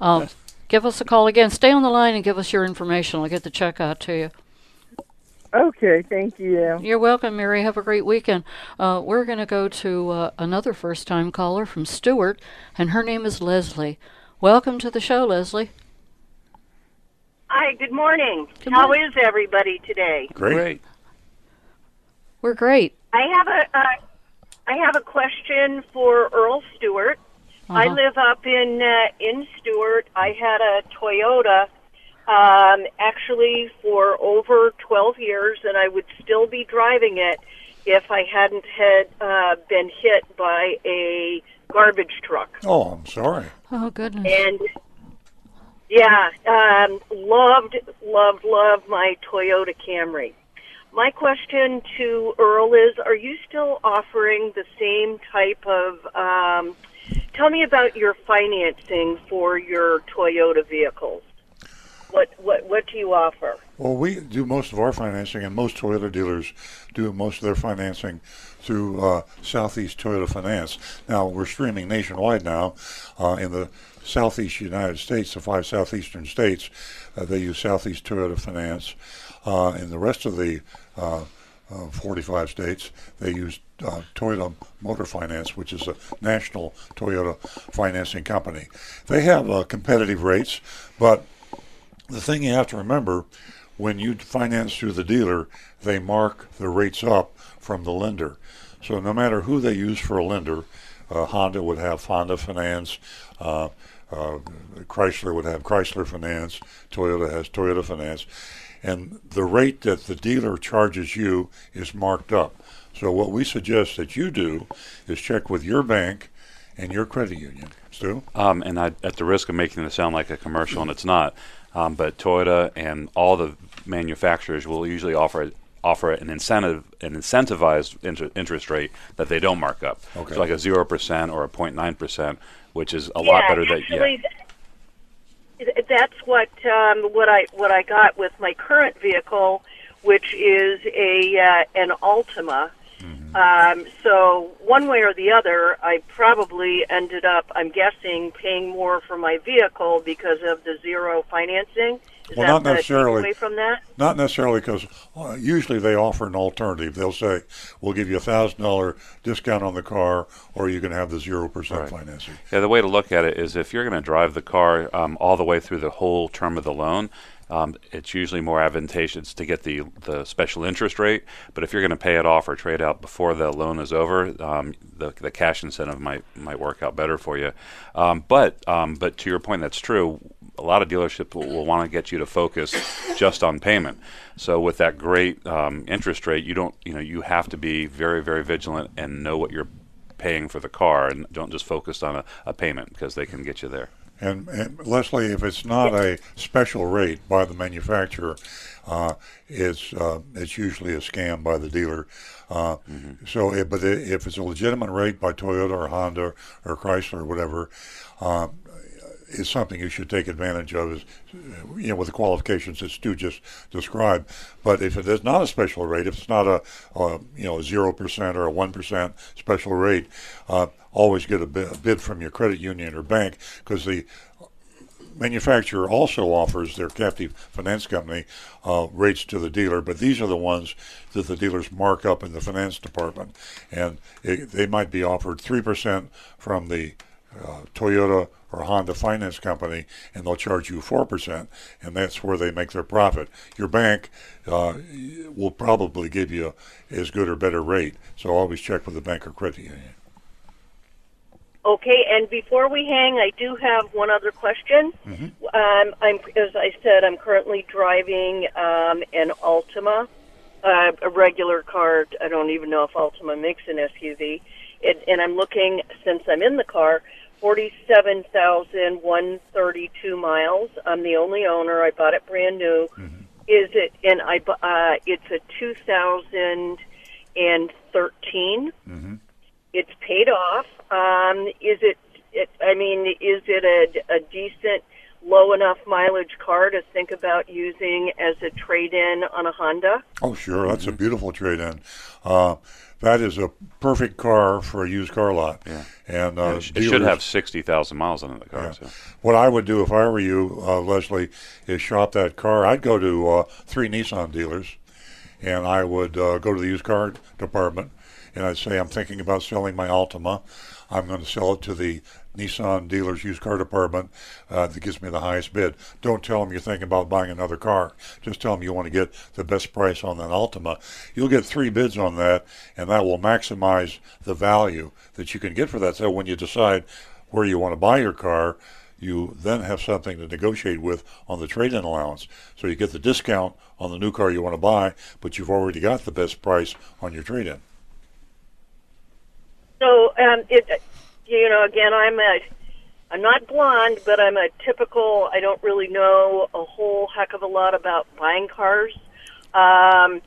Um, give us a call again. Stay on the line and give us your information. I'll get the check out to you. Okay, thank you. You're welcome, Mary. Have a great weekend. Uh, we're going to go to uh, another first time caller from Stuart, and her name is Leslie. Welcome to the show, Leslie. Hi, good morning. Good morning. is everybody today? Great. We're great. I have a uh, I have a question for Earl Stewart. I Uh-huh. live up in uh, in Stuart. I had a Toyota um, actually for over 12 years, and I would still be driving it if I hadn't had uh, been hit by a garbage truck. Oh, I'm sorry. Oh, goodness. And yeah, um, loved, loved, loved my Toyota Camry. My question to Earl is: Are you still offering the same type of um, tell me about your financing for your Toyota vehicles. What what what do you offer? Well, we do most of our financing, and most Toyota dealers do most of their financing through uh, Southeast Toyota Finance. Now, we're streaming nationwide now uh, in the Southeast United States, the five southeastern states. Uh, they use Southeast Toyota Finance. Uh, in the rest of the uh, uh, 45 states, they use uh, Toyota Motor Finance, which is a national Toyota financing company. They have competitive rates, but the thing you have to remember when you finance through the dealer, they mark the rates up from the lender. So no matter who they use for a lender, uh, Honda would have Honda Finance, uh, uh, Chrysler would have Chrysler Finance, Toyota has Toyota Finance, and the rate that the dealer charges you is marked up. So what we suggest that you do is check with your bank and your credit union. Stu? Um, and I, at the risk of making this sound like a commercial, and it's not, um, but Toyota and all the manufacturers will usually offer offer an incentive, an incentivized inter- interest rate that they don't mark up. Okay. So like a zero percent or a 0.9 percent, which is a yeah, lot better than actually, th- that's what um, what I what I got with my current vehicle, which is a uh, an Altima. Um, so one way or the other, I probably ended up, I'm guessing, paying more for my vehicle because of the zero financing. Is Well, that not the necessarily. from that? Not necessarily because uh, usually they offer an alternative. They'll say, "We'll give you a thousand dollar discount on the car, or you can have the zero percent financing." Yeah, the way to look at it is if you're going to drive the car um, all the way through the whole term of the loan, um, it's usually more advantageous to get the the special interest rate. But if you're going to pay it off or trade out before the loan is over, um, the the cash incentive might might work out better for you. Um, but um, but to your point, that's true. A lot of dealerships will, will want to get you to focus just on payment. So with that great um, interest rate, you don't you know you have to be very very vigilant and know what you're paying for the car and don't just focus on a, a payment because they can get you there. And, and Leslie, if it's not a special rate by the manufacturer, uh, it's uh, it's usually a scam by the dealer. Uh, So, it, but if it's a legitimate rate by Toyota or Honda or Chrysler or whatever, uh, is something you should take advantage of. Is you know with the qualifications that Stu just described. But if it is not a special rate, if it's not a, a you know zero percent or a one percent special rate, uh, always get a bid, from your credit union or bank because the manufacturer also offers their captive finance company uh, rates to the dealer, but these are the ones that the dealers mark up in the finance department, and it, they might be offered three percent from the uh, Toyota or Honda finance company, and they'll charge you four percent, and that's where they make their profit. Your bank uh, will probably give you as good or better rate, so always check with the bank or credit union. Okay, and before we hang, I do have one other question. Um, I'm, as I said, I'm currently driving um, an Altima, uh, a regular car. I don't even know if Altima makes an SUV. It, and I'm looking, since I'm in the car, 47,132 miles. I'm the only owner. I bought it brand new. Is it, and I, bu- uh, it's a 2013. It's paid off. Um, is it, it? I mean, is it a, a decent, low enough mileage car to think about using as a trade-in on a Honda? Oh, sure. That's a beautiful trade in. Uh, that is a perfect car for a used car lot. Yeah. And uh, it, sh- it should have 60,000 miles on the car. Yeah. So. What I would do if I were you, uh, Leslie, is shop that car. I'd go to uh, three Nissan dealers, and I would uh, go to the used car department, and I'd say, I'm thinking about selling my Altima. I'm going to sell it to the Nissan dealer's used car department uh, that gives me the highest bid. Don't tell them you're thinking about buying another car. Just tell them you want to get the best price on that Altima. You'll get three bids on that, and that will maximize the value that you can get for that. So when you decide where you want to buy your car, you then have something to negotiate with on the trade-in allowance. So you get the discount on the new car you want to buy, but you've already got the best price on your trade-in. So, um, it, you know, again, I'm a, I'm not blonde, but I'm a typical. I don't really know a whole heck of a lot about buying cars. Um,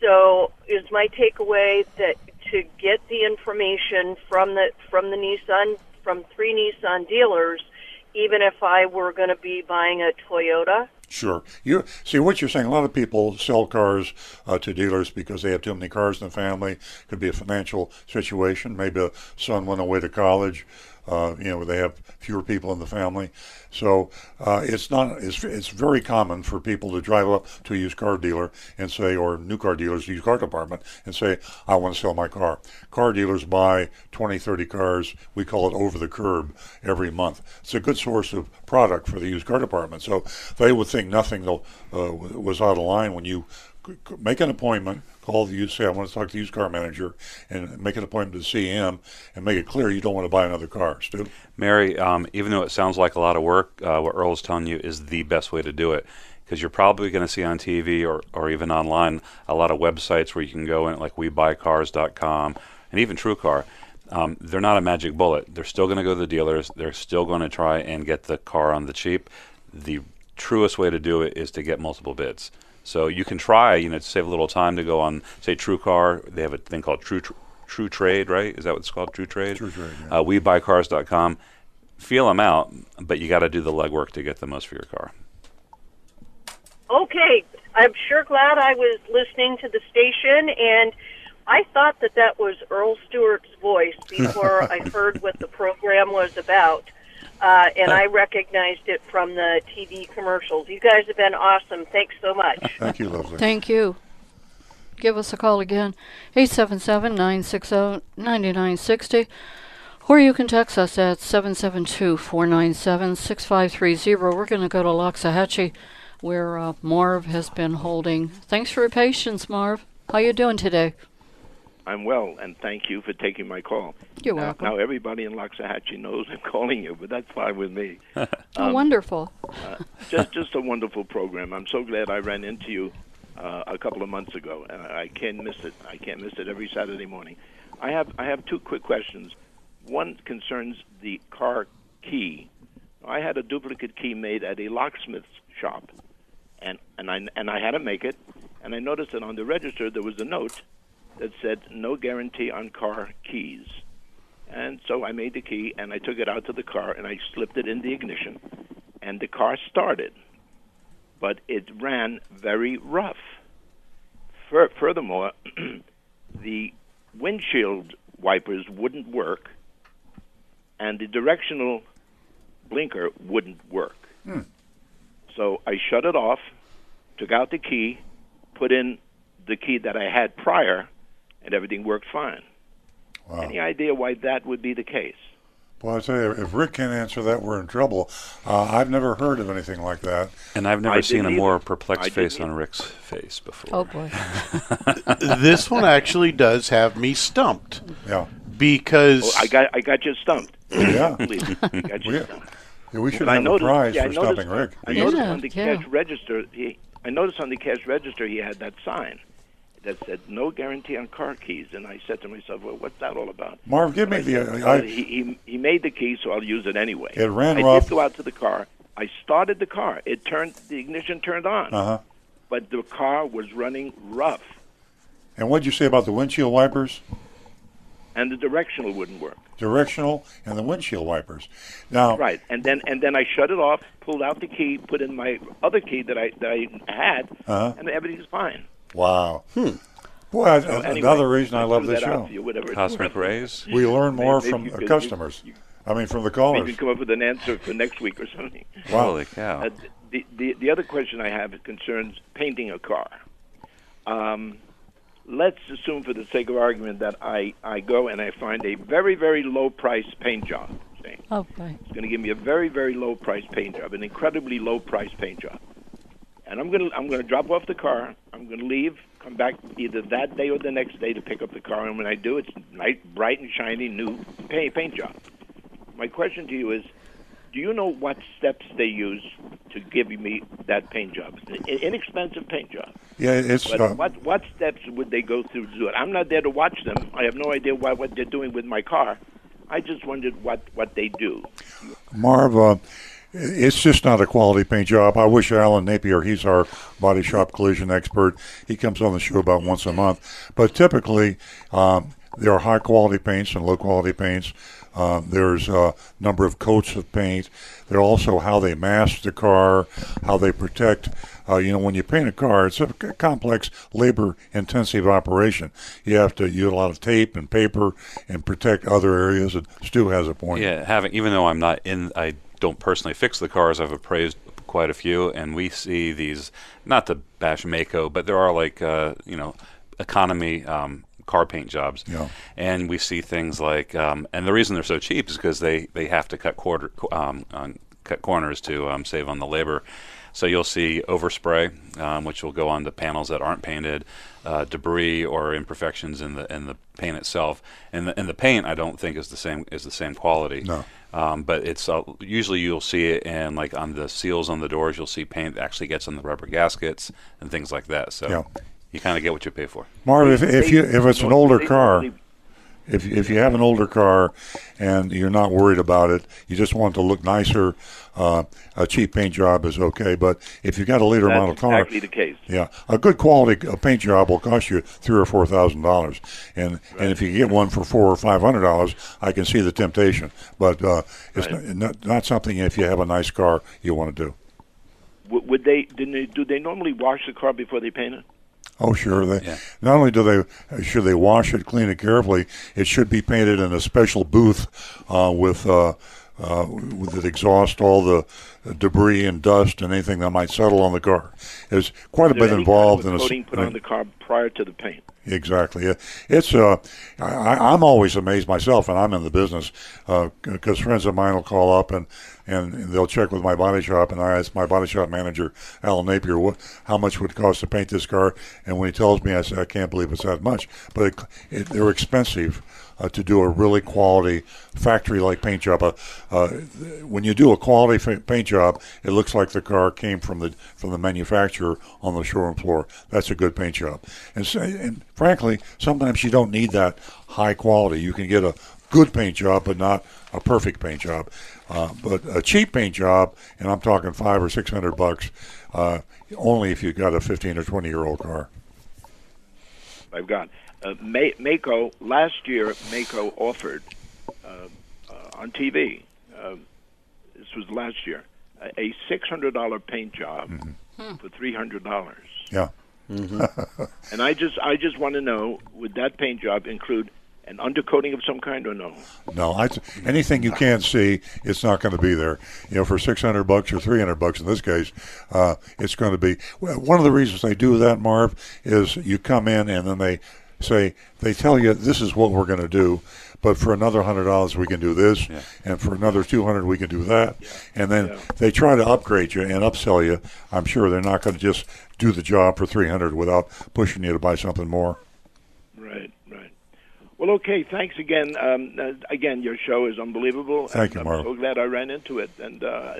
so, is my takeaway that to get the information from the from the Nissan from three Nissan dealers, even if I were going to be buying a Toyota? Sure. You see what you're saying. A lot of people sell cars uh, to dealers because they have too many cars in the family. Could be a financial situation. Maybe a son went away to college. Uh, you know, they have fewer people in the family. So uh, it's not. It's, it's very common for people to drive up to a used car dealer and say, or new car dealers, used car department, and say, I want to sell my car. Car dealers buy 20, 30 cars. We call it over the curb every month. It's a good source of product for the used car department. So they would think nothing uh, was out of line when you make an appointment, call the used, I want to talk to the used car manager, and make an appointment to see him, and make it clear you don't want to buy another car. Stu? Mary, um, even though it sounds like a lot of work, uh, what Earl's telling you is the best way to do it. Because you're probably going to see on TV or, or even online a lot of websites where you can go in, like WeBuyCars.com and even TrueCar. Um, they're not a magic bullet. They're still going to go to the dealers. They're still going to try and get the car on the cheap. The truest way to do it is to get multiple bids. So you can try, you know, to save a little time to go on, say, TrueCar. They have a thing called True True Trade, right? Is that what it's called? True Trade. True Trade. Yeah. Uh, WeBuyCars.com. Feel them out, but you got to do the legwork to get the most for your car. Okay, I'm sure glad I was listening to the station, and I thought that that was Earl Stewart's voice [LAUGHS] before I heard what the program was about uh, and I recognized it from the TV commercials. You guys have been awesome. Thanks so much. Thank you, lovely. Thank you. Give us a call again, 877 960 9960. Or you can text us at 772 497 6530. We're going to go to Loxahatchee, where uh, Marv has been holding. Thanks for your patience, Marv. How you doing today? I'm well, and thank you for taking my call. You're now, welcome. Now, everybody in Loxahatchee knows I'm [LAUGHS] calling you, but that's fine with me. [LAUGHS] oh, um, wonderful. uh, just, just a wonderful program. I'm so glad I ran into you uh, a couple of months ago, and I can't miss it. I can't miss it every Saturday morning. I have, I have two quick questions. One concerns the car key. I had a duplicate key made at a locksmith's shop, and, and, I, and I had to make it, and I noticed that on the register there was a note that said no guarantee on car keys. And so I made the key and I took it out to the car and I slipped it in the ignition. And the car started, but it ran very rough. Fur- furthermore, [CLEARS THROAT] the windshield wipers wouldn't work and the directional blinker wouldn't work. Hmm. So I shut it off, took out the key, put in the key that I had prior, and everything worked fine. Wow. Any idea why that would be the case? Well, I tell you, if Rick can't answer that, we're in trouble. Uh, I've never heard of anything like that. And I've never I seen a more perplexed I face didn't on Rick's face before. Oh, boy. [LAUGHS] this one actually does have me stumped Yeah. because Oh, I got I got you stumped. Yeah. [LAUGHS] Believe me, I got you We, stumped. yeah, we should But have noticed, a prize yeah, for noticed, stopping Rick. I noticed Yeah, on the yeah. cash register, he, I noticed on the cash register he had that sign that said "No guarantee on car keys," and I said to myself, "Well, what's that all about?" Marv, give me the. said, uh, I, he, he he made the key, so I'll use it anyway. It ran I rough. did go out to the car. I started the car. It turned the ignition turned on, uh huh. but the car was running rough, And what'd you say about the windshield wipers? and the directional wouldn't work. Directional and the windshield wipers. Now, Right, and then and then I shut it off, pulled out the key, put in my other key that I that I had, Uh-huh. and everything's fine. Wow. Boy, I, So anyway, another reason I love this show. you, Cosmic rays. We learn more Maybe from you could- customers. you- I mean, from the Maybe callers. you come up with an answer for next week or something. Wow. Holy cow. Uh, the, the the other question I have concerns painting a car. Um, let's assume, for the sake of argument, that I, I go and I find a very very low price paint job. Say, Oh. It's going to give me a very very low price paint job, an incredibly low price paint job. And I'm going to I'm going to drop off the car. I'm going to leave, come back either that day or the next day to pick up the car. And when I do, it's nice, bright and shiny, new paint paint job. My question to you is, do you know what steps they use to give me that paint job? It's an inexpensive paint job. Yeah, it's. But Uh, what what steps would they go through to do it? I'm not there to watch them. I have no idea what what they're doing with my car. I just wondered what what they do. Marv, uh, it's just not a quality paint job. I wish Alan Napier, he's our body shop collision expert. He comes on the show about once a month. But typically, um, there are high quality paints and low quality paints. Um, there's a number of coats of paint. There also how they mask the car, how they protect. Uh, you know, when you paint a car, it's a complex, labor-intensive operation. You have to use a lot of tape and paper and protect other areas. And Stu has a point. Yeah, having even though I'm not in, I don't personally fix the cars. I've appraised quite a few, and we see these. Not to bash Maaco, but there are like uh, you know economy um, car paint jobs, Yeah. and we see things like. Um, and the reason they're so cheap is because they they have to cut quarter um, on, cut corners to um, save on the labor. So you'll see overspray, um, which will go on to panels that aren't painted, uh, debris or imperfections in the in the paint itself. And the, and the paint, I don't think is the same is the same quality. No. Um, but it's uh, usually you'll see it in like on the seals on the doors. You'll see paint that actually gets on the rubber gaskets and things like that. So Yeah. you kind of get what you pay for. Marv, if, if you if it's an older car, if if you have an older car and you're not worried about it, you just want it to look nicer. Uh, a cheap paint job is okay, but if you've got a later That's model car, exactly the case. yeah, a good quality uh, paint job will cost you three or four thousand dollars, and and if you get one for four or five hundred dollars, I can see the temptation. But uh, it's Right. not, not not something if you have a nice car you want to do. Would they? Didn't they? Do they normally wash the car before they paint it? Oh, sure. They not only do they uh, should they wash it, clean it carefully. It should be painted in a special booth uh, with uh, uh, with that exhaust all the debris and dust and anything that might settle on the car. There's quite a Is bit involved kind in of a a s- coating put on the car prior to the paint. Exactly. It's uh, I, I'm always amazed myself, and I'm in the business because friends of mine will call up and, and they'll check with my body shop, and I ask my body shop manager, Alan Napier, what how much would it cost to paint this car? And when he tells me, I say, I can't believe it's that much, but it, it, they're expensive. Uh, to do a really quality factory-like paint job, uh, uh, when you do a quality paint job, it looks like the car came from the from the manufacturer on the showroom floor. That's a good paint job. And, so, and frankly, sometimes you don't need that high quality. You can get a good paint job, but not a perfect paint job. Uh, but a cheap paint job, and I'm talking five or six hundred bucks, uh, only if you've got a 15 or 20 year old car. I've got uh, Ma- Maaco last year. Maaco offered uh, uh, on TV. Uh, this was last year. A, a six hundred dollar paint job for three hundred dollars. Yeah. [LAUGHS] And I just I just want to know would that paint job include an undercoating of some kind or no? No, I, anything you can't see, it's not going to be there. You know, for six hundred bucks or three hundred bucks in this case, uh, it's going to be. One of the reasons they do that, Marv, is you come in and then they say they tell you this is what we're going to do, but for another hundred dollars we can do this, and for another two hundred we can do that, and then they try to upgrade you and upsell you. I'm sure they're not going to just do the job for three hundred without pushing you to buy something more. Right, right. Well, okay. Thanks again. Um, uh, again, your show is unbelievable. Thank and you, I'm Marv. so glad I ran into it, and uh,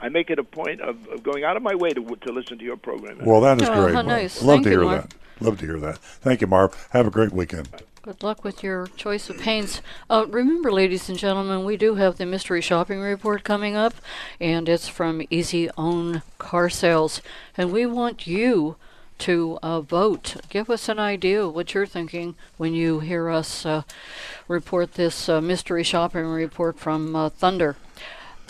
I make it a point of, of going out of my way to to listen to your program. Well, that is Oh, great. how Marv. nice. Love Thank to hear Marv. that. Love to hear that. Thank you, Marv. Have a great weekend. Good luck with your choice of paints. Uh, remember, ladies and gentlemen, we do have the mystery shopping report coming up, and it's from Easy Own Car Sales. And we want you to uh, vote. Give us an idea of what you're thinking when you hear us uh, report this uh, mystery shopping report from uh, Thunder.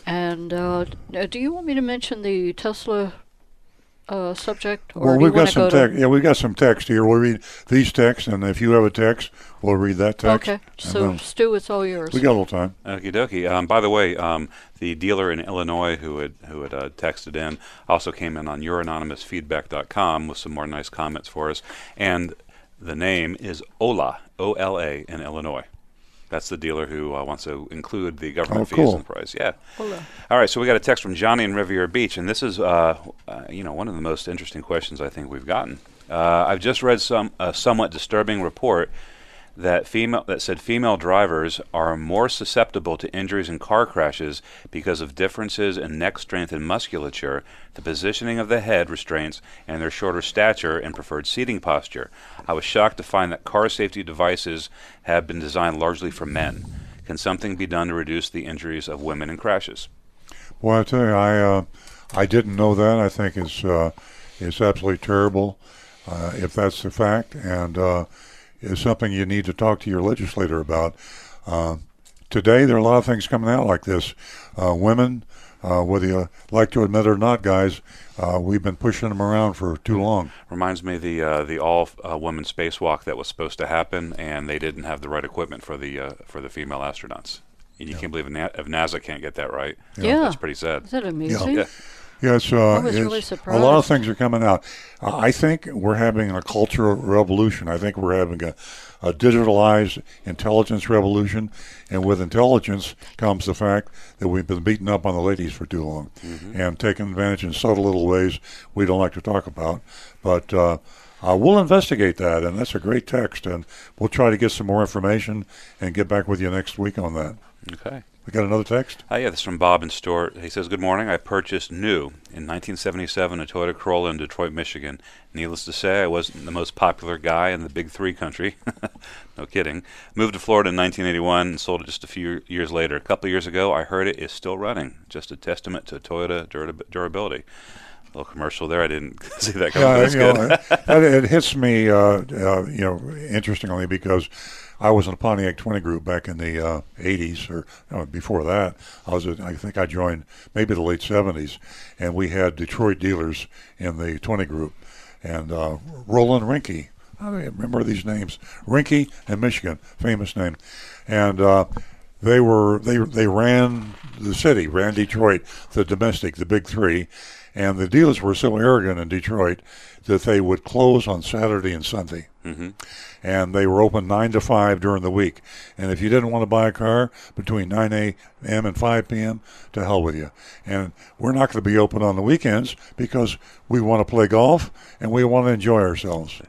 And uh, do you want me to mention the Tesla uh, subject, or Well, we've got some text. Yeah, we've got some text here. We'll read these texts, and if you have a text, we'll read that text. Okay, so then Stu, it's all yours. we got a little time. Okie dokie. Um, by the way, um, the dealer in Illinois who had who had uh, texted in also came in on youranonymousfeedback.com with some more nice comments for us, and the name is Ola O L A in Illinois. That's the dealer who uh, wants to include the government Oh, fees cool. in the price. Yeah. Ola. All right, so we got a text from Johnny in Riviera Beach, and this is, uh, uh, you know, one of the most interesting questions I think we've gotten. Uh, I've just read some a somewhat disturbing report that female that said female drivers are more susceptible to injuries in car crashes because of differences in neck strength and musculature, the positioning of the head restraints, and their shorter stature and preferred seating posture. I was shocked to find that car safety devices have been designed largely for men. Can something be done to reduce the injuries of women in crashes? Well, I tell you, I uh, I didn't know that. I think it's uh, it's absolutely terrible uh, if that's the fact. And uh, is something you need to talk to your legislator about. Uh, today, there are a lot of things coming out like this. Uh, women, uh, whether you like to admit it or not, guys, uh, we've been pushing them around for too long. Reminds me of the uh, the all uh, women spacewalk that was supposed to happen, and they didn't have the right equipment for the uh, for the female astronauts. And you can't believe if, Na- if NASA can't get that right. Yeah. that's pretty sad. Is that amazing? Yeah. Yes, uh, I was it's- really a lot of things are coming out. Uh, I think we're having a cultural revolution. I think we're having a, a digitalized intelligence revolution, and with intelligence comes the fact that we've been beating up on the ladies for too long and taking advantage in subtle little ways we don't like to talk about. But uh, uh, we'll investigate that, and that's a great text, and we'll try to get some more information and get back with you next week on that. Okay. We got another text? Uh, yeah, this is from Bob in Stuart. He says, Good morning. I purchased new in 1977 a Toyota Corolla in Detroit, Michigan. Needless to say, I wasn't the most popular guy in the big three country. [LAUGHS] no kidding. Moved to Florida in 1981 and sold it just a few years later. A couple of years ago, I heard it is still running. Just a testament to Toyota durab- durability. A little commercial there. I didn't [LAUGHS] see that coming. Yeah, you know, it, it hits me, uh, uh, you know, interestingly because I was in a Pontiac 20 group back in the uh, 80s or uh, before that. I was, I think I joined maybe the late 70s, and we had Detroit dealers in the 20 group, and uh, Roland Rinke. I remember these names. Rinke and Michigan, famous name, and. Uh, they were they they ran the city, ran Detroit, the domestic, the big three, and the dealers were so arrogant in Detroit that they would close on Saturday and Sunday, hmm and they were open nine to five during the week. And if you didn't want to buy a car between nine a.m. and five p.m., to hell with you. And we're not going to be open on the weekends because we want to play golf and we want to enjoy ourselves.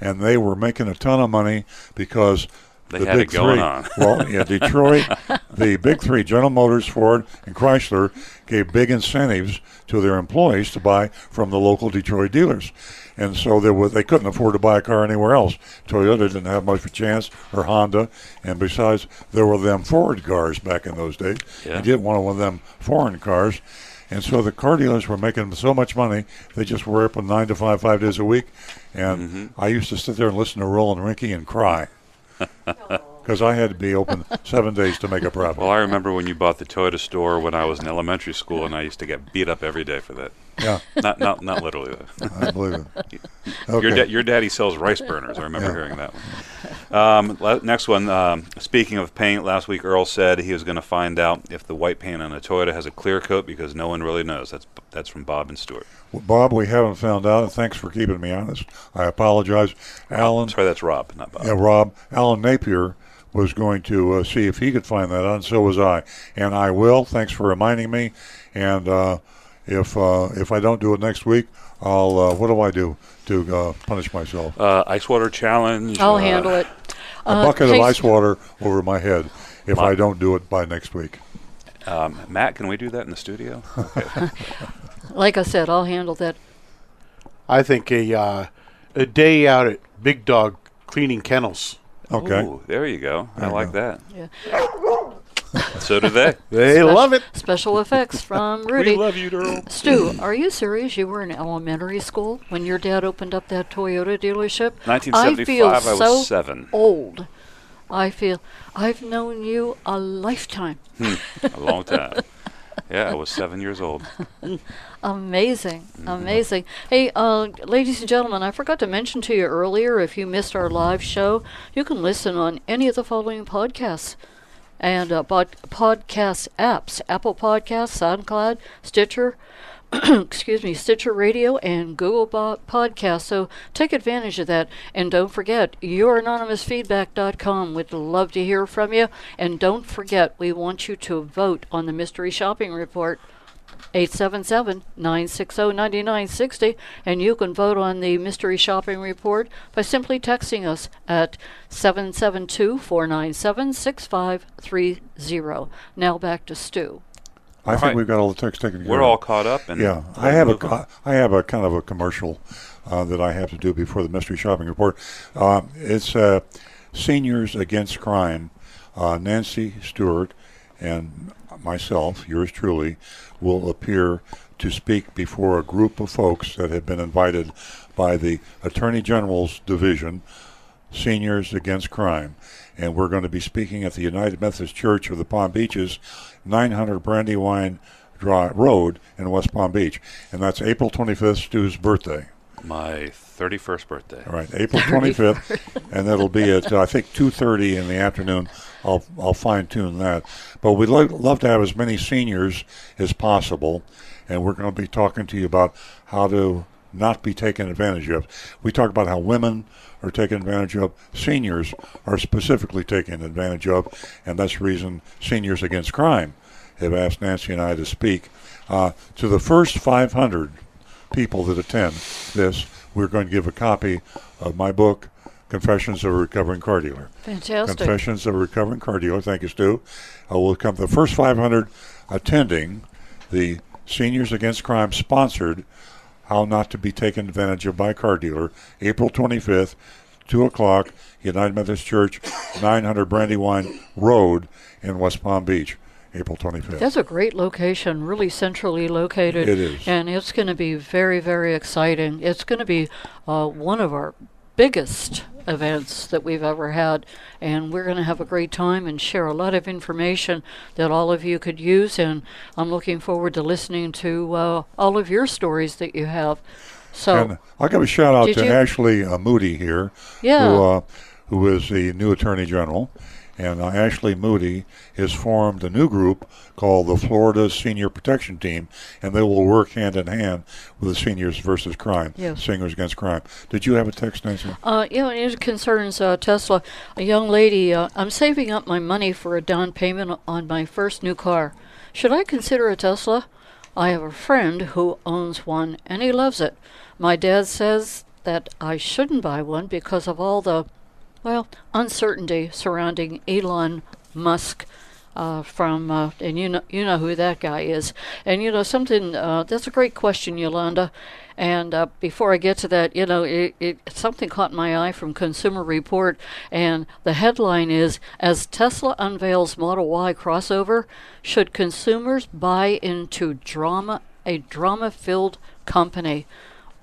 And they were making a ton of money because They the had big it going three. on. Well, yeah, [LAUGHS] Detroit, the big three, General Motors, Ford, and Chrysler, gave big incentives to their employees to buy from the local Detroit dealers. And so there was, they couldn't afford to buy a car anywhere else. Toyota didn't have much of a chance, or Honda. And besides, there were them Ford cars back in those days. Yeah. You didn't want one of them foreign cars. And so the car dealers were making so much money, they just were open nine to five, five days a week. And Mm-hmm. I used to sit there and listen to Roland Rinke and cry [LAUGHS] because I had to be open seven days to make a profit. Well, I remember when you bought the Toyota store when I was in elementary school, and I used to get beat up every day for that. Yeah. Not [LAUGHS] not not literally though. I believe it. Your da- your daddy sells rice burners. I remember Yeah. hearing that one. Um, la- next one. Um, speaking of paint, last week Earl said he was going to find out if the white paint on a Toyota has a clear coat because no one really knows. That's that's from Bob and Stewart. Well, Bob, we haven't found out, and thanks for keeping me honest. I apologize. Alan, Sorry, that's Rob, not Bob. yeah, Rob, Alan Napier was going to uh, see if he could find that out, and so was I. And I will. Thanks for reminding me. And uh, if uh, if I don't do it next week, I'll. Uh, what do I do to uh, punish myself? Uh, ice water challenge. I'll uh, handle it. A Uh, bucket of ice water over my head if My- I don't do it by next week. Um, Matt, can we do that in the studio? Okay. [LAUGHS] [LAUGHS] Like I said, I'll handle that. I think a uh, a day out at Big Dog cleaning kennels. Okay. Ooh, there you go. I you like go. that. Yeah. [LAUGHS] So do they. They Spec- love it. Special effects from [LAUGHS] Rudy. We love you, Daryl. Stu, are you serious? You were in elementary school when your dad opened up that Toyota dealership? 1975, I feel I was so seven. old. I feel I've known you a lifetime. Hmm, a long [LAUGHS] time. Yeah, I was seven years old. Amazing, Mm-hmm. amazing. Hey, uh, ladies and gentlemen, I forgot to mention to you earlier. If you missed our live show, you can listen on any of the following podcasts and uh, pod- podcast apps: Apple Podcasts, SoundCloud, Stitcher. [CLEARS THROAT] excuse me, Stitcher Radio and Google Bo- Podcasts. So take advantage of that. And don't forget, youranonymousfeedback.com. We'd love to hear from you. And don't forget, we want you to vote on the Mystery Shopping Report. 877-960-9960 and you can vote on the mystery shopping report by simply texting us at 772-497-6530. Now back to Stu. I think right. we've got all the text taken care We're of. all caught up, and yeah, I have a on. I have a kind of a commercial uh, that I have to do before the mystery shopping report. Uh, it's uh, Seniors Against Crime. Uh, Nancy Stewart and myself, yours truly, will appear to speak before a group of folks that have been invited by the Attorney General's Division Seniors Against Crime. And we're going to be speaking at the United Methodist Church of the Palm Beaches, 900 Brandywine Road in West Palm Beach. And that's April 25th, Stu's birthday. My 31st birthday. All right, April 25th, [LAUGHS] and that'll be at uh, I think 2:30 in the afternoon. I'll I'll fine tune that, but we'd lo- love to have as many seniors as possible, and we're going to be talking to you about how to not be taken advantage of. We talk about how women are taken advantage of, seniors are specifically taken advantage of, and that's the reason Seniors Against Crime have asked Nancy and I to speak uh, to the first 500 people that attend this, we're going to give a copy of my book, Confessions of a Recovering Car Dealer. Fantastic. Confessions of a Recovering Car Dealer. Thank you, Stu. Uh, we'll come the first 500 attending the Seniors Against Crime sponsored How Not to Be Taken Advantage of by a Car Dealer, April 25th, 2 o'clock, United Methodist Church, 900 Brandywine Road in West Palm Beach. April 25th. That's a great location, really centrally located. It is. And it's going to be very, very exciting. It's going to be uh, one of our biggest events that we've ever had. And we're going to have a great time and share a lot of information that all of you could use. And I'm looking forward to listening to uh, all of your stories that you have. So and I'll give a shout out to you- Ashley uh, Moody here, Yeah. who uh, who is the new Attorney General, and uh, Ashley Moody has formed a new group called the Florida Senior Protection Team, and they will work hand in hand with the Seniors versus Crime, Yes. Singers Against Crime. Did you have a text, Nancy? Uh, know, it concerns uh, Tesla. A young lady, uh, I'm saving up my money for a down payment on my first new car. Should I consider a Tesla? I have a friend who owns one and he loves it. My dad says that I shouldn't buy one because of all the, well, uncertainty surrounding Elon Musk. Uh, from uh, and you know you know who that guy is, and you know something. Uh, that's a great question, Yolanda. And uh, before I get to that, you know, it, it something caught my eye from Consumer Report, and the headline is: As Tesla unveils Model Y crossover, should consumers buy into drama a drama-filled company?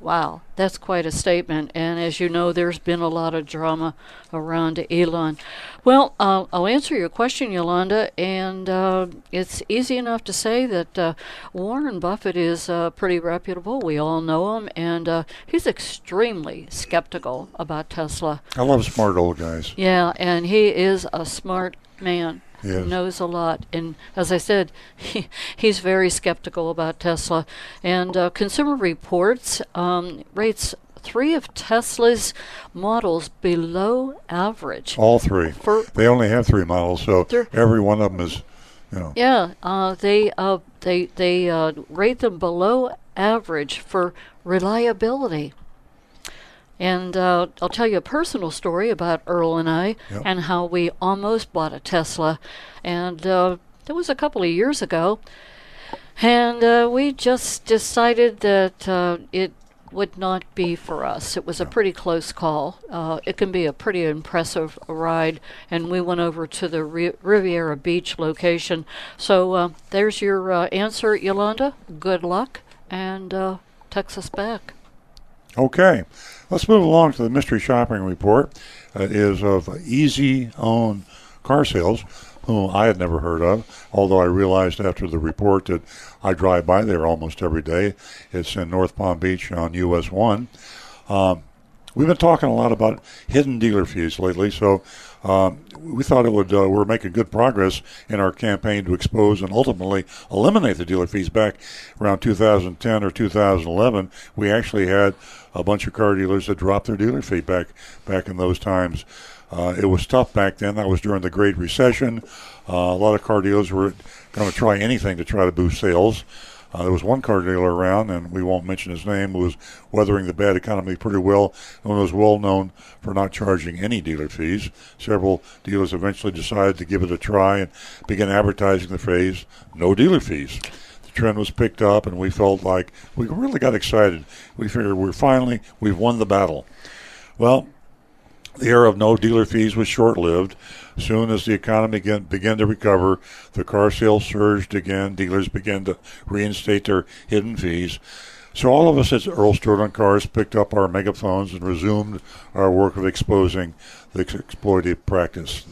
Wow, that's quite a statement. And as you know, there's been a lot of drama around Elon. Well, uh, I'll answer your question, Yolanda, and uh, it's easy enough to say that uh, Warren Buffett is uh, pretty reputable. We all know him, and uh, he's extremely skeptical about Tesla. I love smart old guys. Yeah, and he is a smart man. Yes. Knows a lot, and as I said, [LAUGHS] he, he's very skeptical about Tesla. And uh, Consumer Reports um, rates three of Tesla's models below average. All three. For- they only have three models, so every one of them is, you know. Yeah, uh, they uh, they they uh, rate them below average for reliability. And uh, I'll tell you a personal story about Earl and I Yep. and how we almost bought a Tesla. And uh, that was a couple of years ago. And uh, we just decided that uh, it would not be for us. It was a pretty close call. Uh, it can be a pretty impressive ride, and we went over to the Ri- Riviera Beach location. So uh, there's your uh, answer, Yolanda. Good luck, and uh, text us back. Okay, let's move along to the mystery shopping report. It is of Easy Own Car Sales, whom I had never heard of, although I realized after the report that I drive by there almost every day. It's in North Palm Beach on US 1. Um, we've been talking a lot about hidden dealer fees lately, so um, we thought it would. Uh, we're making good progress in our campaign to expose and ultimately eliminate the dealer fees. Back around 2010 or 2011, we actually had a bunch of car dealers that dropped their dealer fee back back in those times. Uh, it was tough back then. That was during the Great Recession. Uh, a lot of car dealers were going to try anything to try to boost sales. Uh, there was one car dealer around, and we won't mention his name, who was weathering the bad economy pretty well and was well known for not charging any dealer fees. Several dealers eventually decided to give it a try and began advertising the phrase "no dealer fees." The trend was picked up, and we felt like we really got excited. We figured we're finally we've won the battle. Well, the era of no dealer fees was short lived. Soon as the economy began, began to recover, the car sales surged again. Dealers began to reinstate their hidden fees. So all of us at Earl on Cars picked up our megaphones and resumed our work of exposing the exploitative practice.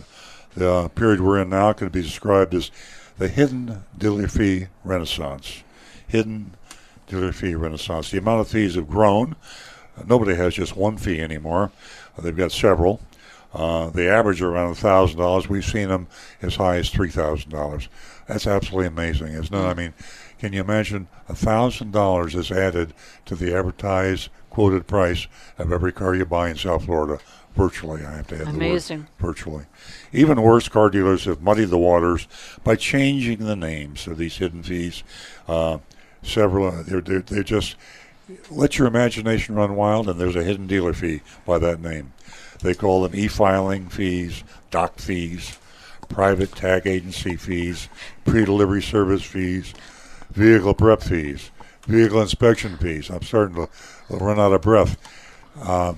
The uh, period we're in now can be described as the hidden dealer fee renaissance. Hidden dealer fee renaissance. The amount of fees have grown. Nobody has just one fee anymore. They've got several. Uh, they average are around thousand dollars. We've seen them as high as three thousand dollars. That's absolutely amazing, isn't it? I mean, can you imagine a thousand dollars is added to the advertised quoted price of every car you buy in South Florida? Virtually, I have to add Amazing. the word virtually. Even worse, car dealers have muddied the waters by changing the names of these hidden fees. Uh, several, uh, they're, they're, they're just let your imagination run wild, and there's a hidden dealer fee by that name. They call them e-filing fees, doc fees, private tag agency fees, pre-delivery service fees, vehicle prep fees, vehicle inspection fees. I'm starting to run out of breath. Uh,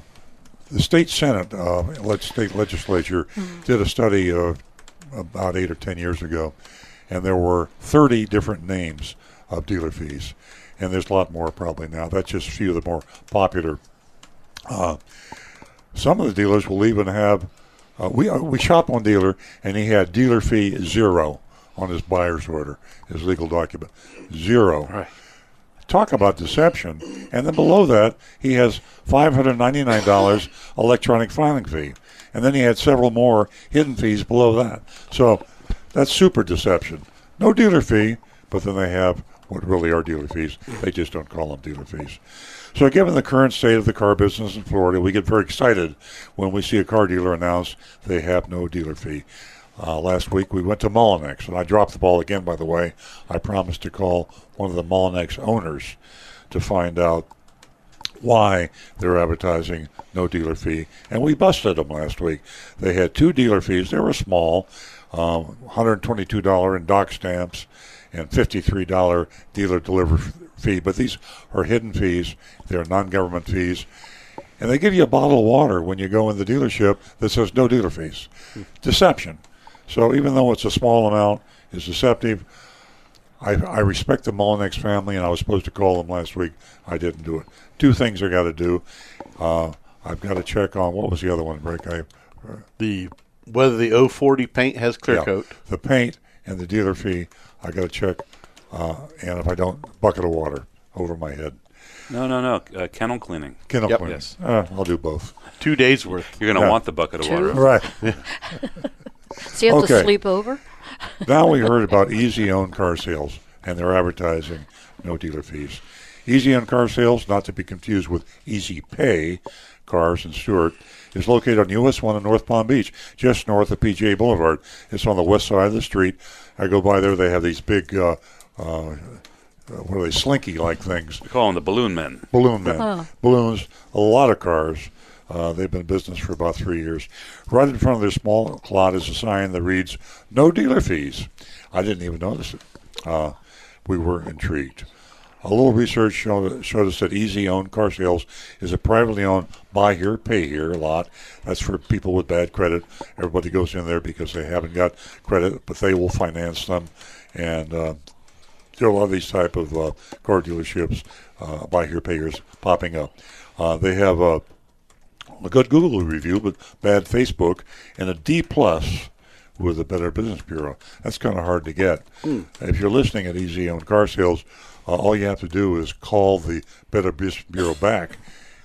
the state senate, uh, let state legislature, did a study uh, about eight or ten years ago, and there were 30 different names of dealer fees, and there's a lot more probably now. That's just a few of the more popular. Uh, some of the dealers will even have. Uh, we uh, we shop one dealer, and he had dealer fee zero on his buyer's order, his legal document, zero. Right. Talk about deception. And then below that, he has $599 electronic filing fee. And then he had several more hidden fees below that. So that's super deception. No dealer fee, but then they have what really are dealer fees. They just don't call them dealer fees. So, given the current state of the car business in Florida, we get very excited when we see a car dealer announce they have no dealer fee. Uh, last week we went to Mullinax, and I dropped the ball again, by the way. I promised to call one of the Mullinax owners to find out why they're advertising no dealer fee, and we busted them last week. They had two dealer fees. They were small, um, $122 in dock stamps and $53 dealer delivery fee, but these are hidden fees. They're non-government fees. And they give you a bottle of water when you go in the dealership that says no dealer fees. Deception. So even though it's a small amount, it's deceptive. I, I respect the Mullinax family, and I was supposed to call them last week. I didn't do it. Two things I got to do. Uh, I've got to check on what was the other one, Rick? I, uh, The whether the 040 paint has clear yeah, coat. The paint and the dealer fee. I got to check, uh, and if I don't, bucket of water over my head. No, no, no. Uh, kennel cleaning. Kennel Yep. cleaning. Yes. Uh, I'll do both. Two days worth. You're going to Yeah. want the bucket of Two? water. Right. [LAUGHS] So you have to Okay. sleep over? now we heard about Easy Own Car Sales, and they're advertising no dealer fees. Easy Own Car Sales, not to be confused with Easy Pay Cars in Stuart, is located on US 1 in North Palm Beach, just north of PGA Boulevard. It's on the west side of the street. I go by there, they have these big, uh, uh, what are they, slinky-like things. We call them the balloon men. Balloon men. Huh. Balloons, a lot of cars. Uh, they've been in business for about three years. Right in front of their small lot is a sign that reads, No dealer fees. I didn't even notice it. Uh, we were intrigued. A little research showed, showed us that Easy Owned Car Sales is a privately owned buy here, pay here lot. That's for people with bad credit. Everybody goes in there because they haven't got credit, but they will finance them. And uh, there are a lot of these type of uh, car dealerships, uh, buy here, pay here's popping up. Uh, they have a, a good Google review, but bad Facebook, and a D plus with the Better Business Bureau. That's kind of hard to get. If you're listening at Easy Owned Car Sales, uh, all you have to do is call the Better Business Bureau back,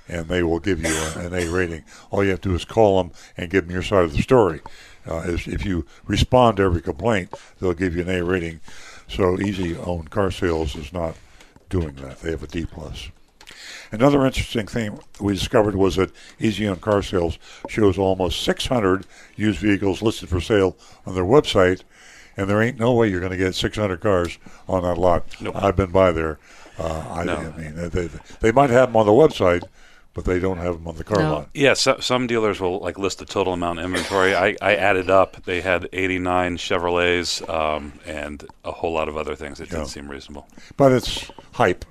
and they will give you a, an A rating. All you have to do is call them and give them your side of the story. Uh, if you respond to every complaint, they'll give you an A rating. So Easy Owned Car Sales is not doing that. They have a D plus. Another interesting thing we discovered was that Easy Own Car Sales shows almost 600 used vehicles listed for sale on their website, and there ain't no way you're going to get 600 cars on that lot. I've been by there. Uh, I, No. I mean, they, they might have them on the website, but they don't have them on the car No. lot. Yeah, so, some dealers will like list the total amount of inventory. I, I added up; they had 89 Chevrolets um, and a whole lot of other things. It Yeah. didn't seem reasonable. But it's hype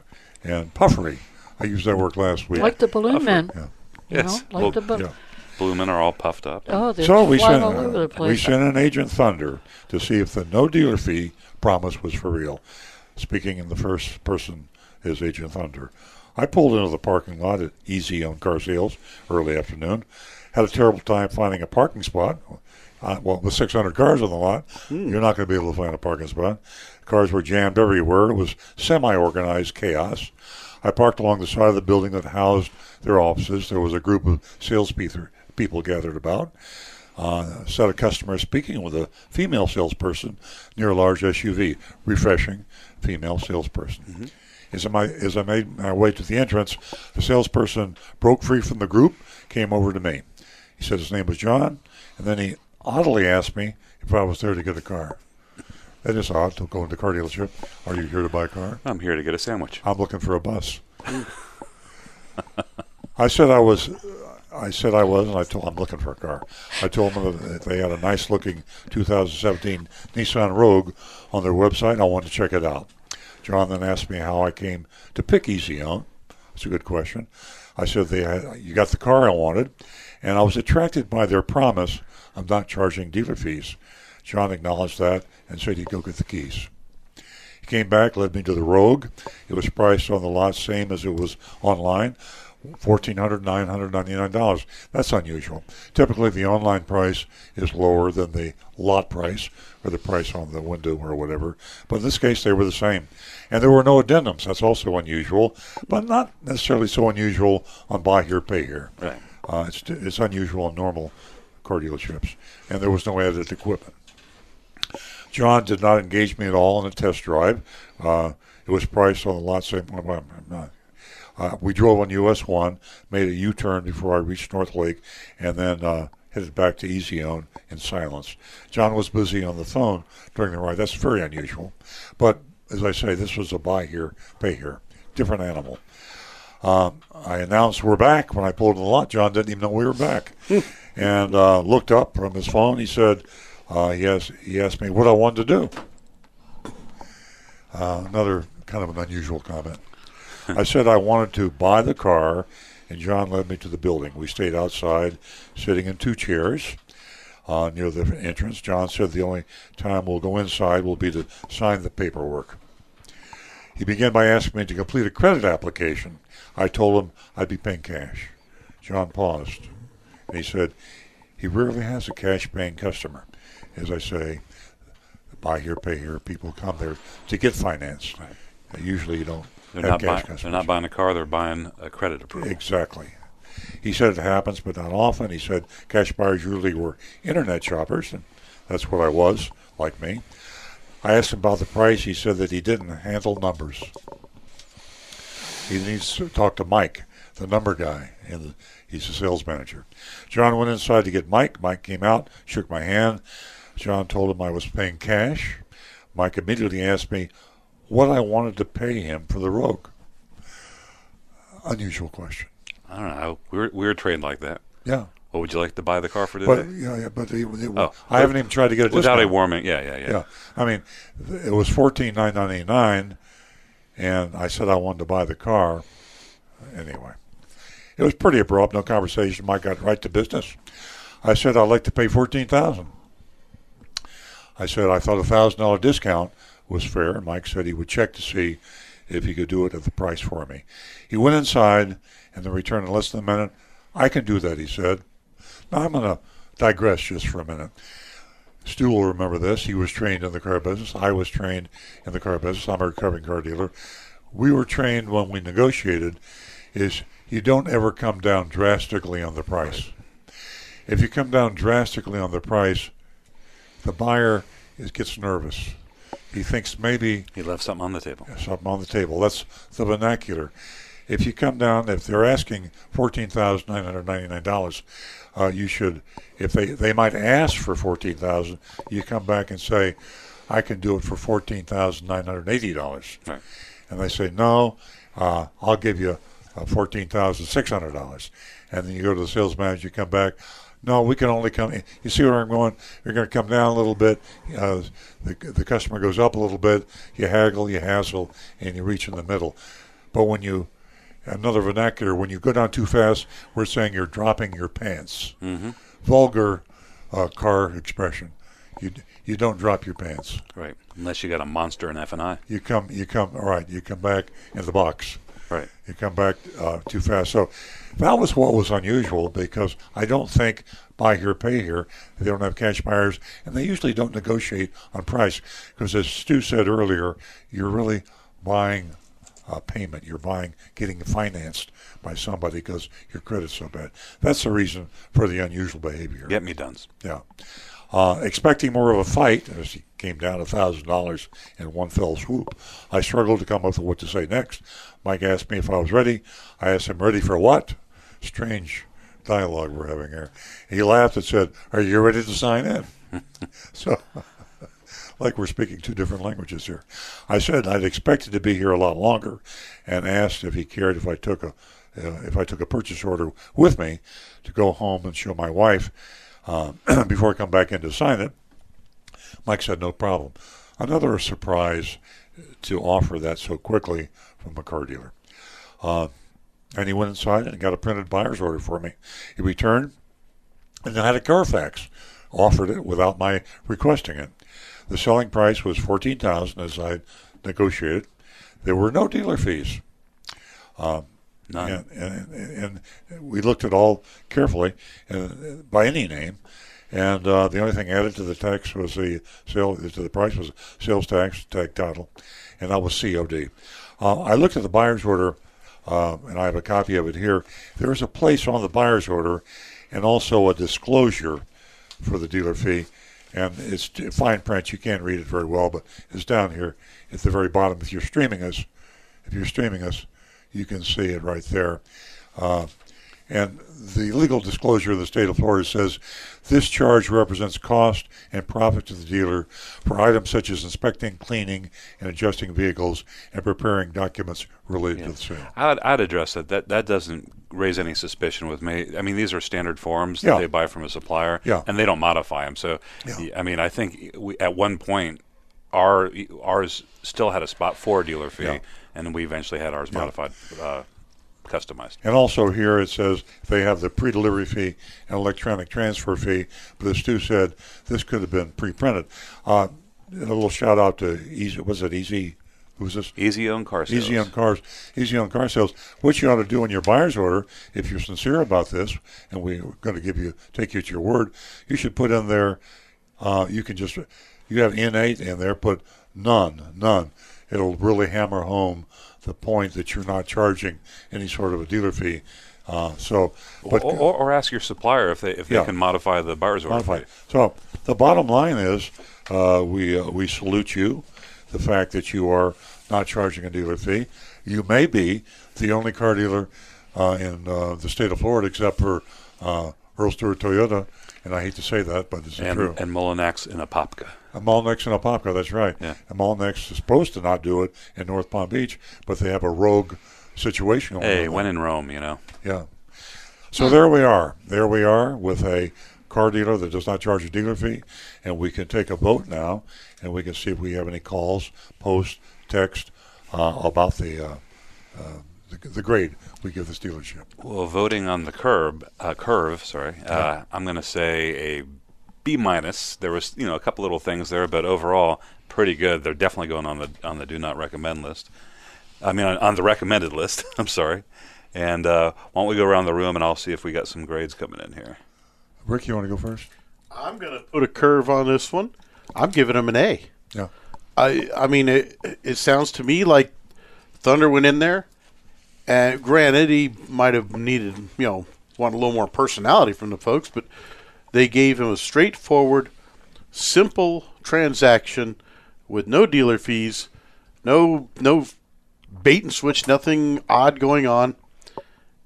and puffery. I used that word last week. Like the balloon Awful. men. Yeah. You Yes. know, like Well, the ba- yeah. Blue men are all puffed up. Oh, they're So we flying sent, all over the place. we place. sent an agent Thunder to see if the no dealer fee promise was for real. Speaking in the first person is Agent Thunder. I pulled into the parking lot at Easy Own Car Sales early afternoon. Had a terrible time finding a parking spot. Uh, well, with 600 cars on the lot, you're not going to be able to find a parking spot. Cars were jammed everywhere. It was semi-organized chaos. I parked along the side of the building that housed their offices. There was a group of salespeople people gathered about. Uh, a set of customers speaking with a female salesperson near a large SUV. Refreshing female salesperson. As, I, as I made my way to the entrance, the salesperson broke free from the group, came over to me. He said his name was John, and then he oddly asked me if I was there to get a car. That is odd to go into a car dealership. Are you here to buy a car? I'm here to get a sandwich. I'm looking for a bus. I said I was. I said I was, and I told I'm looking for a car. I told them that they had a nice looking 2017 Nissan Rogue on their website. And I wanted to check it out. John then asked me how I came to pick Easy Own. That's a good question. I said they had, you got the car I wanted, and I was attracted by their promise of not charging dealer fees. John acknowledged that and said he'd go get the keys. He came back, led me to the Rogue. It was priced on the lot same as it was online, fourteen hundred, nine hundred ninety-nine dollars. That's unusual. Typically, the online price is lower than the lot price or the price on the window or whatever. But in this case, they were the same, and there were no addendums. That's also unusual, but not necessarily so unusual on buy here, pay here. Right. Uh, it's it's unusual on normal car dealerships, and there was no added equipment. John did not engage me at all in a test drive. Uh, it was priced on the lot same. not- Uh, we drove on US 1, made a U turn before I reached North Lake, and then uh, headed back to Easy Own in silence. John was busy on the phone during the ride. That's very unusual. But as I say, this was a buy here, pay here. Different animal. Um, I announced we're back when I pulled in the lot. John didn't even know we were back, and uh, looked up from his phone. He said, uh, he, asked, he asked me what I wanted to do. Uh, another kind of an unusual comment. [LAUGHS] I said I wanted to buy the car, and John led me to the building. We stayed outside, sitting in two chairs uh, near the entrance. John said the only time we'll go inside will be to sign the paperwork. He began by asking me to complete a credit application. I told him I'd be paying cash. John paused, and he said, he rarely has a cash paying customer. As I say, buy here, pay here. People come there to get finance. Uh, Usually you don't They're have not, cash buying, customers. they're not buying a car, they're buying a credit approval. Exactly. He said it happens, but not often. He said cash buyers usually were internet shoppers, and that's what I was, like me. I asked him about the price. He said that he didn't handle numbers. He needs to talk to Mike, the number guy, and the, he's the sales manager. John went inside to get Mike. Mike came out, shook my hand. John told him I was paying cash. Mike immediately asked me what I wanted to pay him for the Rogue. Unusual question. I don't know. We're, we're trained like that. Yeah. What would you like to buy the car for today? But yeah, yeah, but it, it, Oh, I haven't even tried to get it without discount. a warming. Yeah, yeah, yeah. Yeah, I mean, it was fourteen nine ninety nine, and I said I wanted to buy the car. Anyway, it was pretty abrupt. No conversation. Mike got right to business. I said I'd like to pay fourteen thousand. I said I thought a thousand dollar discount was fair. and Mike said he would check to see if he could do it at the price for me. He went inside and then returned in less than a minute. I can do that, he said. Now I'm going to digress just for a minute. Stu will remember this. He was trained in the car business. I was trained in the car business. I'm a recovering car dealer. We were trained when we negotiated is you don't ever come down drastically on the price. If you come down drastically on the price, the buyer is, gets nervous. He thinks maybe he left something on the table. Something on the table. That's the vernacular. If you come down, if they're asking fourteen thousand nine hundred ninety nine dollars, uh, you should. If they they might ask for fourteen thousand, you come back and say, "I can do it for fourteen thousand nine hundred eighty dollars," Right. and they say, "No, uh, I'll give you uh, fourteen thousand six hundred dollars," and then you go to the sales manager, you come back. No, we can only come. You see where I'm going? You're going to come down a little bit. Uh, the the customer goes up a little bit. You haggle, you hassle, and you reach in the middle. But when you another vernacular, when you go down too fast, we're saying you're dropping your pants. Mm-hmm. Vulgar uh, car expression. You you don't drop your pants. Right. Unless you got a monster in F and I. You come, you come. All right, you come back in the box. Right. You come back uh, too fast. So that was what was unusual because I don't think buy here, pay here. They don't have cash buyers, and they usually don't negotiate on price because, as Stu said earlier, you're really buying a payment. You're buying, getting financed by somebody because your credit's so bad. That's the reason for the unusual behavior. Get me done. Yeah. Uh, expecting more of a fight, as he came down a thousand dollars in one fell swoop, I struggled to come up with what to say next. Mike asked me if I was ready. I asked him, "Ready for what?" Strange dialogue we're having here. He laughed and said, "Are you ready to sign in?" [LAUGHS] so, [LAUGHS] like we're speaking two different languages here. I said I'd expected to be here a lot longer, and asked if he cared if I took a uh, if I took a purchase order with me to go home and show my wife uh, [CLEARS THROAT] before I come back in to sign it. Mike said no problem. Another surprise to offer that so quickly from a car dealer. Uh, and he went inside and got a printed buyer's order for me. He returned and I had a Carfax, offered it without my requesting it. The selling price was fourteen thousand as I negotiated. There were no dealer fees. Um, None. And, and, and we looked at all carefully uh, by any name, and uh, the only thing added to the tax was the sale to the price was sales tax, tag title, and that was COD. Uh, I looked at the buyer's order, uh, and I have a copy of it here. There is a place on the buyer's order, and also a disclosure for the dealer fee, and it's fine print. You can't read it very well, but it's down here at the very bottom. If you're streaming us, if you're streaming us, you can see it right there. Uh, and the legal disclosure of the state of Florida says this charge represents cost and profit to the dealer for items such as inspecting, cleaning, and adjusting vehicles and preparing documents related to the sale. I'd, I'd address that. That that doesn't raise any suspicion with me. I mean, these are standard forms that Yeah. they buy from a supplier, Yeah. and they don't modify them. So, I mean, I think we, at one point, our ours still had a spot for a dealer fee, Yeah. and we eventually had ours Yeah. modified, uh, customized. And also here it says they have the pre-delivery fee and electronic transfer fee. But as Stu said, this could have been pre-printed. Uh, a little shout out to Easy. Was it Easy? Who's this? Easy Own Car Sales. Easy Own cars. Easy Own car sales. What you ought to do in your buyer's order, if you're sincere about this, and we're going to give you take you at your word, you should put in there. Uh, you can just you have N8 in there. Put none, none. It'll really hammer home the point that you're not charging any sort of a dealer fee. Uh, so, but or, or, or ask your supplier if they if Yeah. they can modify the buyer's order. Modify. So the bottom line is, uh, we uh, we salute you, the fact that you are not charging a dealer fee. You may be the only car dealer uh, in uh, the state of Florida, except for uh, Earl Stewart Toyota, and I hate to say that, but it's And, true. and Mullinax in Apopka. A Mullinax and Apopka, that's right. Yeah. And is supposed to not do it in North Palm Beach, but they have a rogue situation going Hey, on. when in Rome, you know. Yeah. So there we are. There we are with a car dealer that does not charge a dealer fee, and we can take a vote now, and we can see if we have any calls, post, text uh, about the, uh, uh, the the grade we give this dealership. Well, voting on the curb uh, curve, sorry, uh, I'm going to say a B minus. There was you know a couple little things there, but overall pretty good. They're definitely going on the on the do not recommend list. I mean on, on the recommended [LAUGHS] list. I'm sorry. And uh, why don't we go around the room and I'll see if we got some grades coming in here. Rick, you want to go first? I'm going to put a curve on this one. I'm giving him an A. Yeah. I I mean it it sounds to me like Thunder went in there and granted he might have needed, you know, want a little more personality from the folks, but they gave him a straightforward, simple transaction with no dealer fees, no no bait and switch, nothing odd going on,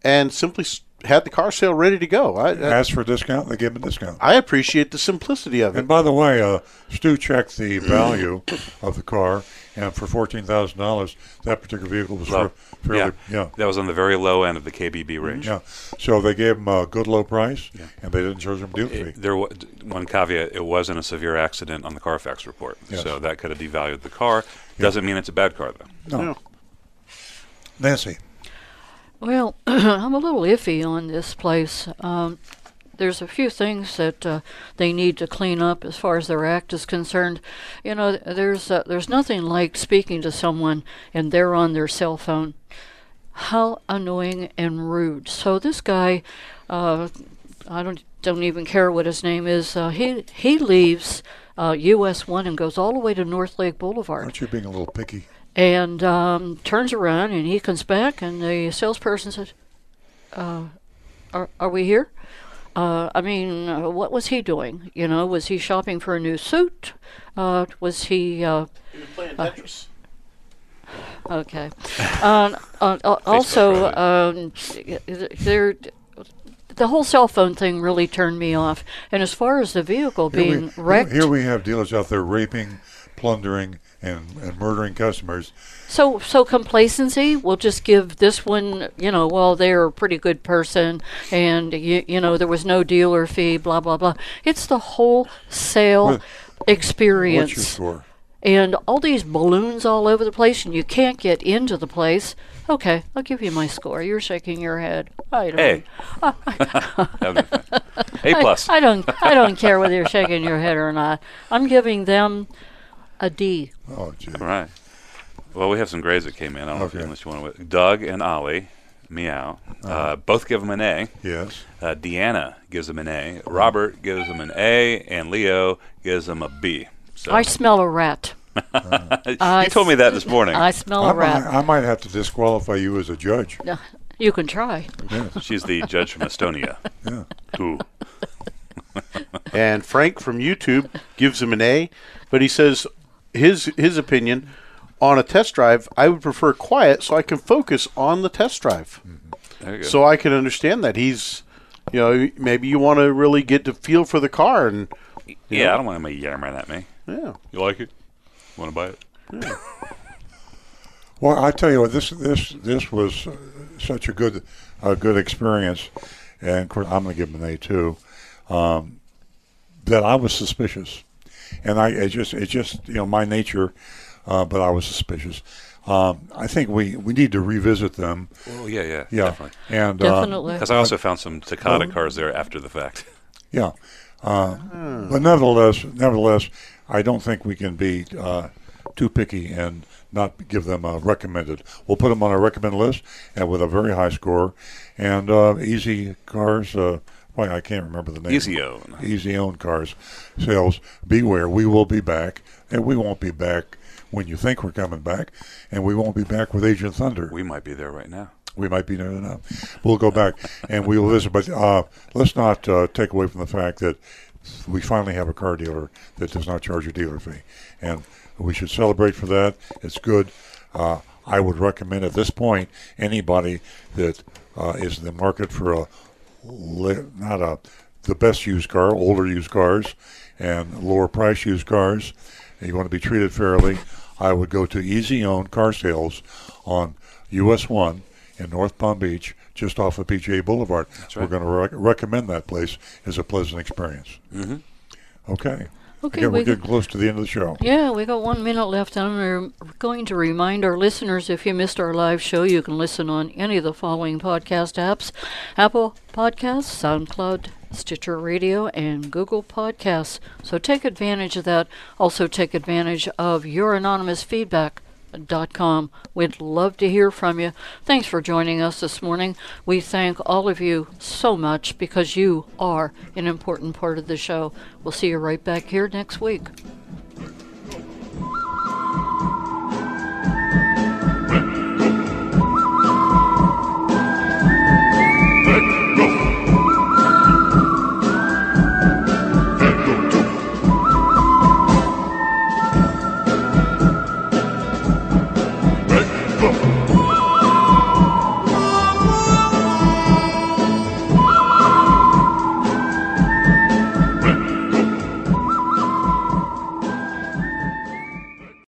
and simply had the car sale ready to go. I, I, Ask for a discount, they gave him a discount. I appreciate the simplicity of it. And by the way, uh, Stu checked the value of the car, and for fourteen thousand dollars, that particular vehicle was Low. fairly yeah. yeah. that was on the very low end of the KBB range. Yeah, so they gave him a good low price, and they didn't charge him a fee. There wa- one caveat: it wasn't a severe accident on the Carfax report, Yes. so that could have devalued the car. Doesn't mean it's a bad car, though. No. Nancy, Well, [CLEARS THROAT] I'm a little iffy on this place. Um, there's a few things that uh, they need to clean up as far as their act is concerned. You know, there's uh, there's nothing like speaking to someone and they're on their cell phone. How annoying and rude. So this guy, uh, I don't don't even care what his name is. Uh, he he leaves uh, US One and goes all the way to North Lake Boulevard Aren't you being a little picky? and um, turns around and he comes back and the salesperson says, uh, "Are are we here?" Uh, I mean, uh, what was he doing? You know, was he shopping for a new suit? Uh, was he? Uh, He was playing uh, Tetris. okay. uh, also, um, there. The whole cell phone thing really turned me off. And as far as the vehicle Here being we, wrecked, Here we have dealers out there raping, plundering, and, and murdering customers. So, so complacency will just give this one, you know, well, they're a pretty good person, and you, you know, there was no dealer fee, blah blah blah. It's the whole sale What- experience, What's your score? and all these balloons all over the place, and you can't get into the place. Okay, I'll give you my score. You're shaking your head. I don't. Hey. That'd be fine. A plus. I, I don't. I don't care whether you're shaking your head or not. I'm giving them a D. Oh, gee. All right. Well, we have some grades that came in. I don't know if you, unless you want to. Doug and Ollie, meow, uh Uh-huh. both give them an A. Yes. Uh, Deanna gives them an A. Robert gives them an A, and Leo gives them a B. So I smell a rat. [LAUGHS] you I told me that this morning. I smell I a rat. might, I might have to disqualify you as a judge. No, You can try. Yes. She's the judge from Estonia. Yeah. Ooh. and Frank from YouTube gives him an A, but he says his his opinion on a test drive, I would prefer quiet so I can focus on the test drive. There you go. So I can understand that he's, you know, maybe you want to really get to feel for the car and. Yeah, know, I don't want anybody yammering at me. Yeah. You like it? Want to buy it? [LAUGHS] Well, I tell you what, this this this was uh, such a good a good experience, and of course I'm going to give them an A too. Um, that I was suspicious, and I it just it just you know my nature, uh, but I was suspicious. Um, I think we, we need to revisit them. Well, yeah, yeah, yeah, definitely. and uh, Because I also found some Takata Oh. cars there after the fact. Yeah, uh, but nevertheless, nevertheless, I don't think we can be uh, too picky and not give them a recommended. We'll put them on a recommended list and with a very high score, and uh, easy cars. Why I can't remember the name. Easy Own. Easy own cars sales. Beware, we will be back, and we won't be back when you think we're coming back, and we won't be back with Agent Thunder. We might be there right now. We might be there now. We'll go back and we will visit. But uh, let's not uh, take away from the fact that we finally have a car dealer that does not charge a dealer fee, and we should celebrate for that. It's good. Uh, I would recommend at this point anybody that uh, is in the market for a not a the best used car, older used cars, and lower price used cars. And you want to be treated fairly. I would go to Easy Own Car Sales on US One in North Palm Beach, just off of PGA Boulevard. We're going to rec- recommend that place as a pleasant experience. Mm-hmm. Okay. Okay, we're we getting got- close to the end of the show. Yeah, we got one minute left. I'm rem- going to remind our listeners if you missed our live show, you can listen on any of the following podcast apps Apple Podcasts, SoundCloud, Stitcher Radio, and Google Podcasts. So take advantage of that. Also, take advantage of your anonymous feedback. Com. We'd love to hear from you. Thanks for joining us this morning. We thank all of you so much because you are an important part of the show. We'll see you right back here next week.